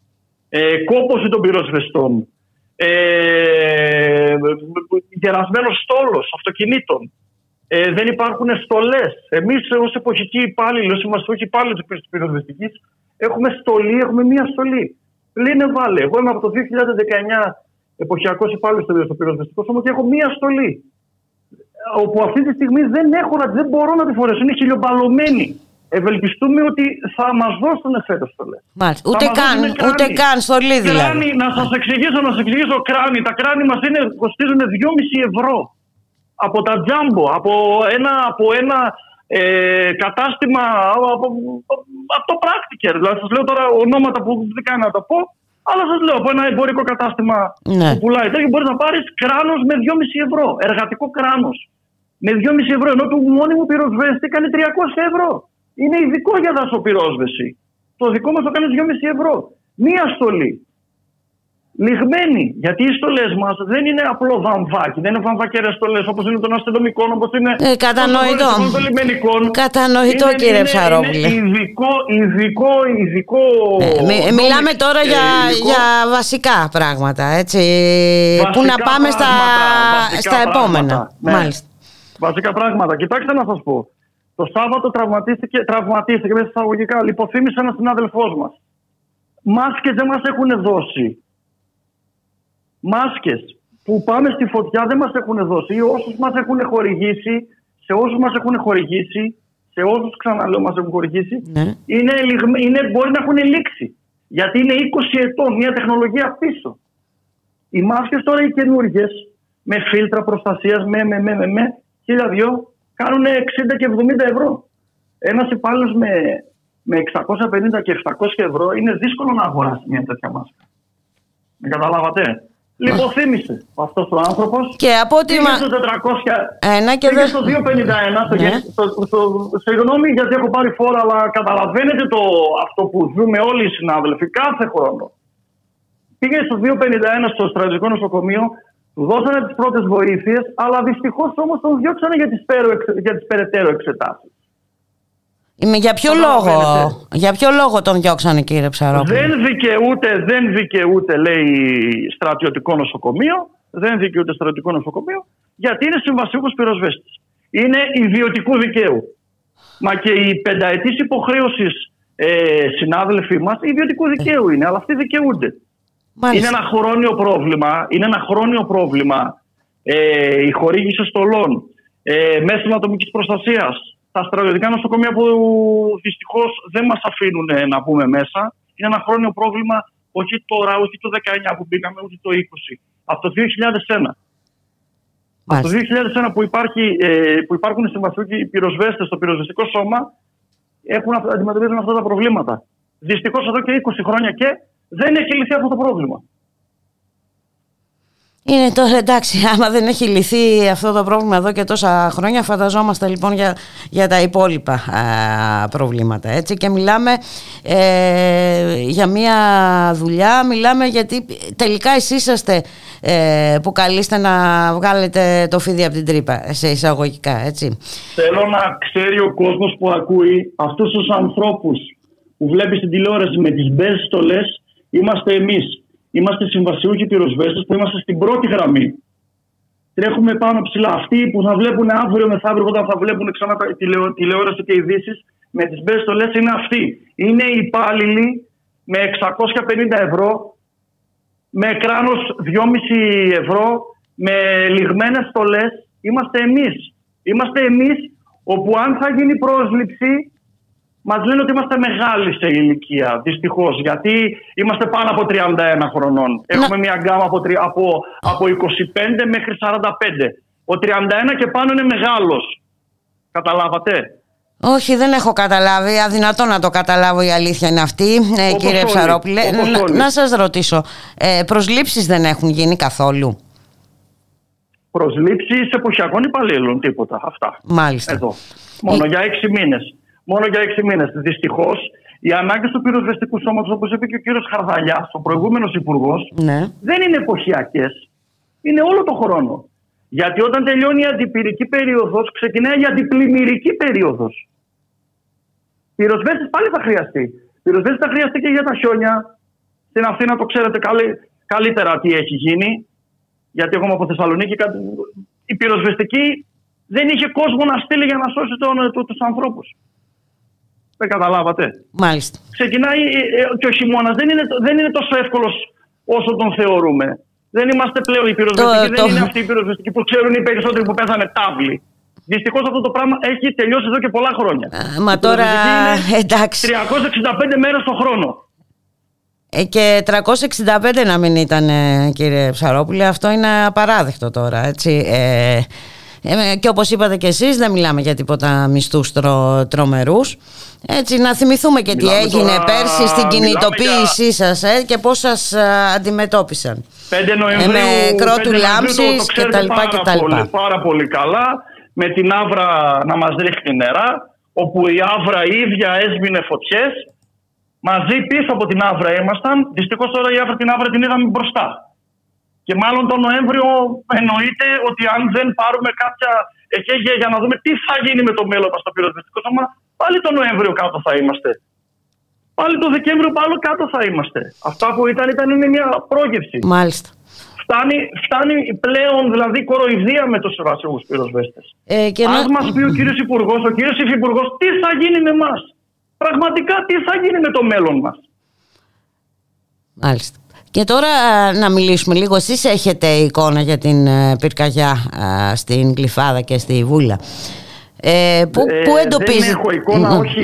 Ε, κόπωση των πυροσβεστών. Ε, γερασμένος στόλος αυτοκινήτων. Ε, δεν υπάρχουν στολές. Εμείς, ως εποχικοί υπάλληλοι, ως είμαστε όχι υπάλληλοι της πυροσβεστικής, Έχουμε στολή, έχουμε μία στολή. Λύνε βάλε. Εγώ είμαι από το 2019 εποχιακός υπάλληλος στο πυροσβεστικό σώμα και έχω μία στολή. Όπου αυτή τη στιγμή δεν έχω, δεν μπορώ να τη φορέσω. Είναι χιλιομπαλωμένη. Ευελπιστούμε ότι θα μας δώσουν φέτος στολές. Ούτε καν, ούτε καν στολή δηλαδή. Κράνη, να σας εξηγήσω, να σας εξηγήσω κράνη. Τα κράνη μας κοστίζουν 2,5 ευρώ. Από τα τζάμπο, από ένα, από ένα ε, κατάστημα από, από το πράκτικερ. Δηλαδή, σας λέω τώρα ονόματα που δεν κάνει να τα πω, αλλά σας λέω από ένα εμπορικό κατάστημα ναι. που πουλάει τέτοιο μπορείς να πάρεις κράνος με 2,5 ευρώ. Εργατικό κράνος. Με 2,5 ευρώ. Ενώ του μόνιμου πυροσβέστη κάνει 300 ευρώ. Είναι ειδικό για δασοπυρόσβεση. Το δικό μας το κάνει 2,5 ευρώ. Μία στολή λιγμένοι. Γιατί οι στολές μας δεν είναι απλό βαμβάκι, δεν είναι βαμβακέρες στολές όπως είναι των αστυνομικών, όπως είναι ε, κατανοητό. των λιμενικών. Κατανοητό, είναι, κύριε Ψαρόπουλε. Είναι ειδικό, ειδικό, ειδικό. Ε, μιλάμε τώρα για, για βασικά πράγματα, έτσι. Βασικά που να πάμε στα, στα επόμενα. Ναι. Μάλιστα. Βασικά πράγματα. Κοιτάξτε να σας πω. Το Σάββατο τραυματίστηκε, τραυματίστηκε μέσα εισαγωγικά. Λυποθύμησε ένας συνάδελφός μας. Μάσκε δεν μας έχουν δώσει μάσκες που πάμε στη φωτιά δεν μας έχουν δώσει ή όσους μας έχουν χορηγήσει, σε όσους μας έχουν χορηγήσει, σε όσους ξαναλέω μας έχουν χορηγήσει, ναι. είναι, είναι, μπορεί να έχουν λήξει. Γιατί είναι 20 ετών μια τεχνολογία πίσω. Οι μάσκες τώρα οι καινούργιες με φίλτρα προστασίας, με, με, με, με, με, χίλια δυο, κάνουν 60 και 70 ευρώ. Ένας υπάλληλος με, με 650 και 700 ευρώ είναι δύσκολο να αγοράσει μια τέτοια μάσκα. Με καταλάβατε; Λιποθύμησε αυτός ο άνθρωπος. Και από ό,τι. Πήγε στο 400. και πήγε στο 251. Ναι. Στο, στο, συγγνώμη γιατί έχω πάρει φόρα, αλλά καταλαβαίνετε το, αυτό που ζούμε όλοι οι συνάδελφοι κάθε χρόνο. Πήγε στο 251 στο στρατιωτικό νοσοκομείο, του δώσανε τις πρώτες βοήθειες, αλλά δυστυχώς όμως τον διώξανε για τις, για τις περαιτέρω εξετάσεις. Είμαι για ποιο λόγο, για ποιο λόγο τον διώξανε κύριε Ψαρόπουλο; Δεν δικαιούται, δεν δικαιούται λέει στρατιωτικό νοσοκομείο, δεν δικαιούται στρατιωτικό νοσοκομείο, γιατί είναι συμβασίουχος πυροσβέστης. Είναι ιδιωτικού δικαίου. Μα και η πενταετής υποχρέωσης ε, συνάδελφοί μας ιδιωτικού δικαίου είναι, αλλά αυτοί δικαιούνται. Είναι ένα χρόνιο πρόβλημα, είναι ένα χρόνιο πρόβλημα ε, η χορήγηση στολών, ε, μέσω ατομικής προστασίας, τα στρατιωτικά νοσοκομεία που δυστυχώς δεν μας αφήνουν να πούμε μέσα. Είναι ένα χρόνιο πρόβλημα, όχι τώρα, όχι το 19 που μπήκαμε, ούτε το 20. Από το 2001. Από το 2001 που, υπάρχει, ε, που υπάρχουν συμβασιούχοι πυροσβέστες στο πυροσβεστικό σώμα, έχουν, αντιμετωπίζουν αυτά τα προβλήματα. Δυστυχώς εδώ και 20 χρόνια και δεν έχει λυθεί αυτό το πρόβλημα. Είναι τώρα εντάξει, άμα δεν έχει λυθεί αυτό το πρόβλημα εδώ και τόσα χρόνια, φανταζόμαστε λοιπόν για, για τα υπόλοιπα προβλήματα. Έτσι. Και μιλάμε ε, για μια δουλειά, μιλάμε γιατί τελικά εσείς είσαστε ε, που καλείστε να βγάλετε το φίδι από την τρύπα, σε εισαγωγικά, έτσι. Θέλω να ξέρει ο κόσμος που ακούει αυτούς τους ανθρώπους που βλέπεις στην τηλεόραση με τις μπέζες στολές, είμαστε εμείς Είμαστε συμβασιούχοι πυροσβέστες που είμαστε στην πρώτη γραμμή. Τρέχουμε πάνω ψηλά. Αυτοί που θα βλέπουν αύριο μεθαύριο, όταν θα βλέπουν ξανά τηλεόραση και ειδήσεις, με τις μπες στολέ είναι αυτοί. Είναι οι υπάλληλοι με 650 ευρώ, με κράνος 2,5 ευρώ, με λιγμένες στολές. Είμαστε εμείς. Είμαστε εμείς όπου αν θα γίνει πρόσληψη Μας λένε ότι είμαστε μεγάλοι σε ηλικία, δυστυχώς. Γιατί είμαστε πάνω από 31 χρονών. Έχουμε μια γκάμα από, από, από 25 μέχρι 45. Ο 31 και πάνω είναι μεγάλος. Καταλάβατε; Όχι, δεν έχω καταλάβει. Αδυνατό να το καταλάβω η αλήθεια είναι αυτή, ε, κύριε Ψαρόπουλε. Να, να σας ρωτήσω, ε, προσλήψεις δεν έχουν γίνει καθόλου; Προσλήψεις εποχιακών υπαλλήλων, τίποτα. Αυτά. Μάλιστα. Εδώ. Μόνο για έξι μήνες μόνο για έξι μήνες. Δυστυχώς, οι ανάγκες του πυροσβεστικού σώματος, όπως είπε και ο κύριος Χαρδαλιάς, ο προηγούμενος υπουργός, ναι. δεν είναι εποχιακές. Είναι όλο το χρόνο. Γιατί όταν τελειώνει η αντιπυρική περίοδος, ξεκινάει η αντιπλημμυρική περίοδος. Πυροσβέστη πάλι θα χρειαστεί. Πυροσβέστη θα χρειαστεί και για τα χιόνια. Στην Αθήνα το ξέρετε καλύτερα τι έχει γίνει. Γιατί εγώ είμαι από Θεσσαλονίκη. Η πυροσβεστική δεν είχε κόσμο να στείλει για να σώσει τον, τους ανθρώπους. Δεν καταλάβατε. Μάλιστα. Ξεκινάει ε, ε, και ο χειμώνας δεν είναι, δεν είναι τόσο εύκολος όσο τον θεωρούμε. Δεν είμαστε πλέον οι πυροσβεστικοί, δεν είναι αυτοί οι πυροσβεστικοί που ξέρουν οι περισσότεροι που πέθανε τάβλοι. Δυστυχώς αυτό το πράγμα έχει τελειώσει εδώ και πολλά χρόνια. Α, μα τώρα εντάξει. 365 μέρες το χρόνο. Ε, και 365 να μην ήταν, κύριε Ψαρόπουλε, αυτό είναι απαράδεκτο τώρα. Έτσι. Ε, ε, και όπως είπατε και εσείς δεν μιλάμε για τίποτα μισθούς τρο, τρομερούς. Έτσι, να θυμηθούμε και τι έγινε τώρα, πέρσι στην κινητοποίησή για... σας ε, και πώς σας α, ε, αντιμετώπισαν. 5 Νοεμβρίου, ε, με κρότου λάμψης και τα λοιπά και τα λοιπά. πάρα πολύ καλά με την Άβρα να μας ρίχνει νερά όπου η Άβρα ίδια έσβηνε φωτιές μαζί πίσω από την Άβρα ήμασταν δυστυχώς τώρα η Άβρα την Άβρα την είδαμε μπροστά και μάλλον τον Νοέμβριο εννοείται ότι αν δεν πάρουμε κάποια εχέγεια για να δούμε τι θα γίνει με το μέλλον μας στο πυροσβεστικό σώμα, πάλι τον Νοέμβριο κάτω θα είμαστε. Πάλι τον Δεκέμβριο πάλι κάτω θα είμαστε. Αυτά που ήταν ήταν είναι μια πρόγευση. Μάλιστα. Φτάνει, φτάνει πλέον δηλαδή κοροϊδία με τους εργασιακού πυροσβέστες. Ε, να... μας πει ο κύριος Υπουργός, ο κύριος Υφυπουργός, τι θα γίνει με εμά. Πραγματικά τι θα γίνει με το μέλλον μας; Μάλιστα. Και τώρα να μιλήσουμε λίγο. Εσείς έχετε εικόνα για την ε, πυρκαγιά στην Κλειφάδα και στη Βούλα. Ε, πού, ε, πού εντοπίζετε... Δεν έχω εικόνα, όχι.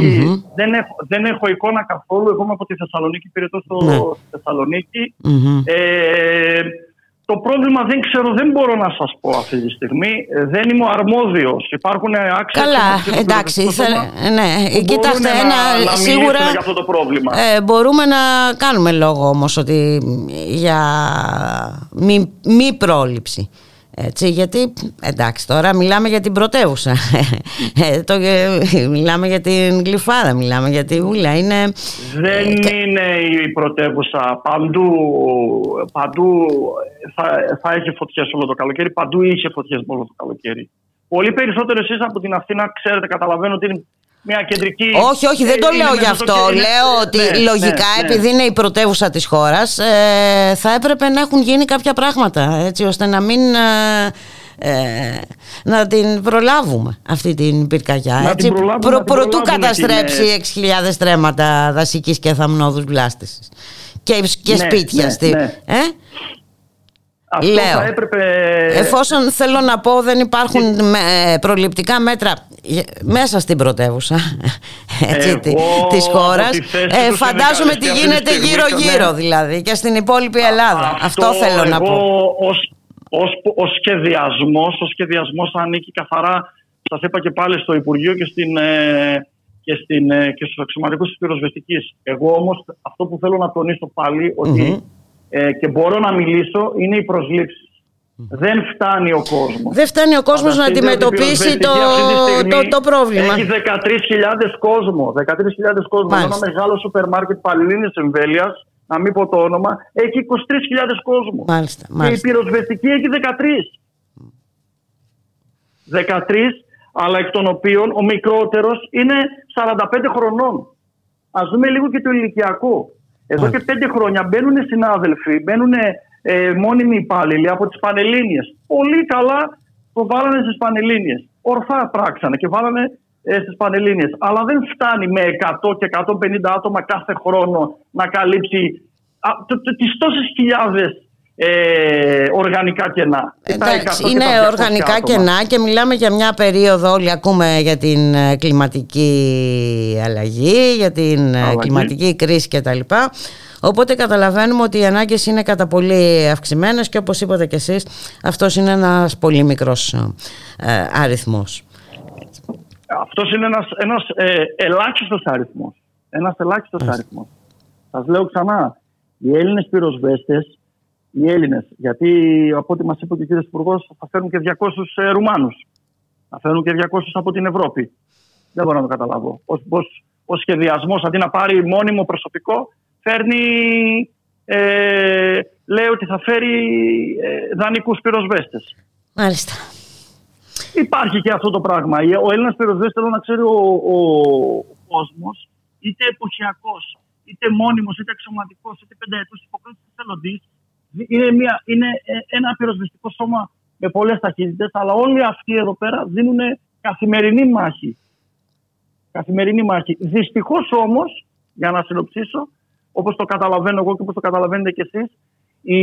Δεν, έχω, δεν έχω εικόνα καθόλου. Εγώ είμαι από τη Θεσσαλονίκη, πυρετό στο ναι. θεσσαλονικη Ε, το πρόβλημα δεν ξέρω, δεν μπορώ να σας πω αυτή τη στιγμή. Ε, δεν είμαι ο αρμόδιος. Υπάρχουν άξιοι. Καλά, εντάξει. Θα, ναι, κοιτάξτε, ένα, να, σίγουρα. Για αυτό το πρόβλημα. Ε, μπορούμε να κάνουμε λόγο όμως ότι για μη, μη πρόληψη. Έτσι, γιατί εντάξει τώρα μιλάμε για την πρωτεύουσα. Ε, το, ε, μιλάμε για την Γλυφάδα μιλάμε για τη Βούλα είναι... δεν είναι η πρωτεύουσα. Παντού, παντού θα, θα έχει φωτιές όλο το καλοκαίρι παντού είχε φωτιές όλο το καλοκαίρι. Πολύ περισσότερο εσείς από την Αθήνα ξέρετε καταλαβαίνω ότι είναι μια κεντρική. Όχι, όχι, δεν το λέω γι' αυτό. Λέω ότι ναι, λογικά, ναι, ναι. επειδή είναι η πρωτεύουσα της χώρας, ε, θα έπρεπε να έχουν γίνει κάποια πράγματα έτσι ώστε να μην. Ε, ε να την προλάβουμε αυτή την πυρκαγιά να έτσι, την προ, προτού καταστρέψει 6.000 τρέματα δασικής και θαμνόδους βλάστησης και, και σπίτια στη, ε; Αυτό Λέω, θα έπρεπε... εφόσον θέλω να πω δεν υπάρχουν ε, προληπτικά μέτρα μέσα στην πρωτεύουσα έτσι, της χώρας ε, φαντάζομαι τι γίνεται γύρω γύρω ναι. δηλαδή και στην υπόλοιπη Ελλάδα. Αυτό, αυτό θέλω να πω. ως, ως, ως σχεδιασμός ο σχεδιασμός ανήκει καθαρά σας είπα και πάλι στο Υπουργείο και, στην, ε, και, στην, ε, και στους αξιωματικούς της πυροσβεστικής. Εγώ όμως αυτό που θέλω να τονίσω πάλι ότι ε, και μπορώ να μιλήσω είναι οι προσλήψεις Δεν φτάνει ο κόσμος. Δεν φτάνει ο κόσμος να αντιμετωπίσει το, το, το, πρόβλημα. Έχει 13.000 κόσμο. 13.000 κόσμο. Ένα μεγάλο σούπερ μάρκετ Παλίνη εμβέλειας, να μην πω το όνομα, έχει 23.000 κόσμο. Μάλιστα, μάλιστα. Και η πυροσβεστική έχει 13. 13, αλλά εκ των οποίων ο μικρότερος είναι 45 χρονών. Α δούμε λίγο και το ηλικιακό. Εδώ και πέντε χρόνια μπαίνουν συνάδελφοι, μπαίνουν ε, μόνιμοι υπάλληλοι από τις Πανελλήνιες. Πολύ καλά το βάλανε στις Πανελλήνιες. Ορθά πράξανε και βάλανε ε, στις Πανελλήνιες. Αλλά δεν φτάνει με 100 και 150 άτομα κάθε χρόνο να καλύψει τις τόσες χιλιάδες ε, οργανικά κενά. Εντάξει, είναι οργανικά κενά και μιλάμε για μια περίοδο, όλοι ακούμε για την ε, κλιματική αλλαγή, για την ε, κλιματική κρίση κτλ. Οπότε καταλαβαίνουμε ότι οι ανάγκες είναι κατά πολύ αυξημένες και όπως είπατε και εσείς αυτός είναι ένας πολύ μικρός ε, αριθμός. Αυτός είναι ένας, ένας ε, ελάχιστος αριθμός. Ένας ελάχιστος αριθμός. Σας λέω ξανά, οι Έλληνες πυροσβέστες, οι Έλληνες, γιατί από ό,τι μας είπε και ο κ. Υπουργός, θα φέρουν και 200 ε, Ρουμάνους. Θα φέρουν και 200 από την Ευρώπη. Δεν μπορώ να το καταλάβω. Ο σχεδιασμός αντί να πάρει μόνιμο προσωπικό, φέρνει, ε, λέει ότι θα φέρει ε, δανεικούς πυροσβέστες. Μάλιστα. Υπάρχει και αυτό το πράγμα. Ο Έλληνας πυροσβέστης θέλω να ξέρει ο, ο, ο κόσμος, είτε εποχιακός, είτε μόνιμος, είτε αξιωματικός, είτε πενταετούς υποκρίτης εθελοντής, είναι, μια, είναι ε, ένα πυροσβεστικό σώμα με πολλές ταχύτητες, αλλά όλοι αυτοί εδώ πέρα δίνουν καθημερινή μάχη. Καθημερινή μάχη. Δυστυχώς όμως, για να συνοψίσω, όπως το καταλαβαίνω εγώ και όπως το καταλαβαίνετε κι εσείς, οι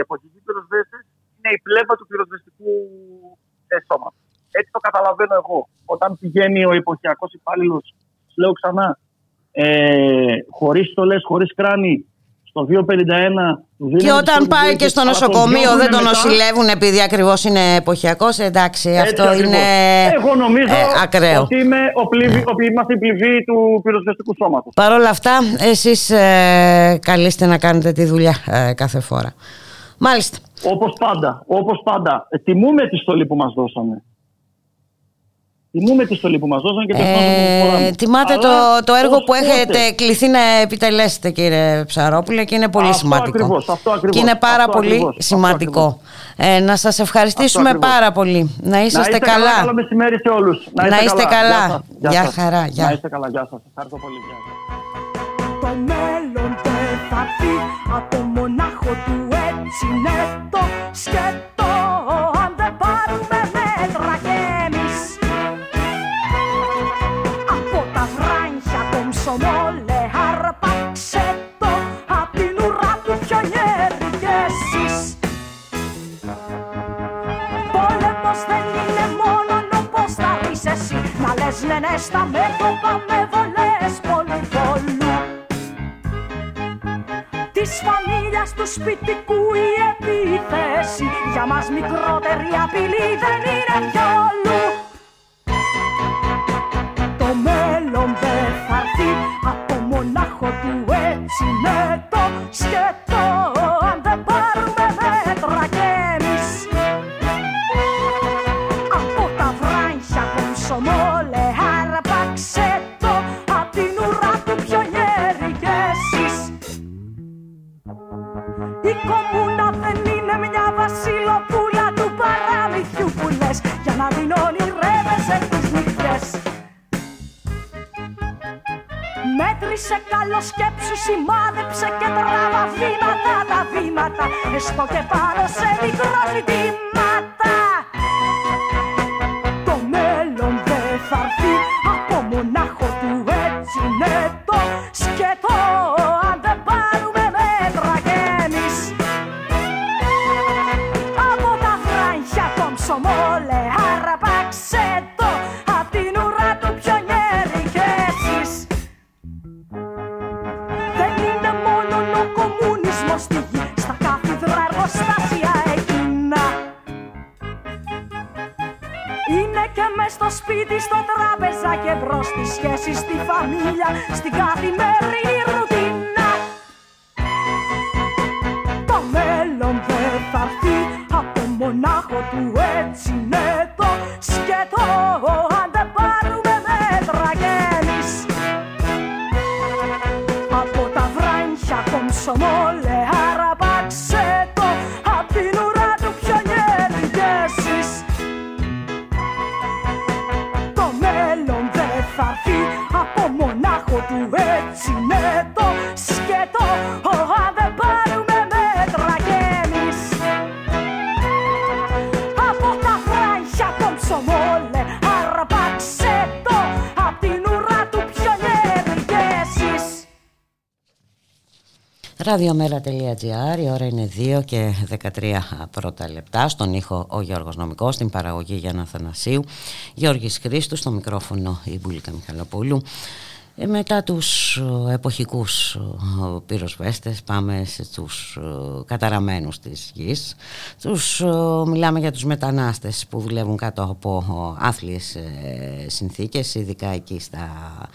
εποχικοί πυροσβέστες είναι η πλέμπα του πυροσβεστικού ε, σώματος. Έτσι το καταλαβαίνω εγώ. Όταν πηγαίνει ο εποχιακός υπάλληλος, λέω ξανά, ε, χωρίς στολές, χωρίς κράνη, στο 251 και όταν πάει και στο νοσοκομείο δεν τον νοσηλεύουν επειδή ακριβώς είναι εποχιακός. Εντάξει, Έτσι αυτό ακριβώς. είναι Εγώ νομίζω ε, ακραίο. ότι είμαι ο πληβή, ότι είμαστε η πληβή του πυροσβεστικού σώματος. Παρ' όλα αυτά, εσείς ε, καλείστε να κάνετε τη δουλειά ε, κάθε φορά. Μάλιστα. Όπως πάντα. Όπως πάντα. Ε, τιμούμε τη στολή που μας δώσανε. Τιμούμε τη στολή που μας δώσαν και ε, Τιμάτε το, το έργο που έχετε κληθεί να επιτελέσετε, κύριε Ψαρόπουλε, και είναι πολύ αυτό σημαντικό. Ακριβώς, αυτό ακριβώς, και είναι πάρα αυτό πολύ ακριβώς, σημαντικό. Ε, να σας ευχαριστήσουμε πάρα πολύ. Να είσαστε να είστε καλά. Καλό μεσημέρι σε όλους. Να είστε, να είστε καλά. καλά. Γεια, γεια χαρά. Γεια. Να είστε καλά. Γεια σας. Ευχαριστώ πολύ. Το μέλλον δεν θα πει από μονάχο του έτσι είναι το σκέτο να λες ναι ναι στα μέτωπα με βολές πολύ πολλού Της φαμίλιας του σπιτικού η επίθεση Για μας μικρότερη απειλή δεν είναι πιόλου Το μέλλον δεν θα έρθει από μονάχο του έτσι με το σκέτο Αν δεν πάρουμε Μέτρησε καλό σκέψου, σημάδεψε και τράβα βήματα τα βήματα έστω και πάνω σε μικρό ζητήματα. Ραδιομέρα.gr, η ώρα είναι 2 και 13 πρώτα λεπτά. Στον ήχο ο Γιώργος Νομικός, στην παραγωγή Γιάννα Θανασίου, Γιώργης Χρήστου, στο μικρόφωνο η Μπουλίκα Μιχαλοπούλου. Ε, μετά τους ε, εποχικούς ε, πυροσβέστες πάμε στους ε, καταραμένους της γης. Τους, ε, μιλάμε για τους μετανάστες που δουλεύουν κάτω από ε, άθλιες ε, συνθήκες, ειδικά εκεί στα ε,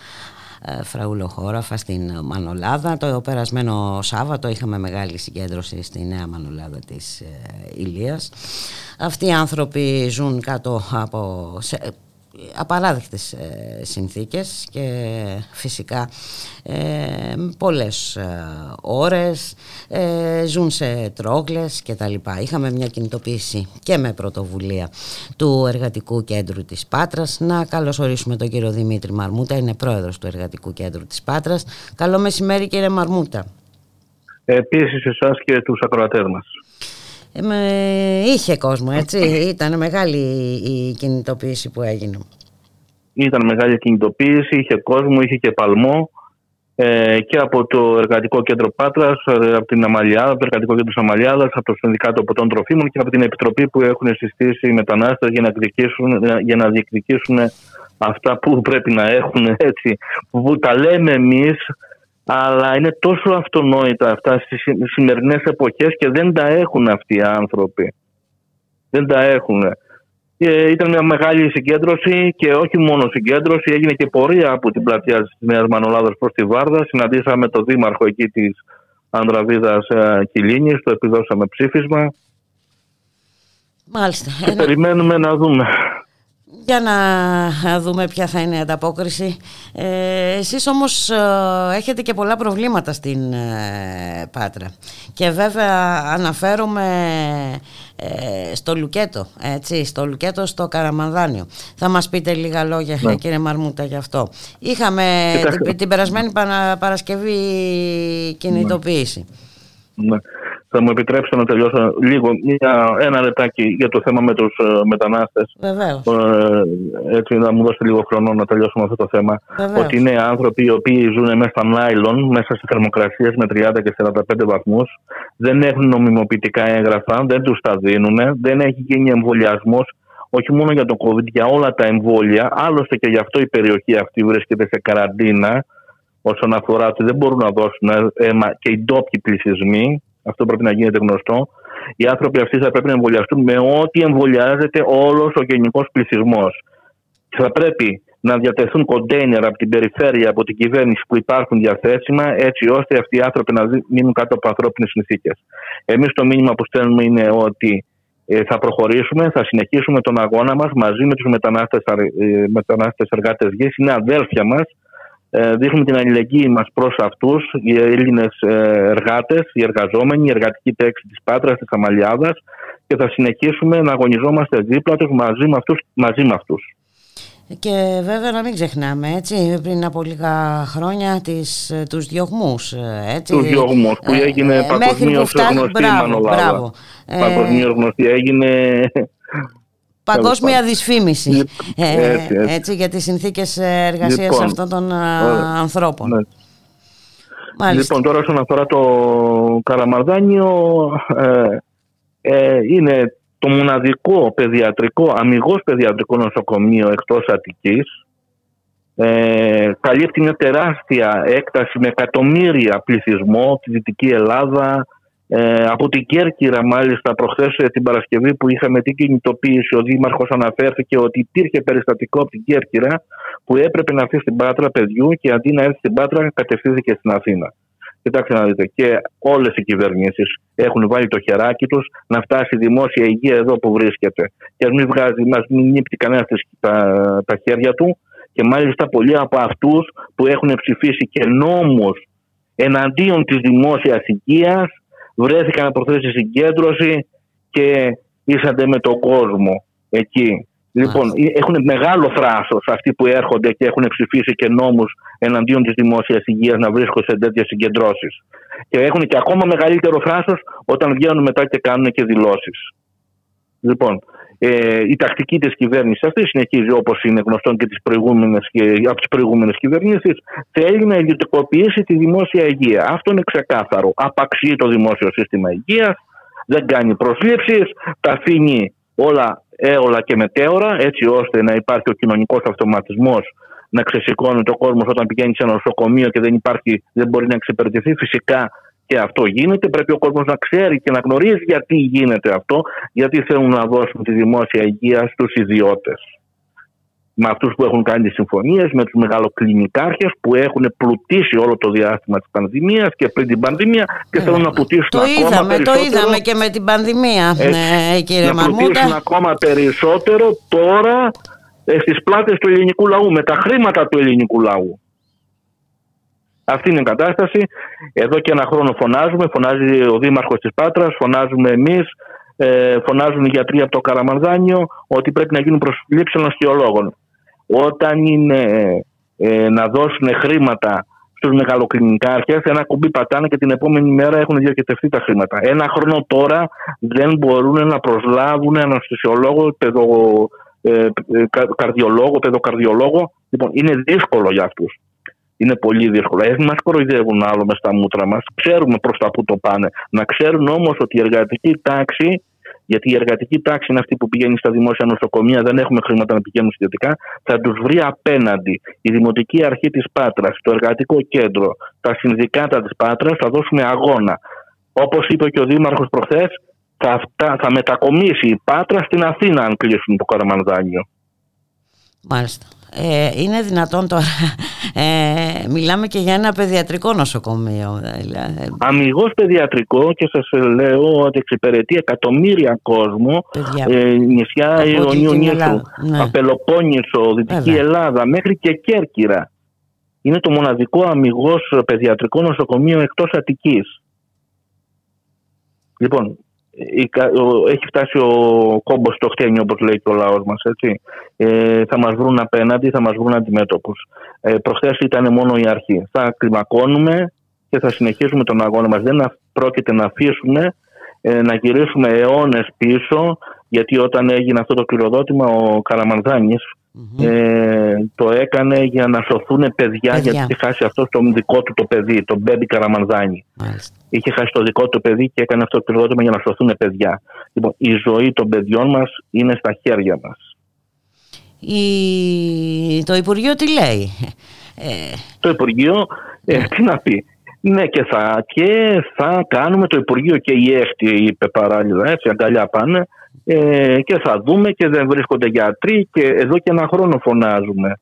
Φραούλο Χώραφα στην Μανολάδα. Το περασμένο Σάββατο είχαμε μεγάλη συγκέντρωση στη Νέα Μανολάδα της ε, Ηλίας. Αυτοί οι άνθρωποι ζουν κάτω από σε, απαράδεκτες ε, συνθήκες και φυσικά ε, πολλές ε, ώρες ε, ζουν σε τρόγλες και τα λοιπά. Είχαμε μια κινητοποίηση και με πρωτοβουλία του Εργατικού Κέντρου της Πάτρας. Να καλωσορίσουμε τον κύριο Δημήτρη Μαρμούτα, είναι πρόεδρος του Εργατικού Κέντρου της Πάτρας. Καλό μεσημέρι κύριε Μαρμούτα. Επίσης εσάς και τους ακροατές μας. Ε, με... Είχε κόσμο, έτσι. Ήταν μεγάλη η κινητοποίηση που έγινε. Ήταν μεγάλη κινητοποίηση, είχε κόσμο, είχε και παλμό ε, και από το Εργατικό Κέντρο Πάτρας, ε, από την Αμαλιάδα, από το Εργατικό Κέντρο της Αμαλιάδας, από το Συνδικάτο Ποτών Τροφίμων και από την Επιτροπή που έχουν συστήσει οι μετανάστες για να, διεκδικήσουν, για να διεκδικήσουν αυτά που πρέπει να έχουν έτσι, που τα λέμε εμείς αλλά είναι τόσο αυτονόητα αυτά στις σημερινές εποχές και δεν τα έχουν αυτοί οι άνθρωποι. Δεν τα έχουν. Και ήταν μια μεγάλη συγκέντρωση και όχι μόνο συγκέντρωση, έγινε και πορεία από την πλατεία της Νέας Μανολάδας προς τη Βάρδα. Συναντήσαμε τον δήμαρχο εκεί της Ανδραβίδας ε, Κιλίνης, το επιδώσαμε ψήφισμα. Μάλιστα. Και περιμένουμε να δούμε. Για να δούμε ποια θα είναι η ανταπόκριση. Ε, εσείς όμως ε, έχετε και πολλά προβλήματα στην ε, Πάτρα. Και βέβαια αναφέρομαι ε, στο Λουκέτο, έτσι, στο Λουκέτο στο Καραμανδάνιο. Θα μας πείτε λίγα λόγια Ναι. κύριε Μαρμούτα γι' αυτό. Είχαμε Κοιτάξτε. την, την περασμένη Παρα- Παρασκευή κινητοποίηση. Ναι. Θα μου επιτρέψετε να τελειώσω λίγο μια, ένα λεπτάκι για το θέμα με τους ε, μετανάστες. Βεβαίως. Ε, έτσι να μου δώσετε λίγο χρόνο να τελειώσουμε αυτό το θέμα. Βεβαίως. Ότι είναι άνθρωποι οι οποίοι ζουν μέσα στα νάιλον, μέσα σε θερμοκρασίες με 30 και 45 βαθμούς. Δεν έχουν νομιμοποιητικά έγγραφα, δεν τους τα δίνουν, δεν έχει γίνει εμβολιασμός. Όχι μόνο για τον COVID, για όλα τα εμβόλια. Άλλωστε και γι' αυτό η περιοχή αυτή βρίσκεται σε καραντίνα όσον αφορά ότι δεν μπορούν να δώσουν αίμα και οι ντόπιοι πληθυσμοί. Αυτό πρέπει να γίνεται γνωστό. Οι άνθρωποι αυτοί θα πρέπει να εμβολιαστούν με ό,τι εμβολιάζεται όλος ο γενικός πληθυσμός. Θα πρέπει να διατεθούν κοντέινερ από την περιφέρεια, από την κυβέρνηση που υπάρχουν διαθέσιμα, έτσι ώστε αυτοί οι άνθρωποι να δι- μείνουν κάτω από ανθρώπινες συνθήκες. Εμείς το μήνυμα που στέλνουμε είναι ότι ε, θα προχωρήσουμε, θα συνεχίσουμε τον αγώνα μας μαζί με τους μετανάστες μετανάστες εργάτες γης. Είναι αδέλφια μας. Ε, δείχνουμε την αλληλεγγύη μας προς αυτούς, οι Έλληνες εργάτες, οι εργαζόμενοι, η εργατική τέξη της Πάτρας, της Αμαλιάδας και θα συνεχίσουμε να αγωνιζόμαστε δίπλα τους μαζί με αυτούς. Μαζί με αυτούς. Και βέβαια να μην ξεχνάμε, έτσι, πριν από λίγα χρόνια τις, ε, τους διωγμούς, ε, έτσι. Τους διωγμούς που Ε, έγινε ε, μέχρι παγκοσμίως που φτάνει- γνωστή η μπράβο, Μανολάδα. μπράβο. Ε, Παγκοσμίως γνωστή έγινε. Παγκόσμια Τέλος δυσφήμιση ε, έτσι, έτσι. έτσι, για τις συνθήκες εργασίας Λοιπόν, αυτών των α, ωραία. ανθρώπων. Ναι. Μάλιστα. Λοιπόν, τώρα όσον αφορά το Καραμαρδάνιο, ε, ε, είναι το μοναδικό παιδιατρικό, αμυγός παιδιατρικό νοσοκομείο εκτός Αττικής. Ε, καλύπτει μια τεράστια έκταση με εκατομμύρια πληθυσμό, τη Δυτική Ελλάδα, ε, από την Κέρκυρα μάλιστα προχθές ε, την Παρασκευή που είχαμε την κινητοποίηση ο Δήμαρχος αναφέρθηκε ότι υπήρχε περιστατικό από την Κέρκυρα που έπρεπε να έρθει στην Πάτρα παιδιού και αντί να έρθει στην Πάτρα κατευθύνθηκε στην Αθήνα. Κοιτάξτε να δείτε, και όλες οι κυβερνήσεις έχουν βάλει το χεράκι τους να φτάσει η δημόσια υγεία εδώ που βρίσκεται. Και ας μην βγάζει, μας μην νύπτει κανένας τα, τα χέρια του και μάλιστα πολλοί από αυτούς που έχουν ψηφίσει και νόμους εναντίον της δημόσιας υγείας βρέθηκαν από χθες στη συγκέντρωση και ήσανται με τον κόσμο εκεί. Λοιπόν, έχουν μεγάλο θράσος αυτοί που έρχονται και έχουν ψηφίσει και νόμους εναντίον της δημόσιας υγείας να βρίσκονται σε τέτοιες συγκεντρώσεις. Και έχουν και ακόμα μεγαλύτερο θράσος όταν βγαίνουν μετά και κάνουν και δηλώσεις. Λοιπόν, ε, η τακτική της κυβέρνησης αυτή συνεχίζει όπως είναι γνωστόν και, τις προηγούμενες, και από τις προηγούμενες κυβερνήσεις. Θέλει να ιδιωτικοποιήσει τη δημόσια υγεία. Αυτό είναι ξεκάθαρο. Απαξιεί το δημόσιο σύστημα υγείας, δεν κάνει προσλήψεις, τα αφήνει όλα έολα και μετέωρα, έτσι ώστε να υπάρχει ο κοινωνικός αυτοματισμός να ξεσηκώνει το κόσμο όταν πηγαίνει σε ένα νοσοκομείο και δεν, υπάρχει, δεν μπορεί να εξυπηρετηθεί. Φυσικά και αυτό γίνεται. Πρέπει ο κόσμος να ξέρει και να γνωρίζει γιατί γίνεται αυτό, γιατί θέλουν να δώσουν τη δημόσια υγεία στους ιδιώτες με αυτούς που έχουν κάνει τι συμφωνίες, με τους μεγαλοκλινικάρχες που έχουν πλουτίσει όλο το διάστημα της πανδημίας και πριν την πανδημία και θέλουν να πλουτίσουν το ακόμα είδαμε, περισσότερο. Το είδαμε και με την πανδημία, ναι, κύριε να Μαρμούτα. πλουτίσουν ακόμα περισσότερο τώρα ε, στις πλάτες του ελληνικού λαού, με τα χρήματα του ελληνικού λαού. Αυτή είναι η κατάσταση. Εδώ και ένα χρόνο φωνάζουμε. Φωνάζει ο Δήμαρχος της Πάτρας, φωνάζουμε εμείς, ε, φωνάζουν οι γιατροί από το Καραμανδάνιο ότι πρέπει να γίνουν προσλήψεις νοσηλολόγων όταν είναι ε, να δώσουν χρήματα στους μεγαλοκλινικάρχες ένα κουμπί πατάνε και την επόμενη μέρα έχουν διοικητευτεί τα χρήματα. Ένα χρόνο τώρα δεν μπορούν να προσλάβουν αναστησιολόγο, παιδο, ε, καρδιολόγο, παιδοκαρδιολόγο. Λοιπόν, είναι δύσκολο για αυτούς. Είναι πολύ δύσκολο. Ε, μας κοροϊδεύουν άλλο μες στα μούτρα μας. Ξέρουμε προς τα που το πάνε. Να ξέρουν όμως ότι η εργατική τάξη γιατί η εργατική τάξη είναι αυτή που πηγαίνει στα δημόσια νοσοκομεία, δεν έχουμε χρήματα να πηγαίνουν ιδιωτικά, θα τους βρει απέναντι. Η Δημοτική Αρχή της Πάτρας, το Εργατικό Κέντρο, τα συνδικάτα της Πάτρας θα δώσουμε αγώνα. Όπως είπε και ο Δήμαρχος προχθές, θα, θα μετακομίσει η Πάτρα στην Αθήνα αν κλείσουν το Καραμανδάνιο. Μάλιστα. Ε, είναι δυνατόν τώρα, ε, μιλάμε και για ένα παιδιατρικό νοσοκομείο. Δηλαδή. Αμυγός παιδιατρικό και σας λέω ότι εξυπηρετεί εκατομμύρια κόσμο, ε, νησιά Ιωνίου Νήσου, ναι. Απελοπόννησο, Δυτική Βέβαια. Ελλάδα, μέχρι και Κέρκυρα. Είναι το μοναδικό αμυγός παιδιατρικό νοσοκομείο εκτός Αττικής. Λοιπόν, έχει φτάσει ο κόμπος στο χτένιο όπως λέει και ο λαός μας έτσι. Ε, θα μας βρουν απέναντι, θα μας βρουν αντιμέτωπους ε, προχθές ήταν μόνο η αρχή θα κλιμακώνουμε και θα συνεχίσουμε τον αγώνα μας δεν πρόκειται να αφήσουμε ε, να γυρίσουμε αιώνες πίσω γιατί όταν έγινε αυτό το κληροδότημα ο Καραμανδάνης ε, το έκανε για να σωθούν παιδιά, παιδιά. γιατί είχε χάσει αυτό το δικό του το παιδί, τον Μπέμπι Καραμανδάνη. Είχε χάσει το δικό του το παιδί και έκανε αυτό το κληροδότημα για να σωθούν παιδιά. Λοιπόν, η ζωή των παιδιών μας είναι στα χέρια μας. Η... Το Υπουργείο τι λέει; Ε... Το Υπουργείο, ε, τι να πει. Ναι και θα, και θα κάνουμε το Υπουργείο και η ΕΦΤΗ είπε παράλληλα έτσι αγκαλιά πάνε ε, και θα δούμε και δεν βρίσκονται γιατροί και εδώ και ένα χρόνο φωνάζουμε.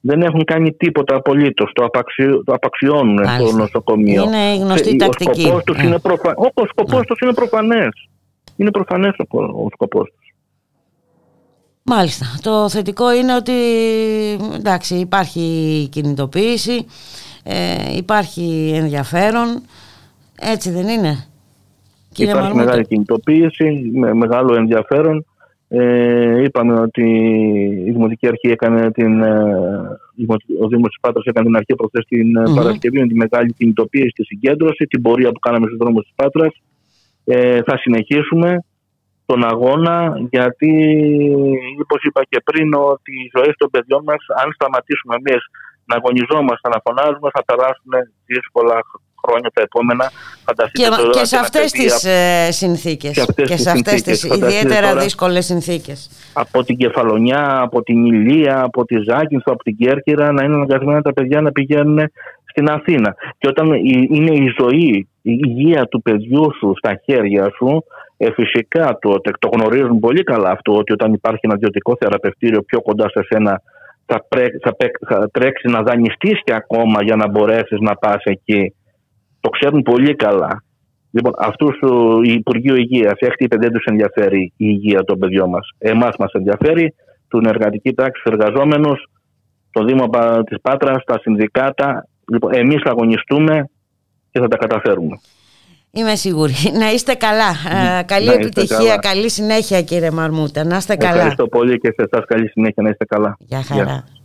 Δεν έχουν κάνει τίποτα απολύτως. Το, απαξι... το απαξιώνουν το νοσοκομείο. Είναι γνωστή τακτική. Ο σκοπός τους είναι, προφα... ο σκοπός τους είναι προφανές. Είναι προφανές ο, ο σκοπός τους. Μάλιστα. Το θετικό είναι ότι εντάξει, υπάρχει κινητοποίηση, ε, υπάρχει ενδιαφέρον. Έτσι δεν είναι. Κύριε Υπάρχει Μαρμούτα. μεγάλη κινητοποίηση, με μεγάλο ενδιαφέρον. Ε, είπαμε ότι η Δημοτική Αρχή έκανε την, ε, ο Δήμος της Πάτρας έκανε την αρχή προχθές την mm-hmm. Παρασκευή με τη μεγάλη κινητοποίηση, τη συγκέντρωση, την πορεία που κάναμε στους δρόμους της Πάτρας. Ε, θα συνεχίσουμε τον αγώνα γιατί όπως είπα και πριν ότι οι ζωές των παιδιών μας αν σταματήσουμε εμείς να αγωνιζόμαστε, να φωνάζουμε θα περάσουν δύσκολα χρόνια τα επόμενα. Και, και σε αυτές τις ε, συνθήκες. Και, αυτές και σε αυτές τις ιδιαίτερα τώρα, δύσκολες συνθήκες. Από την Κεφαλονιά, από την Ηλία, από τη Ζάκυνθο, από την Κέρκυρα να είναι αναγκασμένα τα παιδιά να πηγαίνουν στην Αθήνα. Και όταν είναι η ζωή, η υγεία του παιδιού σου στα χέρια σου, ε, φυσικά το, το γνωρίζουν πολύ καλά αυτό ότι όταν υπάρχει ένα ιδιωτικό θεραπευτήριο πιο κοντά σε σένα θα, πρέ, θα, θα τρέξεις να δανειστείς και ακόμα για να μπορέσεις να πας εκεί το ξέρουν πολύ καλά. Λοιπόν, αυτούς του Υπουργείο Υγείας, έχει είπε δεν του ενδιαφέρει η υγεία των παιδιών μας. Εμάς μας ενδιαφέρει, την εργατική τάξη, του εργαζόμενους, το Δήμο της Πάτρας, τα συνδικάτα. Λοιπόν, εμείς θα αγωνιστούμε και θα τα καταφέρουμε. Είμαι σίγουρη. Να είστε καλά. Ε, καλή Να είστε επιτυχία, καλά. καλή συνέχεια κύριε Μαρμούτα. Να είστε καλά. Ευχαριστώ πολύ και σε εσάς καλή συνέχεια να είστε καλά. Γεια χαρά. Η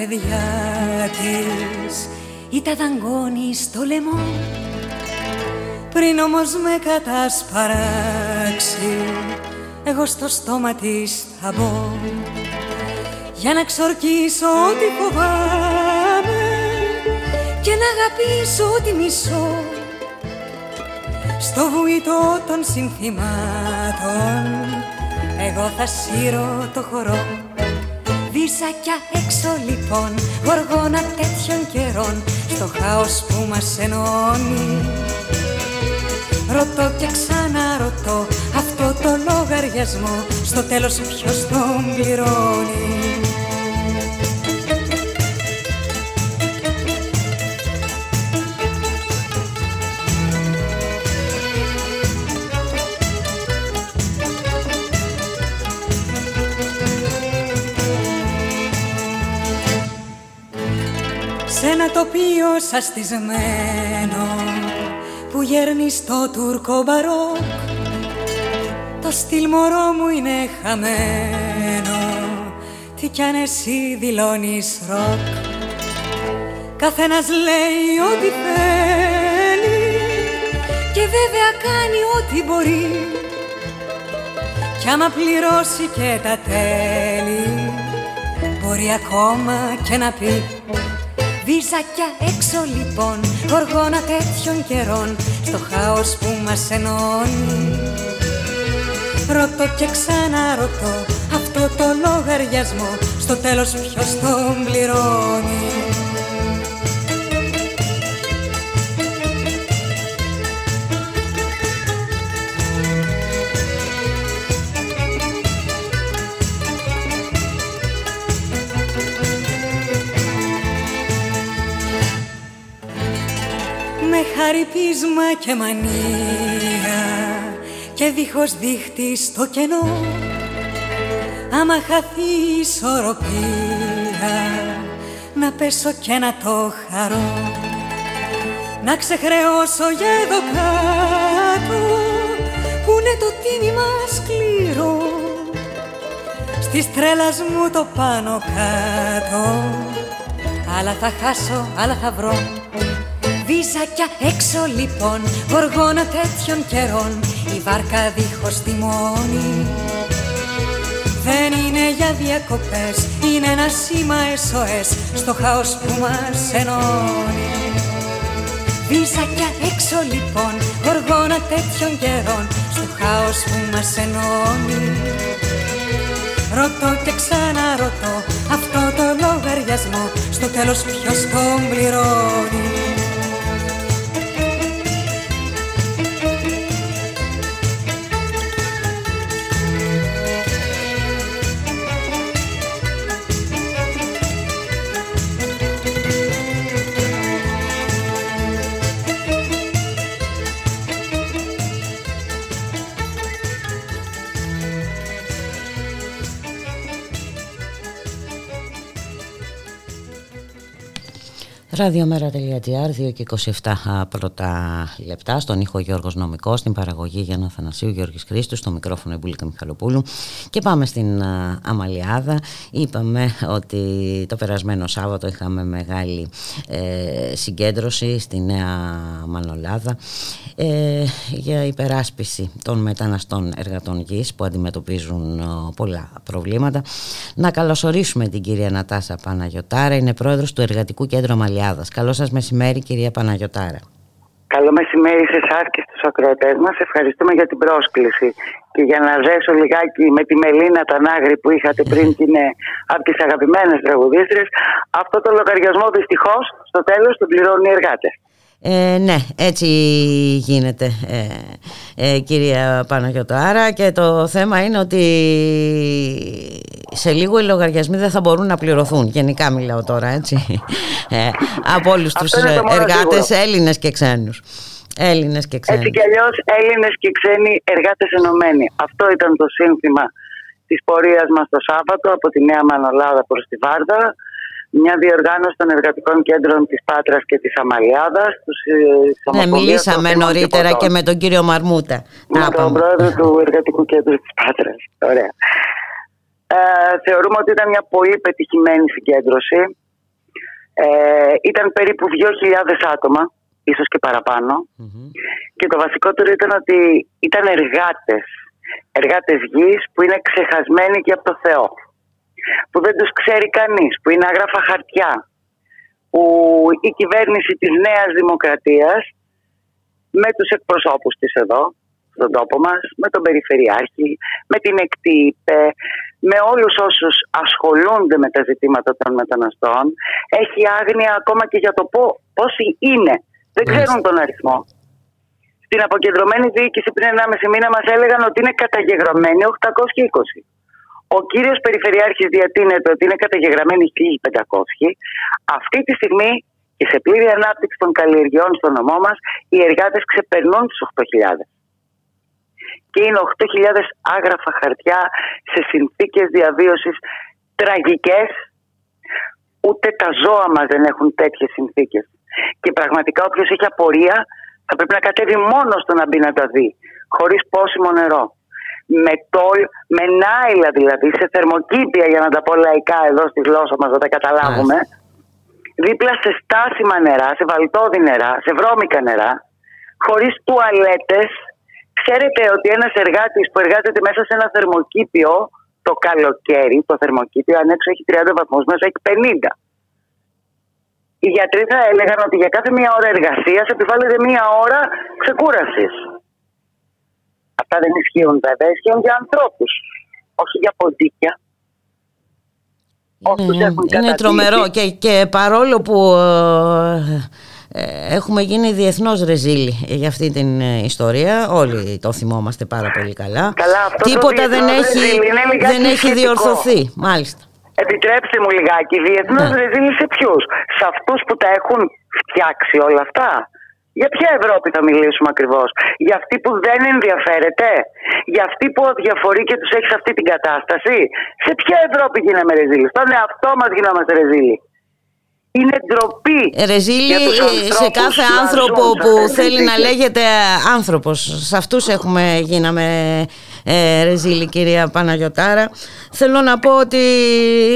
παιδιά της. Ή τα δαγκώνει στο λαιμό. Πριν όμως με κατασπαράξει εγώ στο στόμα της θα μπω. Για να ξορκίσω ό,τι φοβάμαι και να αγαπήσω ό,τι μισώ. Στο βουητό των συνθημάτων εγώ θα σύρω το χορό Βίζακια έξω λοιπόν, γοργόνα τέτοιων καιρών Στο χάος που μας ενώνει. Ρωτώ και ξαναρωτώ αυτό το λογαριασμό Στο τέλος ποιος τον πληρώνει ένα τοπίο σαστισμένο που γέρνει στο τουρκο μπαρόκ. Το στυλ μωρό μου είναι χαμένο τι κι αν εσύ δηλώνεις ροκ. Καθένας λέει ό,τι θέλει και βέβαια κάνει ό,τι μπορεί. Κι άμα πληρώσει και τα τέλη μπορεί ακόμα και να πει Βίζακια έξω λοιπόν, γοργόνα τέτοιων καιρών Στο χάος που μας ενώνει. Ρωτώ και ξαναρωτώ αυτό το λογαριασμό Στο τέλος ποιος τον πληρώνει χαρυπίσμα και μανία και δίχως δίχτυ στο κενό. Άμα χαθεί η ισορροπία να πέσω και να το χαρώ. Να ξεχρεώσω για εδώ κάτω που είναι το τίμημα σκληρό. Στις τρέλας μου το πάνω κάτω άλλα θα χάσω, άλλα θα βρω Βίζακια έξω λοιπόν, γοργόνα τέτοιων καιρών Η βάρκα δίχως τιμόνι Δεν είναι για διακοπές, είναι ένα σήμα SOS Στο χάος που μας ενώνει. Βίζακια έξω λοιπόν, γοργόνα τέτοιων καιρών Στο χάος που μας ενώνει. Ρωτώ και ξαναρωτώ αυτό το λογαριασμό Στο τέλος ποιος τον πληρώνει Ραδιομέρα.gr 2 και 27 πρώτα λεπτά. Στον ήχο Γιώργος Νομικός στην παραγωγή Γιάννα Θανασίου Γιώργης Χρήστου στο μικρόφωνο Εμπούλικα Μιχαλοπούλου. Και πάμε στην α, Αμαλιάδα. Είπαμε ότι το περασμένο Σάββατο είχαμε μεγάλη ε, συγκέντρωση στη Νέα Μανολάδα ε, για υπεράσπιση των μεταναστών εργατών γης που αντιμετωπίζουν ε, πολλά προβλήματα. Να καλωσορίσουμε την κυρία Νατάσα Παναγιωτάρα είναι πρόεδρος του Εργατικού Κέντρου Αμαλιάδας. Καλό σας μεσημέρι κυρία Παναγιωτάρα. Καλό μεσημέρι σε εσάς και στους ακροατές μας. Ευχαριστούμε για την πρόσκληση. Και για να ζέσω λιγάκι με τη Μελίνα Τανάγρη που είχατε πριν και είναι από τις αγαπημένες τραγουδίστρες, αυτό το λογαριασμό δυστυχώς στο τέλος τον πληρώνουν οι εργάτες. Ε, ναι, έτσι γίνεται ε, ε, κυρία Παναγιώτο. και το θέμα είναι ότι σε λίγο οι λογαριασμοί δεν θα μπορούν να πληρωθούν. Γενικά μιλάω τώρα, έτσι. Ε, από όλους τους εργάτες, Έλληνες και ξένους. Έλληνες και ξένοι. Έτσι κι αλλιώς Έλληνες και ξένοι εργάτες ενωμένοι. Αυτό ήταν το σύνθημα της πορείας μας το Σάββατο από τη Νέα Μανολάδα προς τη Βάρδα μια διοργάνωση των εργατικών κέντρων της Πάτρας και της Αμαλιάδας. Ε, ναι, μιλήσαμε νωρίτερα και, με τον κύριο Μαρμούτα. Με τον πρόεδρο του εργατικού κέντρου της Πάτρας. Ωραία. Ε, θεωρούμε ότι ήταν μια πολύ πετυχημένη συγκέντρωση. Ε, ήταν περίπου 2.000 άτομα, ίσως και παραπανω Και το βασικότερο ήταν ότι ήταν εργάτες. Εργάτες γης που είναι ξεχασμένοι και από το Θεό που δεν τους ξέρει κανείς, που είναι άγραφα χαρτιά, που η κυβέρνηση της Νέας Δημοκρατίας με τους εκπροσώπους της εδώ, στον τόπο μας, με τον Περιφερειάρχη, με την ΕΚΤΙΠΕ, με όλους όσους ασχολούνται με τα ζητήματα των μεταναστών, έχει άγνοια ακόμα και για το πόσοι είναι. Δεν ξέρουν τον αριθμό. Στην αποκεντρωμένη διοίκηση πριν 1,5 μήνα μας έλεγαν ότι είναι καταγεγραμμένοι 820. Ο κύριος Περιφερειάρχης διατείνεται ότι είναι καταγεγραμμένοι 1.500. Αυτή τη στιγμή και σε πλήρη ανάπτυξη των καλλιεργειών στο νομό μας οι εργάτες ξεπερνούν τους 8.000. Και είναι 8.000 άγραφα χαρτιά σε συνθήκες διαβίωσης τραγικές. Ούτε τα ζώα μας δεν έχουν τέτοιες συνθήκες. Και πραγματικά όποιος έχει απορία θα πρέπει να κατέβει μόνος στο να μπει να τα δει. Χωρίς πόσιμο νερό με τόλ, με νάιλα δηλαδή, σε θερμοκήπια για να τα πω λαϊκά εδώ στη γλώσσα μας, να τα καταλάβουμε. Δίπλα σε στάσιμα νερά, σε βαλτόδι νερά, σε βρώμικα νερά, χωρίς τουαλέτες. Ξέρετε ότι ένας εργάτης που εργάζεται μέσα σε ένα θερμοκήπιο το καλοκαίρι, το θερμοκήπιο αν έξω έχει 30 βαθμούς, μέσα έχει 50. Οι γιατροί θα έλεγαν ότι για κάθε μία ώρα εργασίας επιβάλλεται μία ώρα ξεκούρασης. Αυτά δεν ισχύουν βέβαια, ισχύουν για ανθρώπους. Όχι για ποντίκια. Είναι, είναι τρομερό και, και παρόλο που ε, ε, έχουμε γίνει διεθνώς ρεζίλοι για αυτή την ε, ιστορία όλοι το θυμόμαστε πάρα πολύ καλά, καλά τίποτα δεν έχει, δεν έχει διορθωθεί μάλιστα Επιτρέψτε μου λιγάκι, διεθνώς ναι. ρεζίλοι σε ποιους; Σε αυτούς που τα έχουν φτιάξει όλα αυτά; Για ποια Ευρώπη θα μιλήσουμε ακριβώς, Για αυτή που δεν ενδιαφέρεται, Για αυτή που διαφορεί και τους έχει σε αυτή την κατάσταση; Σε ποια Ευρώπη γίναμε ρεζίλοι, Στον εαυτό μας γινόμαστε ρεζίλοι. Είναι ντροπή. Ρεζίλη σε κάθε άνθρωπο που θέλει να λέγεται άνθρωπος. Σε αυτούς έχουμε γίναμε ε, ρεζίλη κυρία Παναγιωτάρα. Θέλω να πω ότι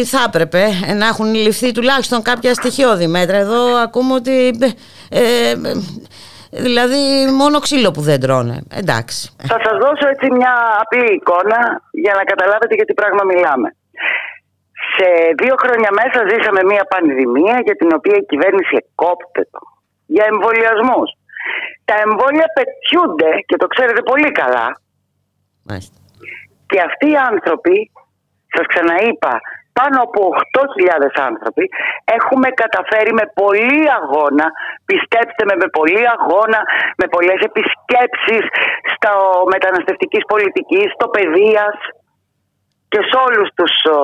θα έπρεπε να έχουν ληφθεί τουλάχιστον κάποια στοιχειώδη μέτρα. Εδώ ακούμε ότι ε, Δηλαδή μόνο ξύλο που δεν τρώνε. Εντάξει. Θα σας δώσω έτσι μια απλή εικόνα για να καταλάβετε για τι πράγμα μιλάμε. Σε δύο χρόνια μέσα ζήσαμε μια πανδημία για την οποία η κυβέρνηση εκόπτε το για εμβολιασμούς. Τα εμβόλια πετιούνται και το ξέρετε πολύ καλά. Μάλιστα. Και αυτοί οι άνθρωποι, σας ξαναείπα, πάνω από 8.000 άνθρωποι έχουμε καταφέρει με πολύ αγώνα, πιστέψτε με, με πολύ αγώνα, με πολλές επισκέψεις στο μεταναστευτικής πολιτικής, στο παιδείας και σε όλους τους ο,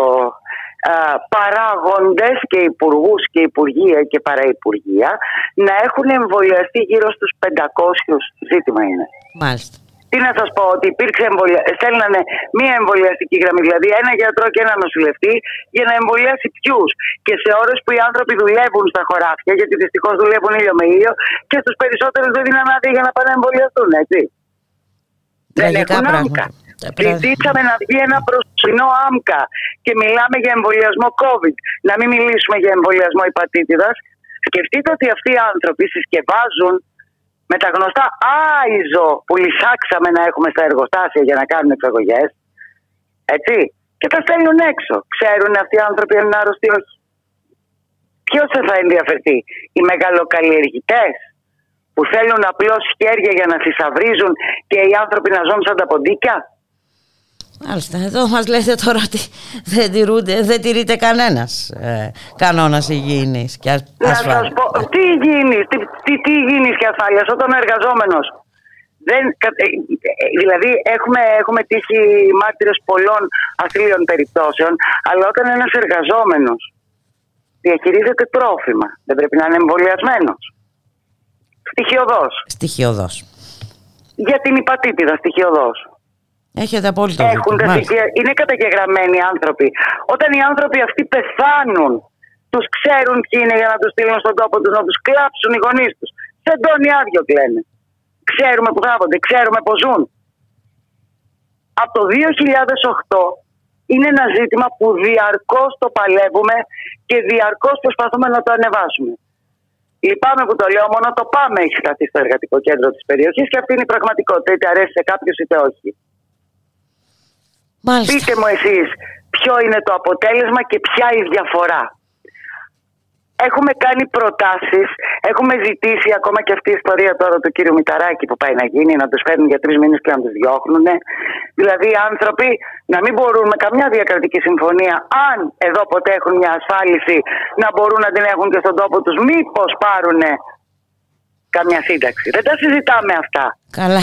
α, παράγοντες και υπουργούς και υπουργεία και παραυπουργεία να έχουν εμβολιαστεί γύρω στους 500 ζήτημα είναι. Μάλιστα τι να σας πω, ότι υπήρξε εμβολια... στέλνανε μία εμβολιαστική γραμμή, δηλαδή ένα γιατρό και ένα νοσηλευτή, για να εμβολιάσει ποιους. Και σε ώρες που οι άνθρωποι δουλεύουν στα χωράφια, γιατί δυστυχώς δουλεύουν ήλιο με ήλιο, και στους περισσότερους δεν δίνουν άδεια για να πάνε να εμβολιαστούν, έτσι. Δεν έχουν άμκα. Ζητήσαμε να βγει ένα προσωπικό άμκα και μιλάμε για εμβολιασμό COVID. Να μην μιλήσουμε για εμβολιασμό υπατήτηδας. Σκεφτείτε ότι αυτοί οι άνθρωποι συσκευάζουν με τα γνωστά άιζο που λυσάξαμε να έχουμε στα εργοστάσια για να κάνουν εξαγωγές. Έτσι. Και τα στέλνουν έξω. Ξέρουν αυτοί οι άνθρωποι αν είναι άρρωστοι ή όχι. Ποιος θα ενδιαφερθεί, οι μεγαλοκαλλιεργητές που που θέλουν απλώς χέρια για να θησαυρίζουν και οι άνθρωποι να ζουν σαν τα ποντίκια; Μάλιστα, εδώ μας λέτε τώρα ότι δεν, τηρούνται, δεν τηρείται κανένας ε, κανόνας υγιεινής και ασφάλειας. Να σας πω, τι υγιεινής, τι, τι, τι υγιεινής και ασφάλειας όταν ο εργαζόμενος δεν, ε, ε, δηλαδή έχουμε, έχουμε τύχει μάρτυρες πολλών αθλίων περιπτώσεων αλλά όταν ένας εργαζόμενος διαχειρίζεται τρόφιμα δεν πρέπει να είναι εμβολιασμένος. Στοιχειοδός. Στοιχειοδός. Για την υπατήτηδα στοιχειοδός. Έχετε απόλυτο Έχουν τα στοιχεία, είναι καταγεγραμμένοι άνθρωποι. Όταν οι άνθρωποι αυτοί πεθάνουν, τους ξέρουν ποιοι είναι για να τους στείλουν στον τόπο τους, να τους κλάψουν οι γονείς τους. Σε ντόνι άδειο κλαίνε. Ξέρουμε που θάβονται, ξέρουμε πώς ζουν. Από το 2008 είναι ένα ζήτημα που διαρκώς το παλεύουμε και διαρκώς προσπαθούμε να το ανεβάσουμε. Λυπάμαι που το λέω, μόνο το πάμε έχει σταθεί στο εργατικό κέντρο της περιοχής και αυτή είναι η πραγματικότητα, είτε αρέσει σε κάποιους είτε όχι. Μάλιστα. Πείτε μου εσείς ποιο είναι το αποτέλεσμα και ποια η διαφορά; Έχουμε κάνει προτάσεις, έχουμε ζητήσει ακόμα και αυτή η ιστορία τώρα του κύριου Μηταράκη που πάει να γίνει, να τους φέρνουν για τρεις μήνες και να τους διώχνουν. Δηλαδή οι άνθρωποι να μην μπορούν με καμιά διακρατική συμφωνία, αν εδώ ποτέ έχουν μια ασφάλιση, να μπορούν να την έχουν και στον τόπο τους, μήπως πάρουν καμιά σύνταξη. Δεν τα συζητάμε αυτά. Καλά.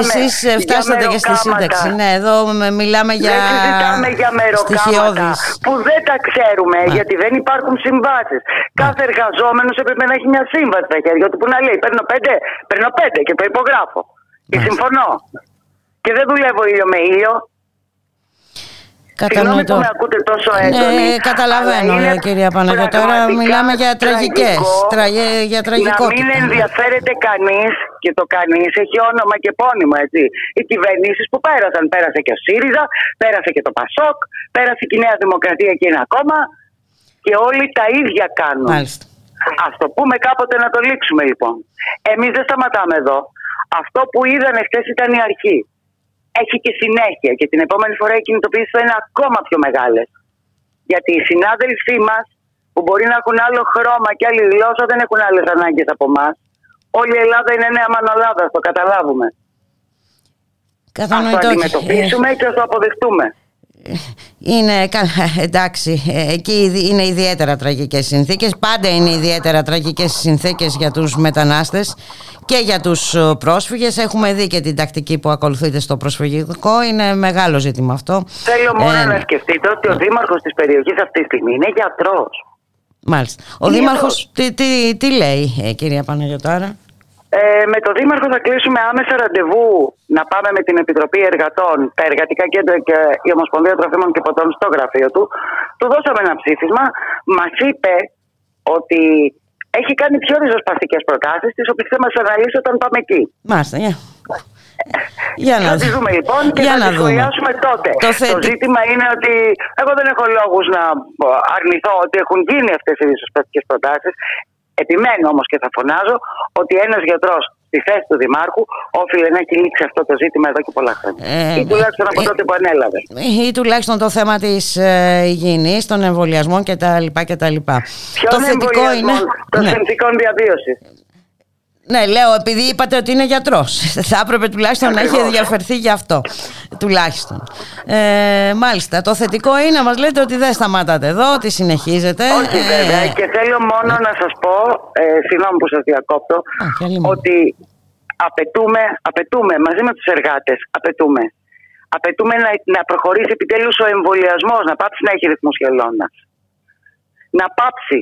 Εσείς φτάσατε και στη σύνταξη. Ναι, εδώ μιλάμε για Δεν συζητάμε για μεροκάματα που δεν τα ξέρουμε γιατί δεν υπάρχουν συμβάσεις. Κάθε εργαζόμενος έπρεπε να έχει μια σύμβαση στα χέρια του που να λέει παίρνω πέντε, παίρνω πέντε και το υπογράφω. Και συμφωνώ. Και δεν δουλεύω ήλιο με ήλιο. Συγγνώμη που με ακούτε τόσο έντονη. Ναι, καταλαβαίνω, είναι κυρία Παναγιώτα. Τώρα μιλάμε για τραγικές. Τραγε, για τραγικότητα. Να μην ενδιαφέρεται κανείς και το κανείς έχει όνομα και πόνιμο, έτσι. Οι κυβερνήσεις που πέρασαν. Πέρασε και ο ΣΥΡΙΖΑ, πέρασε και το ΠΑΣΟΚ, πέρασε και η Νέα Δημοκρατία και ένα κόμμα. Και όλοι τα ίδια κάνουν. Μάλιστα. Α το πούμε κάποτε να το λήξουμε λοιπόν. Εμείς δεν σταματάμε εδώ. Αυτό που είδαν χθε ήταν η αρχή έχει και συνέχεια και την επόμενη φορά οι κινητοποιήσει θα είναι ακόμα πιο μεγάλε. Γιατί οι συνάδελφοί μας που μπορεί να έχουν άλλο χρώμα και άλλη γλώσσα δεν έχουν άλλες ανάγκες από εμάς. Όλη η Ελλάδα είναι νέα Μανολάδα, το καταλάβουμε. Ας το αντιμετωπίσουμε και ας το αποδεχτούμε. Είναι εντάξει, εκεί είναι ιδιαίτερα τραγικές συνθήκες. Πάντα είναι ιδιαίτερα τραγικές συνθήκες για τους μετανάστες και για τους πρόσφυγες. Έχουμε δει και την τακτική που ακολουθείται στο προσφυγικό. Είναι μεγάλο ζήτημα αυτό. Θέλω μόνο ε, να σκεφτείτε ότι ο δήμαρχος της περιοχής αυτή τη στιγμή είναι γιατρός. Μάλιστα. Ο είναι δήμαρχος τι, τι, τι λέει ε, κυρία Παναγιωτάρα; Ε, με το Δήμαρχο θα κλείσουμε άμεσα ραντεβού να πάμε με την Επιτροπή Εργατών, τα Εργατικά Κέντρα και η Ομοσπονδία Τροφίμων και Ποτών στο γραφείο του. Του δώσαμε ένα ψήφισμα. Μας είπε ότι έχει κάνει πιο ριζοσπαστικές προτάσεις, τις οποίες θα μας αναλύσει όταν πάμε εκεί. Μάλιστα, yeah. Για να θα τις δούμε λοιπόν και Για θα να τις σχολιάσουμε τότε. Το, το ζήτημα είναι ότι εγώ δεν έχω λόγους να αρνηθώ ότι έχουν γίνει αυτές οι ριζοσπαστικές προτάσεις. Επιμένω όμως και θα φωνάζω ότι ένας γιατρός στη θέση του Δημάρχου όφιλε να έχει λήξει αυτό το ζήτημα εδώ και πολλά χρόνια. Ε, ή τουλάχιστον από ε, τότε που ανέλαβε. Ή τουλάχιστον το θέμα της ε, υγιεινής, των εμβολιασμών κτλ. Ποιο το θετικό είναι. Των ναι. συνθήκων διαβίωσης. Ναι, λέω, επειδή είπατε ότι είναι γιατρός. Θα έπρεπε τουλάχιστον να έχει ενδιαφερθεί γι' αυτό. Τουλάχιστον. Ε, μάλιστα. Το θετικό είναι, μας λέτε ότι δεν σταματάτε εδώ, ότι συνεχίζετε. Όχι, ε, βέβαια. Και θέλω μόνο να σας πω, ε, συγγνώμη που σας διακόπτω, ότι απαιτούμε, απαιτούμε μαζί με τους εργάτες, απαιτούμε, απαιτούμε να, να προχωρήσει επιτέλους ο εμβολιασμός, να πάψει να έχει ρυθμό χελώνα. Να πάψει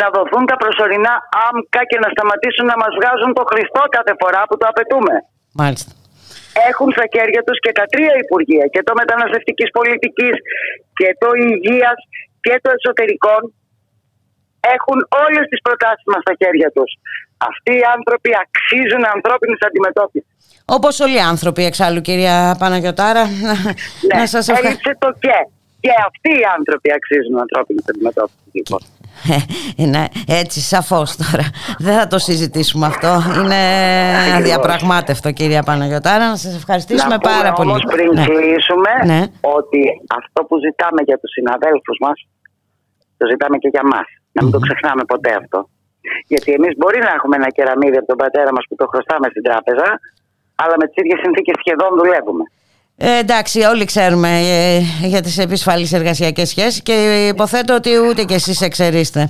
να δοθούν τα προσωρινά άμκα και να σταματήσουν να μας βγάζουν το Χριστό κάθε φορά που το απαιτούμε. Μάλιστα. Έχουν στα χέρια τους και τα τρία Υπουργεία, και το μεταναστευτικής πολιτικής και το υγείας και το εσωτερικών. Έχουν όλες τις προτάσεις μας στα χέρια τους. Αυτοί οι άνθρωποι αξίζουν ανθρώπινη αντιμετώπιση. Όπως όλοι οι άνθρωποι, εξάλλου, κυρία Παναγιοτάρα. Ναι, να σας ευχαριστώ. το και. Και αυτοί οι άνθρωποι αξίζουν ανθρώπινη αντιμετώπιση. Λοιπόν. Είναι έτσι σαφώς τώρα. Δεν θα το συζητήσουμε αυτό. Είναι αδιαπραγμάτευτο κυρία Παναγιωτάρα. Να σας ευχαριστήσουμε να πάρα πολύ. όμως πριν ναι. κλείσουμε ναι. ότι αυτό που ζητάμε για τους συναδέλφους μας το ζητάμε και για μας. Να μην το ξεχνάμε ποτέ αυτό. Γιατί εμείς μπορεί να έχουμε ένα κεραμίδι από τον πατέρα μας που το χρωστάμε στην τράπεζα, αλλά με τις ίδιες συνθήκες σχεδόν δουλεύουμε. Ε, εντάξει, όλοι ξέρουμε ε, για τις επισφαλείς εργασιακές σχέσεις και υποθέτω ότι ούτε και εσείς εξαιρείστε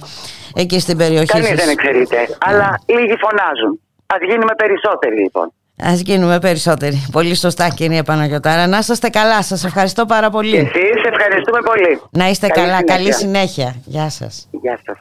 εκεί στην περιοχή Κανείς σας. δεν εξαιρείται, αλλά λίγοι φωνάζουν. Α γίνουμε περισσότεροι λοιπόν. Ας γίνουμε περισσότεροι. Πολύ σωστά κυρία Παναγιωτάρα. Να είστε καλά. Σας ευχαριστώ πάρα πολύ. Εσείς ευχαριστούμε πολύ. Να είστε Καλή καλά. συνέχεια. Καλή συνέχεια. Γεια σας. Γεια σας.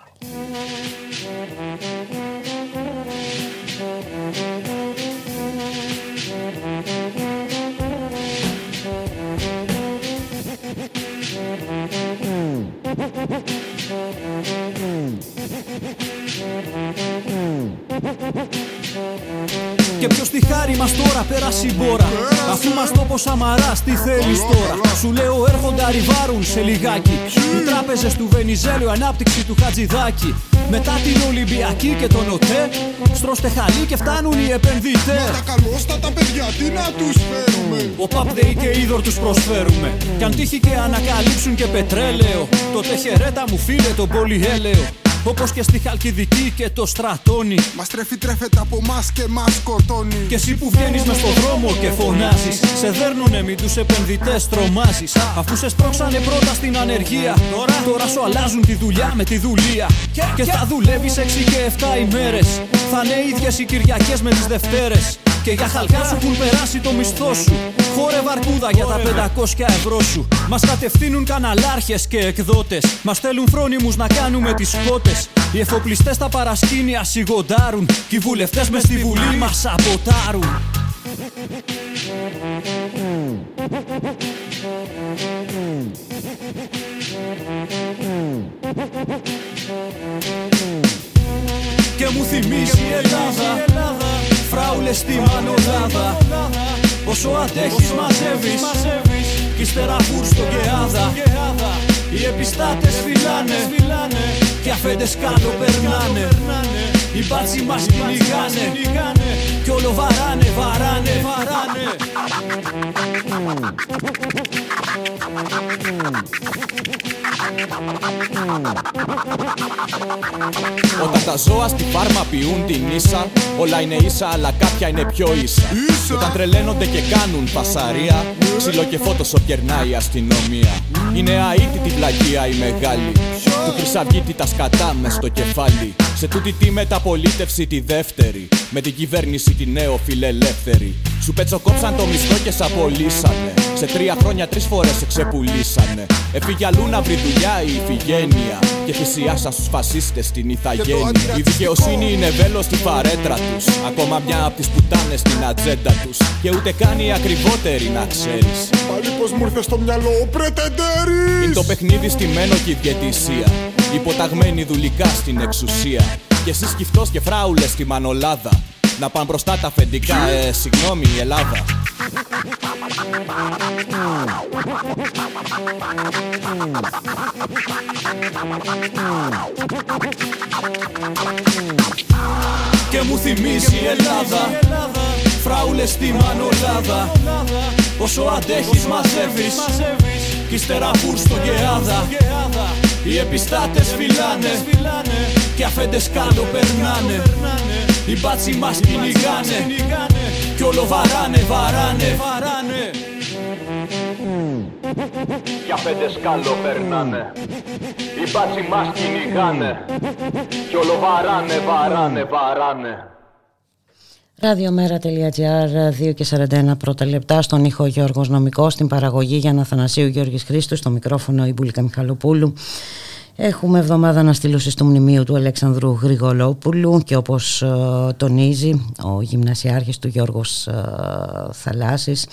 Και ποιος στη χάρη μας τώρα πέρασε η μπόρα. Αφού μας το 'πε ο Σαμαράς, τι θέλεις τώρα; Σου λέω έρχονται αριβάρουν σε λιγάκι. Οι τράπεζες του Βενιζέλου, η ανάπτυξη του Χατζηδάκη. Μετά την Ολυμπιακή και τον ΟΤΕ, στρώστε χαλί και φτάνουν οι επενδυτές. Τα καλώς τα τα παιδιά, τι να τους φέρουμε; ΟΠΑΠ, ΔΕΗ και ύδωρ τους προσφέρουμε. Κι αν τύχει και ανακαλύψουν και πετρέλαιο, τότε χαιρέτα μου φίλε τον πολυέλαιο. Όπως και στη Χαλκιδική και το Στρατώνι. Μας τρέφει τρέφεται από μας και μας σκοτώνει Και εσύ που βγαίνεις μες στον δρόμο και φωνάζεις, σε δέρνουνε μην τους επενδυτές τρομάζεις. Αφού σε σπρώξανε πρώτα στην ανεργία, τώρα, τώρα σου αλλάζουν τη δουλειά με τη δουλεία. Και θα δουλεύεις 6 και 7 ημέρες. Θα είναι ίδιες οι Κυριακές με τις Δευτέρες. Και για χαλκά σου έχουν περάσει το μισθό σου. Χόρε βαρκούδα για τα 500 ευρώ σου. Μας κατευθύνουν καναλάρχες και εκδότες. Μας στέλνουν φρόνιμους να κάνουμε τις κότε. Οι εφοπλιστές στα παρασκήνια σιγοντάρουν. Και οι βουλευτές μες στη βουλή μας σαμποτάρουν. Και μου θυμίζει η Ελλάδα Φράουλες στη μανολάδα Όσο αντέχεις μαζεύεις Κι ύστερα φούρστο και άδα Οι επιστάτες φυλάνε Κι αφέντες κάτω περνάνε Οι μπάτσοι μας κυνηγάνε Κι όλο βαράνε, βαράνε, βαράνε Όταν τα ζώα στη φάρμα ποιούν την ίσα, όλα είναι ίσα, αλλά κάποια είναι πιο ίσα. Και όταν τρελαίνονται και κάνουν φασαρία, ξυλό και φώτος περνάει η αστυνομία. Είναι αίτητη βλακεία η μεγάλη. Του χρυσαυγίτη τα σκατά μες στο κεφάλι. Σε τούτη τη μεταπολίτευση τη δεύτερη. Με την κυβέρνηση τη νέο φιλελεύθερη. Σου πετσοκόψαν το μισθό και σ' απολύσανε. Σε τρία χρόνια τρεις φορές σε ξεπουλήσανε. Έφυγε αλλού να βρει δουλειά η Ιφηγένεια. Και θυσιάσαν στους φασίστες την Ιθαγένεια. Η δικαιοσύνη είναι βέλος στη φαρέτρα τους. Ακόμα μια από τις πουτάνες στην ατζέντα τους. Και ούτε καν οι ακριβότεροι να ξέρεις. Πάλι πως μου ήρθε στο μυαλό ο πρετεντέρης Είναι το παιχνίδι στημένο και η διαιτησία. Υποταγμένη δουλικά στην εξουσία. Και εσύ σκυφτός και φράουλες στη μανολάδα. Να πάνε μπροστά τα αφεντικά, ε, συγγνώμη, η Ελλάδα. Και μου θυμίζει η Ελλάδα Φράουλες στη μανολάδα Όσο αντέχεις μαζεύεις Κι ύστερα φούρστο και άδα Οι επιστάτες φυλάνε Κι αφέντες κάτω περνάνε. Οι μπάτσοι μας κυνηγάνε Κι όλο βαράνε, βαράνε, βαράνε. Κι αφέντες κάτω περνάνε. Οι μπάτσοι μας κυνηγάνε Κι όλο βαράνε, βαράνε, βαράνε Ραδιομέρα.gr 2 και 41 πρώτα λεπτά στον ήχο Γιώργος Νομικός στην παραγωγή για Αθανασίου Γιώργης Χρήστου στο μικρόφωνο η Μπουλίκα Μιχαλοπούλου. Έχουμε εβδομάδα αναστήλωσης του μνημείου του Αλέξανδρου Γρηγολόπουλου και όπως ε, τονίζει ο γυμνασιάρχης του Γιώργος ε, Θαλάσσης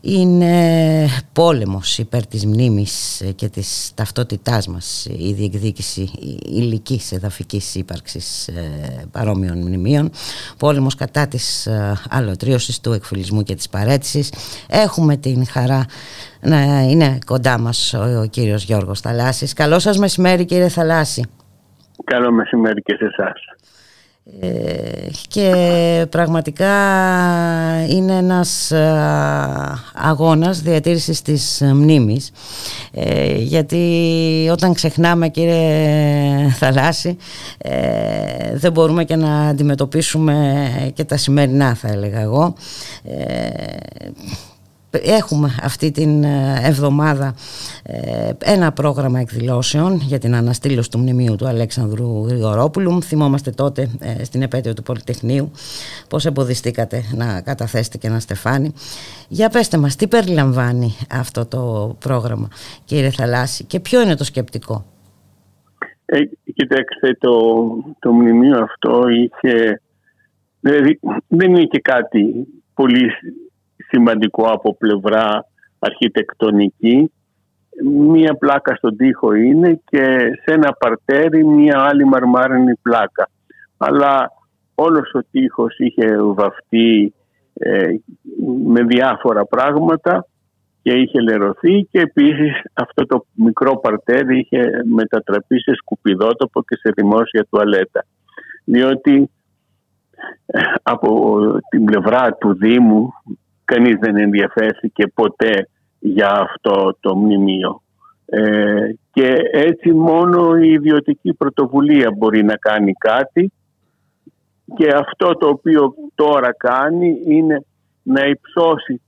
είναι πόλεμος υπέρ της μνήμης και της ταυτότητάς μας η διεκδίκηση υλικής εδαφικής ύπαρξης ε, παρόμοιων μνημείων. Πόλεμος κατά της ε, αλωτρίωσης του εκφυλισμού και της παρέτησης. Έχουμε την χαρά να είναι κοντά μας ο, ο κύριος Γιώργος Θαλάσσης. Καλό σας μεσημέρι κύριε Θαλάσση. Καλό μεσημέρι και σε εσάς. Ε, και πραγματικά είναι ένας αγώνας διατήρησης της μνήμης. Ε, γιατί όταν ξεχνάμε κύριε Θαλάσση ε, δεν μπορούμε και να αντιμετωπίσουμε και τα σημερινά θα έλεγα εγώ έχουμε αυτή την ε, εβδομάδα ε, ένα πρόγραμμα εκδηλώσεων για την αναστήλωση του μνημείου του Αλέξανδρου Γρηγορόπουλου. Θυμόμαστε τότε ε, στην επέτειο του Πολυτεχνείου πώς εμποδιστήκατε να καταθέσετε και ένα στεφάνι. Για πέστε μας, τι περιλαμβάνει αυτό το πρόγραμμα κύριε Θαλάσση και ποιο είναι το σκεπτικό; Ε, κοιτάξτε, το, το μνημείο αυτό είχε... Δηλαδή, δεν είναι και κάτι πολύ σημαντικό από πλευρά αρχιτεκτονική. Μία πλάκα στον τοίχο είναι και σε ένα παρτέρι μία άλλη μαρμάρινη πλάκα. Αλλά όλος ο τοίχος είχε βαφτεί ε, με διάφορα πράγματα και είχε λερωθεί και επίσης αυτό το μικρό παρτέρι είχε μετατραπεί σε σκουπιδότοπο και σε δημόσια τουαλέτα. Διότι ε, από την πλευρά του Δήμου κανείς δεν ενδιαφέρθηκε ποτέ για αυτό το μνημείο. Ε, και έτσι μόνο η ιδιωτική πρωτοβουλία μπορεί να κάνει κάτι και αυτό το οποίο τώρα κάνει είναι να υψώσει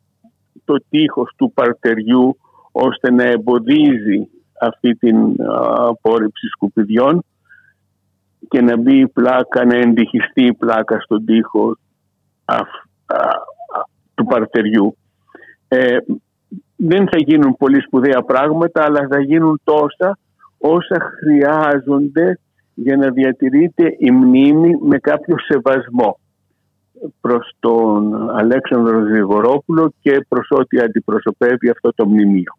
το τείχος του παρτεριού ώστε να εμποδίζει αυτή την απόρριψη σκουπιδιών και να μπει η πλάκα, να εντυχιστεί η πλάκα στον τοίχο του παρτεριού. Ε, δεν θα γίνουν πολύ σπουδαία πράγματα, αλλά θα γίνουν τόσα όσα χρειάζονται για να διατηρείται η μνήμη με κάποιο σεβασμό προς τον Αλέξανδρο Γρηγορόπουλο και προς ό,τι αντιπροσωπεύει αυτό το μνημείο.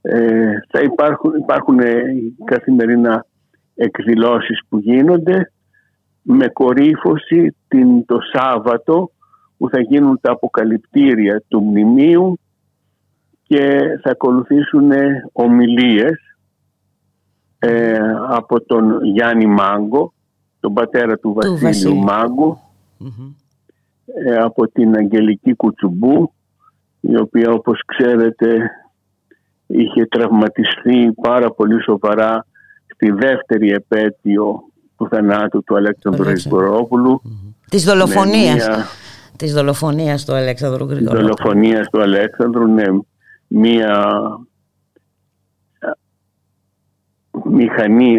Ε, θα υπάρχουν, υπάρχουν καθημερινά εκδηλώσεις που γίνονται με κορύφωση την, το Σάββατο που θα γίνουν τα αποκαλυπτήρια του μνημείου και θα ακολουθήσουν ομιλίες ε, από τον Γιάννη Μάγκο, τον πατέρα του, Βασίλειου Μάγκου, ε, από την Αγγελική Κουτσουμπού, η οποία όπως ξέρετε είχε τραυματιστεί πάρα πολύ σοβαρά στη δεύτερη επέτειο του θανάτου του Αλέξανδρου Ισπορόπουλου. Της δολοφονίας της δολοφονίας του Αλέξανδρου Γρηγορόπουλου. Της δολοφονίας του Αλέξανδρου, ναι. Μία μηχανή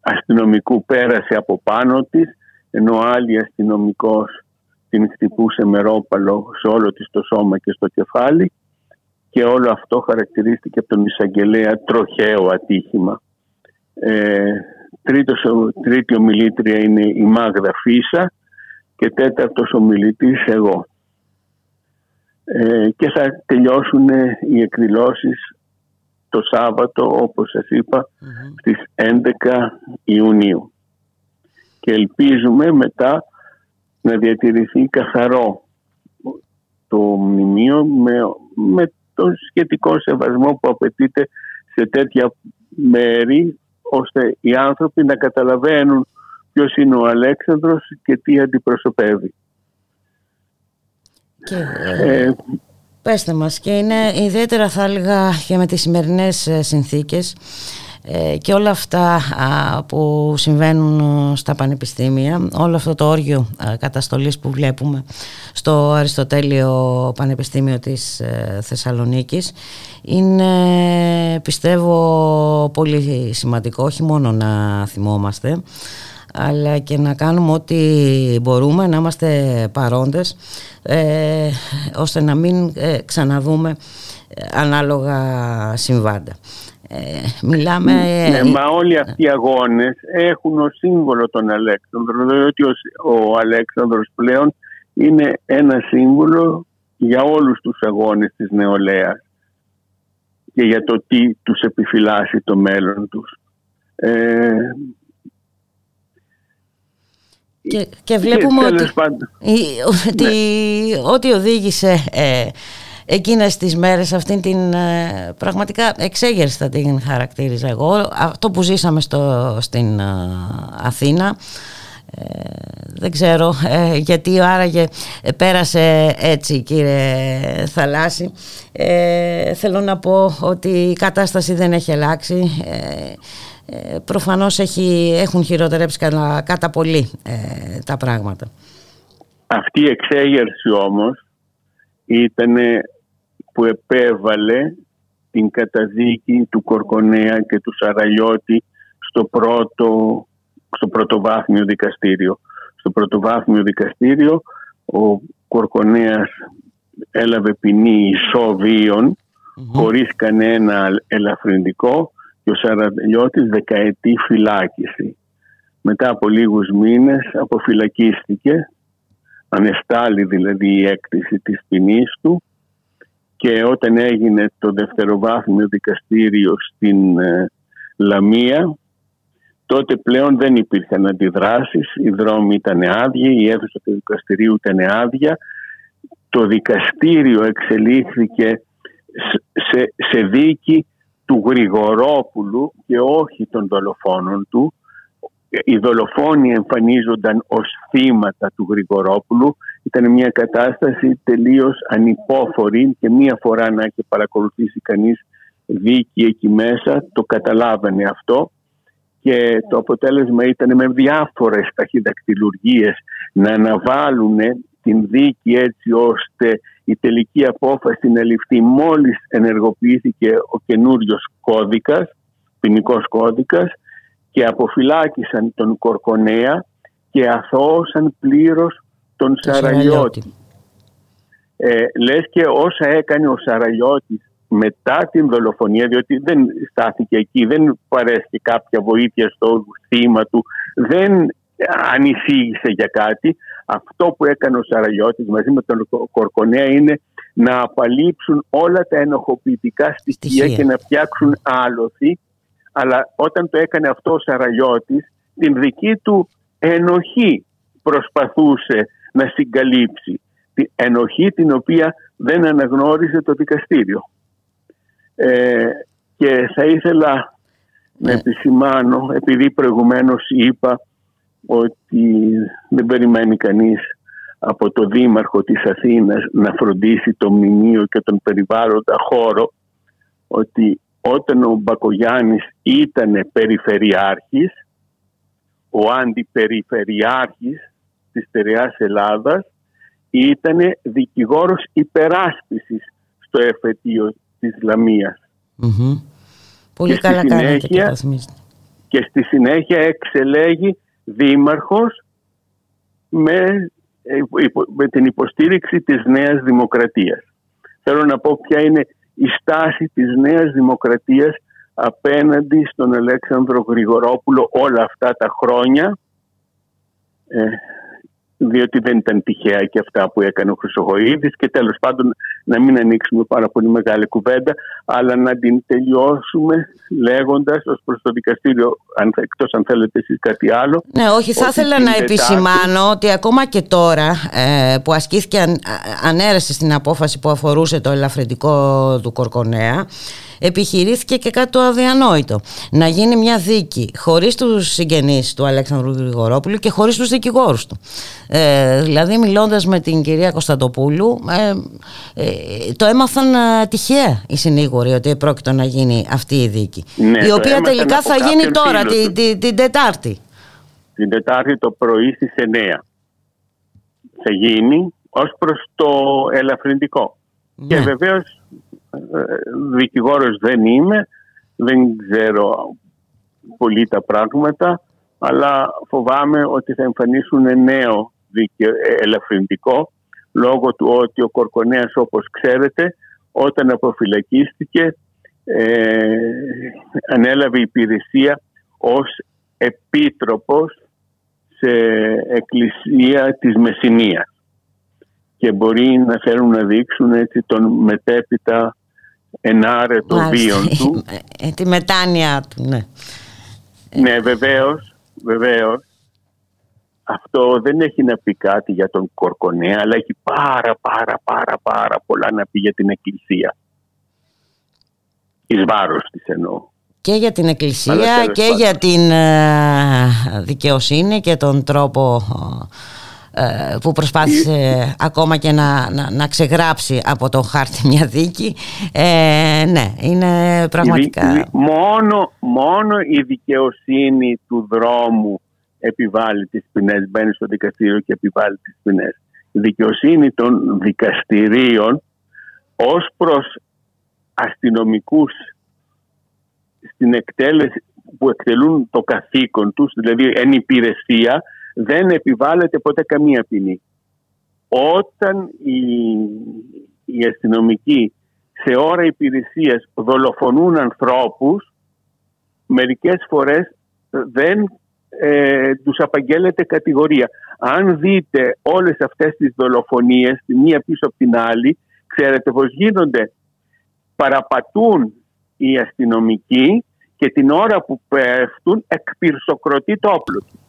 αστυνομικού πέρασε από πάνω της, ενώ άλλη αστυνομικός την χτυπούσε με ρόπαλο σε όλο της το σώμα και στο κεφάλι και όλο αυτό χαρακτηρίστηκε από τον εισαγγελέα τροχαίο ατύχημα. Ε, τρίτος, τρίτη ομιλήτρια είναι η Μάγδα Φίσα και τέταρτος ομιλητής εγώ. Ε, και θα τελειώσουν οι εκδηλώσεις το Σάββατο όπως σας ειπα στις 11 Ιουνίου. Και ελπίζουμε μετά να διατηρηθεί καθαρό το μνημείο με, με τον σχετικό σεβασμό που απαιτείται σε τέτοια μέρη ώστε οι άνθρωποι να καταλαβαίνουν ποιος είναι ο Αλέξανδρος και τι αντιπροσωπεύει. Και, ε, πέστε μας και είναι ιδιαίτερα θα έλεγα και με τις σημερινές ε, συνθήκες ε, και όλα αυτά που συμβαίνουν στα πανεπιστήμια όλο αυτό το όργιο καταστολής που βλέπουμε στο Αριστοτέλειο Πανεπιστήμιο της Θεσσαλονίκης είναι πιστεύω πολύ σημαντικό όχι μόνο να θυμόμαστε αλλά και να κάνουμε ό,τι μπορούμε να είμαστε παρόντες ε, ώστε να μην ε, ξαναδούμε ε, ανάλογα συμβάντα. Ε, μιλάμε... Ναι, μα όλοι αυτοί οι αγώνες έχουν ως σύμβολο τον Αλέξανδρο, διότι ο, ο Αλέξανδρος πλέον είναι ένα σύμβολο για όλους τους αγώνες της νεολαίας και για το τι τους επιφυλάσσει το μέλλον τους. Ε, και, και βλέπουμε ότι, ότι ναι. ό,τι οδήγησε ε, εκείνες τις μέρες αυτήν την ε, πραγματικά εξέγερση θα την χαρακτήριζα εγώ αυτό που ζήσαμε στο, στην ε, Αθήνα δεν ξέρω ε, γιατί άραγε πέρασε έτσι κύριε Θαλάσση. Ε, θέλω να πω ότι η κατάσταση δεν έχει αλλάξει. Ε, ε προφανώς έχει, έχουν χειροτερέψει κατά, κατά πολύ ε, τα πράγματα. Αυτή η εξέγερση όμως ήταν που επέβαλε την καταδίκη του Κορκονέα και του Σαραλιώτη στο πρώτο στο πρωτοβάθμιο δικαστήριο. Στο πρωτοβάθμιο δικαστήριο ο Κορκονέας έλαβε ποινή ισοβίων χωρίς κανένα ελαφρυντικό και ο Σαραλιώτης δεκαετή φυλάκιση. Μετά από λίγους μήνες αποφυλακίστηκε, ανεστάλλει δηλαδή η έκτηση της ποινής του και όταν έγινε το δευτεροβάθμιο δικαστήριο στην ε, Λαμία τότε πλέον δεν υπήρχαν αντιδράσεις, οι δρόμοι ήταν άδειοι, η αίθουσα του δικαστηρίου ήταν άδεια. Το δικαστήριο εξελίχθηκε σε, σε δίκη του Γρηγορόπουλου και όχι των δολοφόνων του. Οι δολοφόνοι εμφανίζονταν ως θύματα του Γρηγορόπουλου. Ήταν μια κατάσταση τελείως ανυπόφορη και μία φορά να έχει παρακολουθήσει κανείς δίκη εκεί μέσα, το καταλάβανε αυτό και το αποτέλεσμα ήταν με διάφορες ταχυδακτηλουργίες να αναβάλουν την δίκη έτσι ώστε η τελική απόφαση να ληφθεί μόλις ενεργοποιήθηκε ο καινούριος κώδικας, ποινικός κώδικας και αποφυλάκησαν τον Κορκονέα και αθώωσαν πλήρως τον Σαραλιώτη. Ε, λες και όσα έκανε ο Σαραλιώτης μετά την δολοφονία, διότι δεν στάθηκε εκεί, δεν παρέστηκε κάποια βοήθεια στο θύμα του, δεν ανησύγησε για κάτι. Αυτό που έκανε ο Σαραγιώτης μαζί με τον Κορκονέα είναι να απαλείψουν όλα τα ενοχοποιητικά στοιχεία και να φτιάξουν άλοθη. Αλλά όταν το έκανε αυτό ο Σαραγιώτης, την δική του ενοχή προσπαθούσε να συγκαλύψει. Την ενοχή την οποία δεν αναγνώρισε το δικαστήριο. Ε, και θα ήθελα να ναι. επισημάνω, επειδή προηγουμένως είπα ότι δεν περιμένει κανείς από το Δήμαρχο της Αθήνας να φροντίσει το μνημείο και τον περιβάλλοντα χώρο ότι όταν ο Μπακογιάννης ήταν περιφερειάρχης, ο αντιπεριφερειάρχης της Στερεάς Ελλάδας ήταν δικηγόρος υπεράσπισης στο εφετείο της λαμιας Πολύ καλά κάνετε και Και στη συνέχεια εξελέγει δήμαρχος με, ε, με την υποστήριξη της Νέας Δημοκρατίας. Θέλω να πω ποια είναι η στάση της Νέας Δημοκρατίας απέναντι στον Αλέξανδρο Γρηγορόπουλο όλα αυτά τα χρόνια ε, διότι δεν ήταν τυχαία και αυτά που έκανε ο Χρυσοχοίδης και τέλος πάντων να μην ανοίξουμε πάρα πολύ μεγάλη κουβέντα αλλά να την τελειώσουμε λέγοντας ως προς το δικαστήριο αν, εκτός αν θέλετε εσείς κάτι άλλο Ναι όχι θα ήθελα να επισημάνω ότι ακόμα και τώρα ε, που ασκήθηκε ανέρεση στην απόφαση που αφορούσε το ελαφρυντικό του Κορκονέα επιχειρήθηκε και κάτι το αδιανόητο. Να γίνει μια δίκη χωρίς τους συγγενείς του Αλέξανδρου Γρηγορόπουλου και χωρίς τους δικηγόρους του. Ε, δηλαδή μιλώντας με την κυρία Κωνσταντοπούλου ε, ε, το έμαθαν ε, τυχαία οι συνήγοροι ότι πρόκειται να γίνει αυτή η δίκη. Ναι, η οποία τελικά θα γίνει τώρα την, την, την Τετάρτη. Την Τετάρτη το πρωί στις 9 θα γίνει ως προς το ελαφρυντικό. Και ναι. βεβαίως δικηγόρος δεν είμαι, δεν ξέρω πολύ τα πράγματα, αλλά φοβάμαι ότι θα εμφανίσουν νέο ελαφρυντικό λόγω του ότι ο Κορκονέας όπως ξέρετε όταν αποφυλακίστηκε ε, ανέλαβε υπηρεσία ως επίτροπος σε εκκλησία της Μεσσηνίας. Και μπορεί να θέλουν να δείξουν έτσι τον μετέπειτα ενάρετο βίον του. Ε, τη μετάνοια του, ναι. Ναι, βεβαίως, βεβαίως. Αυτό δεν έχει να πει κάτι για τον Κορκονέα, αλλά έχει πάρα πάρα πάρα πάρα πολλά να πει για την Εκκλησία. Εις βάρος της εννοώ. και για την Εκκλησία και για την ε, δικαιοσύνη και τον τρόπο ε, που προσπάθησε ακόμα και να, να, να, ξεγράψει από το χάρτη μια δίκη. Ε, ναι είναι πραγματικά μόνο, μόνο η δικαιοσύνη του δρόμου επιβάλλει τις ποινές μπαίνει στο δικαστήριο και επιβάλλει τις ποινές. Η δικαιοσύνη των δικαστηρίων ως προς αστυνομικούς στην εκτέλεση που εκτελούν το καθήκον τους, δηλαδή εν υπηρεσία, δεν επιβάλλεται ποτέ καμία ποινή. Όταν οι, οι αστυνομικοί σε ώρα υπηρεσίας δολοφονούν ανθρώπους, μερικές φορές δεν ε, τους απαγγέλλεται κατηγορία. Αν δείτε όλες αυτές τις δολοφονίες, τη μία πίσω από την άλλη, ξέρετε πως γίνονται. Παραπατούν οι αστυνομικοί και την ώρα που πέφτουν εκπυρσοκροτεί το όπλο τους.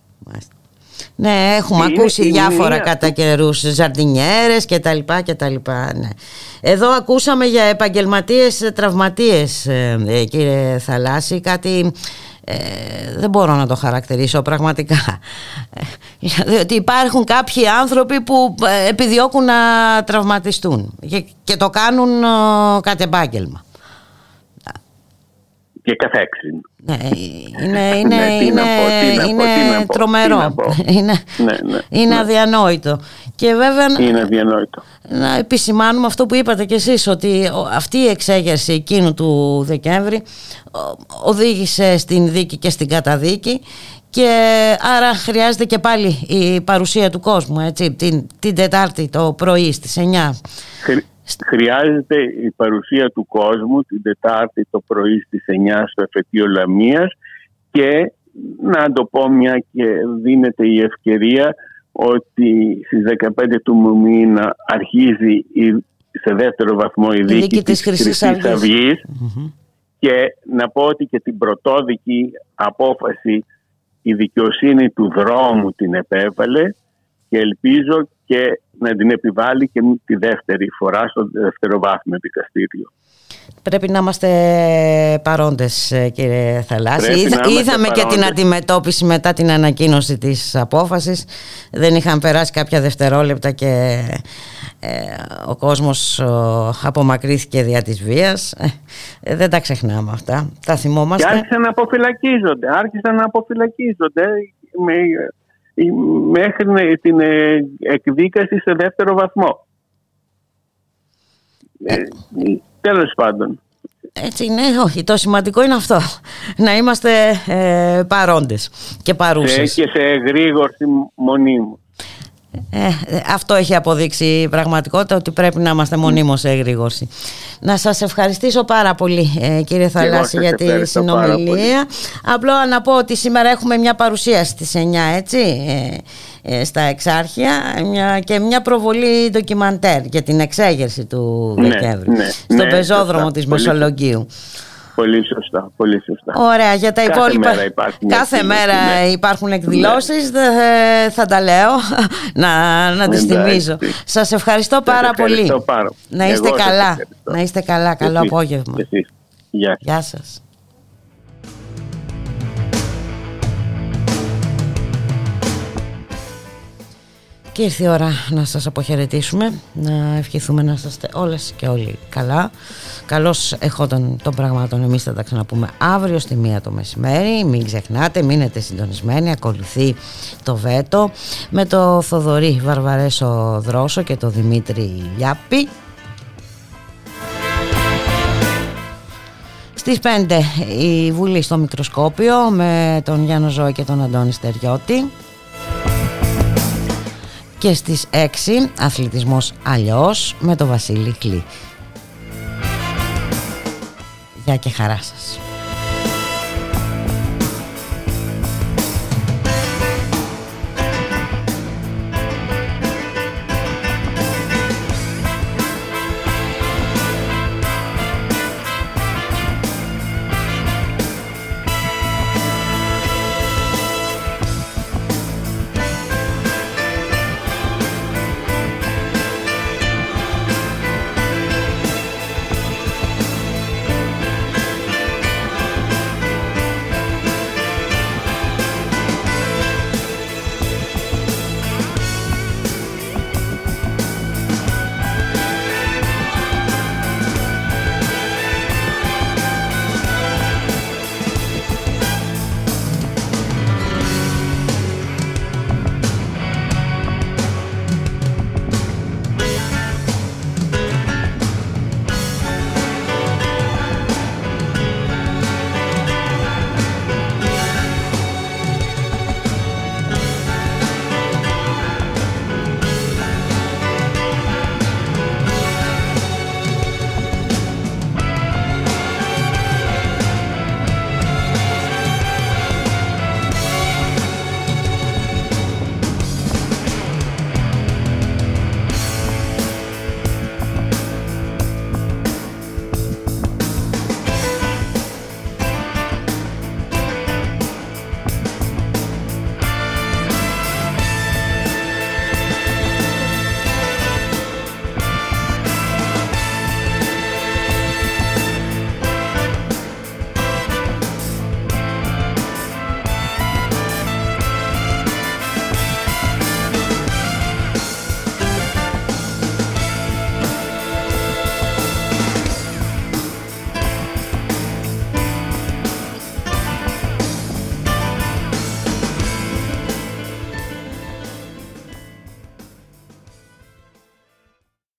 Ναι, έχουμε ακούσει διάφορα κατά καιρούς, ζαρδινιέρες και τα λοιπά και τα λοιπά. Ναι. Εδώ ακούσαμε για επαγγελματίες τραυματίες, ε, ε, κύριε Θαλάσση, κάτι ε, δεν μπορώ να το χαρακτηρίσω πραγματικά. Δηλαδή ότι υπάρχουν κάποιοι άνθρωποι που επιδιώκουν να τραυματιστούν και, και το κάνουν κατ' επάγγελμα και καθ' έξι. Ναι, είναι, είναι, είναι, είναι τρομερό. Είναι, ναι, ναι, είναι ναι. αδιανόητο. Και βέβαια είναι αδιανόητο. να επισημάνουμε αυτό που είπατε κι εσείς ότι αυτή η εξέγερση εκείνου του Δεκέμβρη οδήγησε στην δίκη και στην καταδίκη και άρα χρειάζεται και πάλι η παρουσία του κόσμου έτσι, την, την Τετάρτη το πρωί στις 9 χρειάζεται η παρουσία του κόσμου την Τετάρτη το πρωί στις 9 στο εφετείο Λαμίας και να το πω μια και δίνεται η ευκαιρία ότι στις 15 του μήνα αρχίζει η, σε δεύτερο βαθμό η, δίκη, δίκη της, Χρυσής Αυγής, και να πω ότι και την πρωτόδικη απόφαση η δικαιοσύνη του δρόμου την επέβαλε και ελπίζω και να την επιβάλλει και τη δεύτερη φορά στο δευτεροβάθμιο δικαστήριο. Πρέπει να είμαστε παρόντες ε, κύριε Θαλάσση. Είδαμε και την αντιμετώπιση μετά την ανακοίνωση της απόφασης. Δεν είχαν περάσει κάποια δευτερόλεπτα και ε, ο κόσμος απομακρύθηκε δια της βίας. Ε, δεν τα ξεχνάμε αυτά. Τα θυμόμαστε. Και άρχισαν να αποφυλακίζονται. Άρχισαν να αποφυλακίζονται με μέχρι την ε, εκδίκαση σε δεύτερο βαθμό. Ε, τέλος πάντων. Έτσι είναι, όχι. Το σημαντικό είναι αυτό. Να είμαστε ε, παρόντες και παρούσες. Και σε εγρήγορση μονίμου. Ε, αυτό έχει αποδείξει η πραγματικότητα ότι πρέπει να είμαστε μονίμως σε εγρήγορση. Να σας ευχαριστήσω πάρα πολύ ε, κύριε Θαλάσση για τη συνομιλία. Απλό να πω ότι σήμερα έχουμε μια παρουσίαση στις 9 έτσι ε, ε, στα Εξάρχεια μια, και μια προβολή ντοκιμαντέρ για την εξέγερση του ναι, Δεκέμβρη ναι, στον ναι, πεζόδρομο της Μεσολογγίου. Πολύ σωστά, πολύ σωστά. Ωραία, για τα κάθε υπόλοιπα. Μέρα κάθε μέρα ναι. υπάρχουν εκδηλώσεις. Ναι. Θα τα λέω να, να τις θυμίζω. Σας ευχαριστώ πάρα πολύ. Να είστε καλά. Να είστε καλά. Καλό απόγευμα. Γεια. Γεια σας. Και ήρθε η ώρα να σας αποχαιρετήσουμε, να ευχηθούμε να είστε όλες και όλοι καλά. Καλώς εχόταν των πραγμάτων, εμείς θα τα ξαναπούμε αύριο στη μία το μεσημέρι. Μην ξεχνάτε, μείνετε συντονισμένοι, ακολουθεί το βέτο με το Θοδωρή Βαρβαρέσο Δρόσο και το Δημήτρη Λιάπη. Στις 5 η Βουλή στο Μικροσκόπιο με τον Γιάννο Ζώη και τον Αντώνη Στεριώτη και στις 6 αθλητισμός αλλιώς με τον Βασίλη Κλή. Γεια και χαρά σας.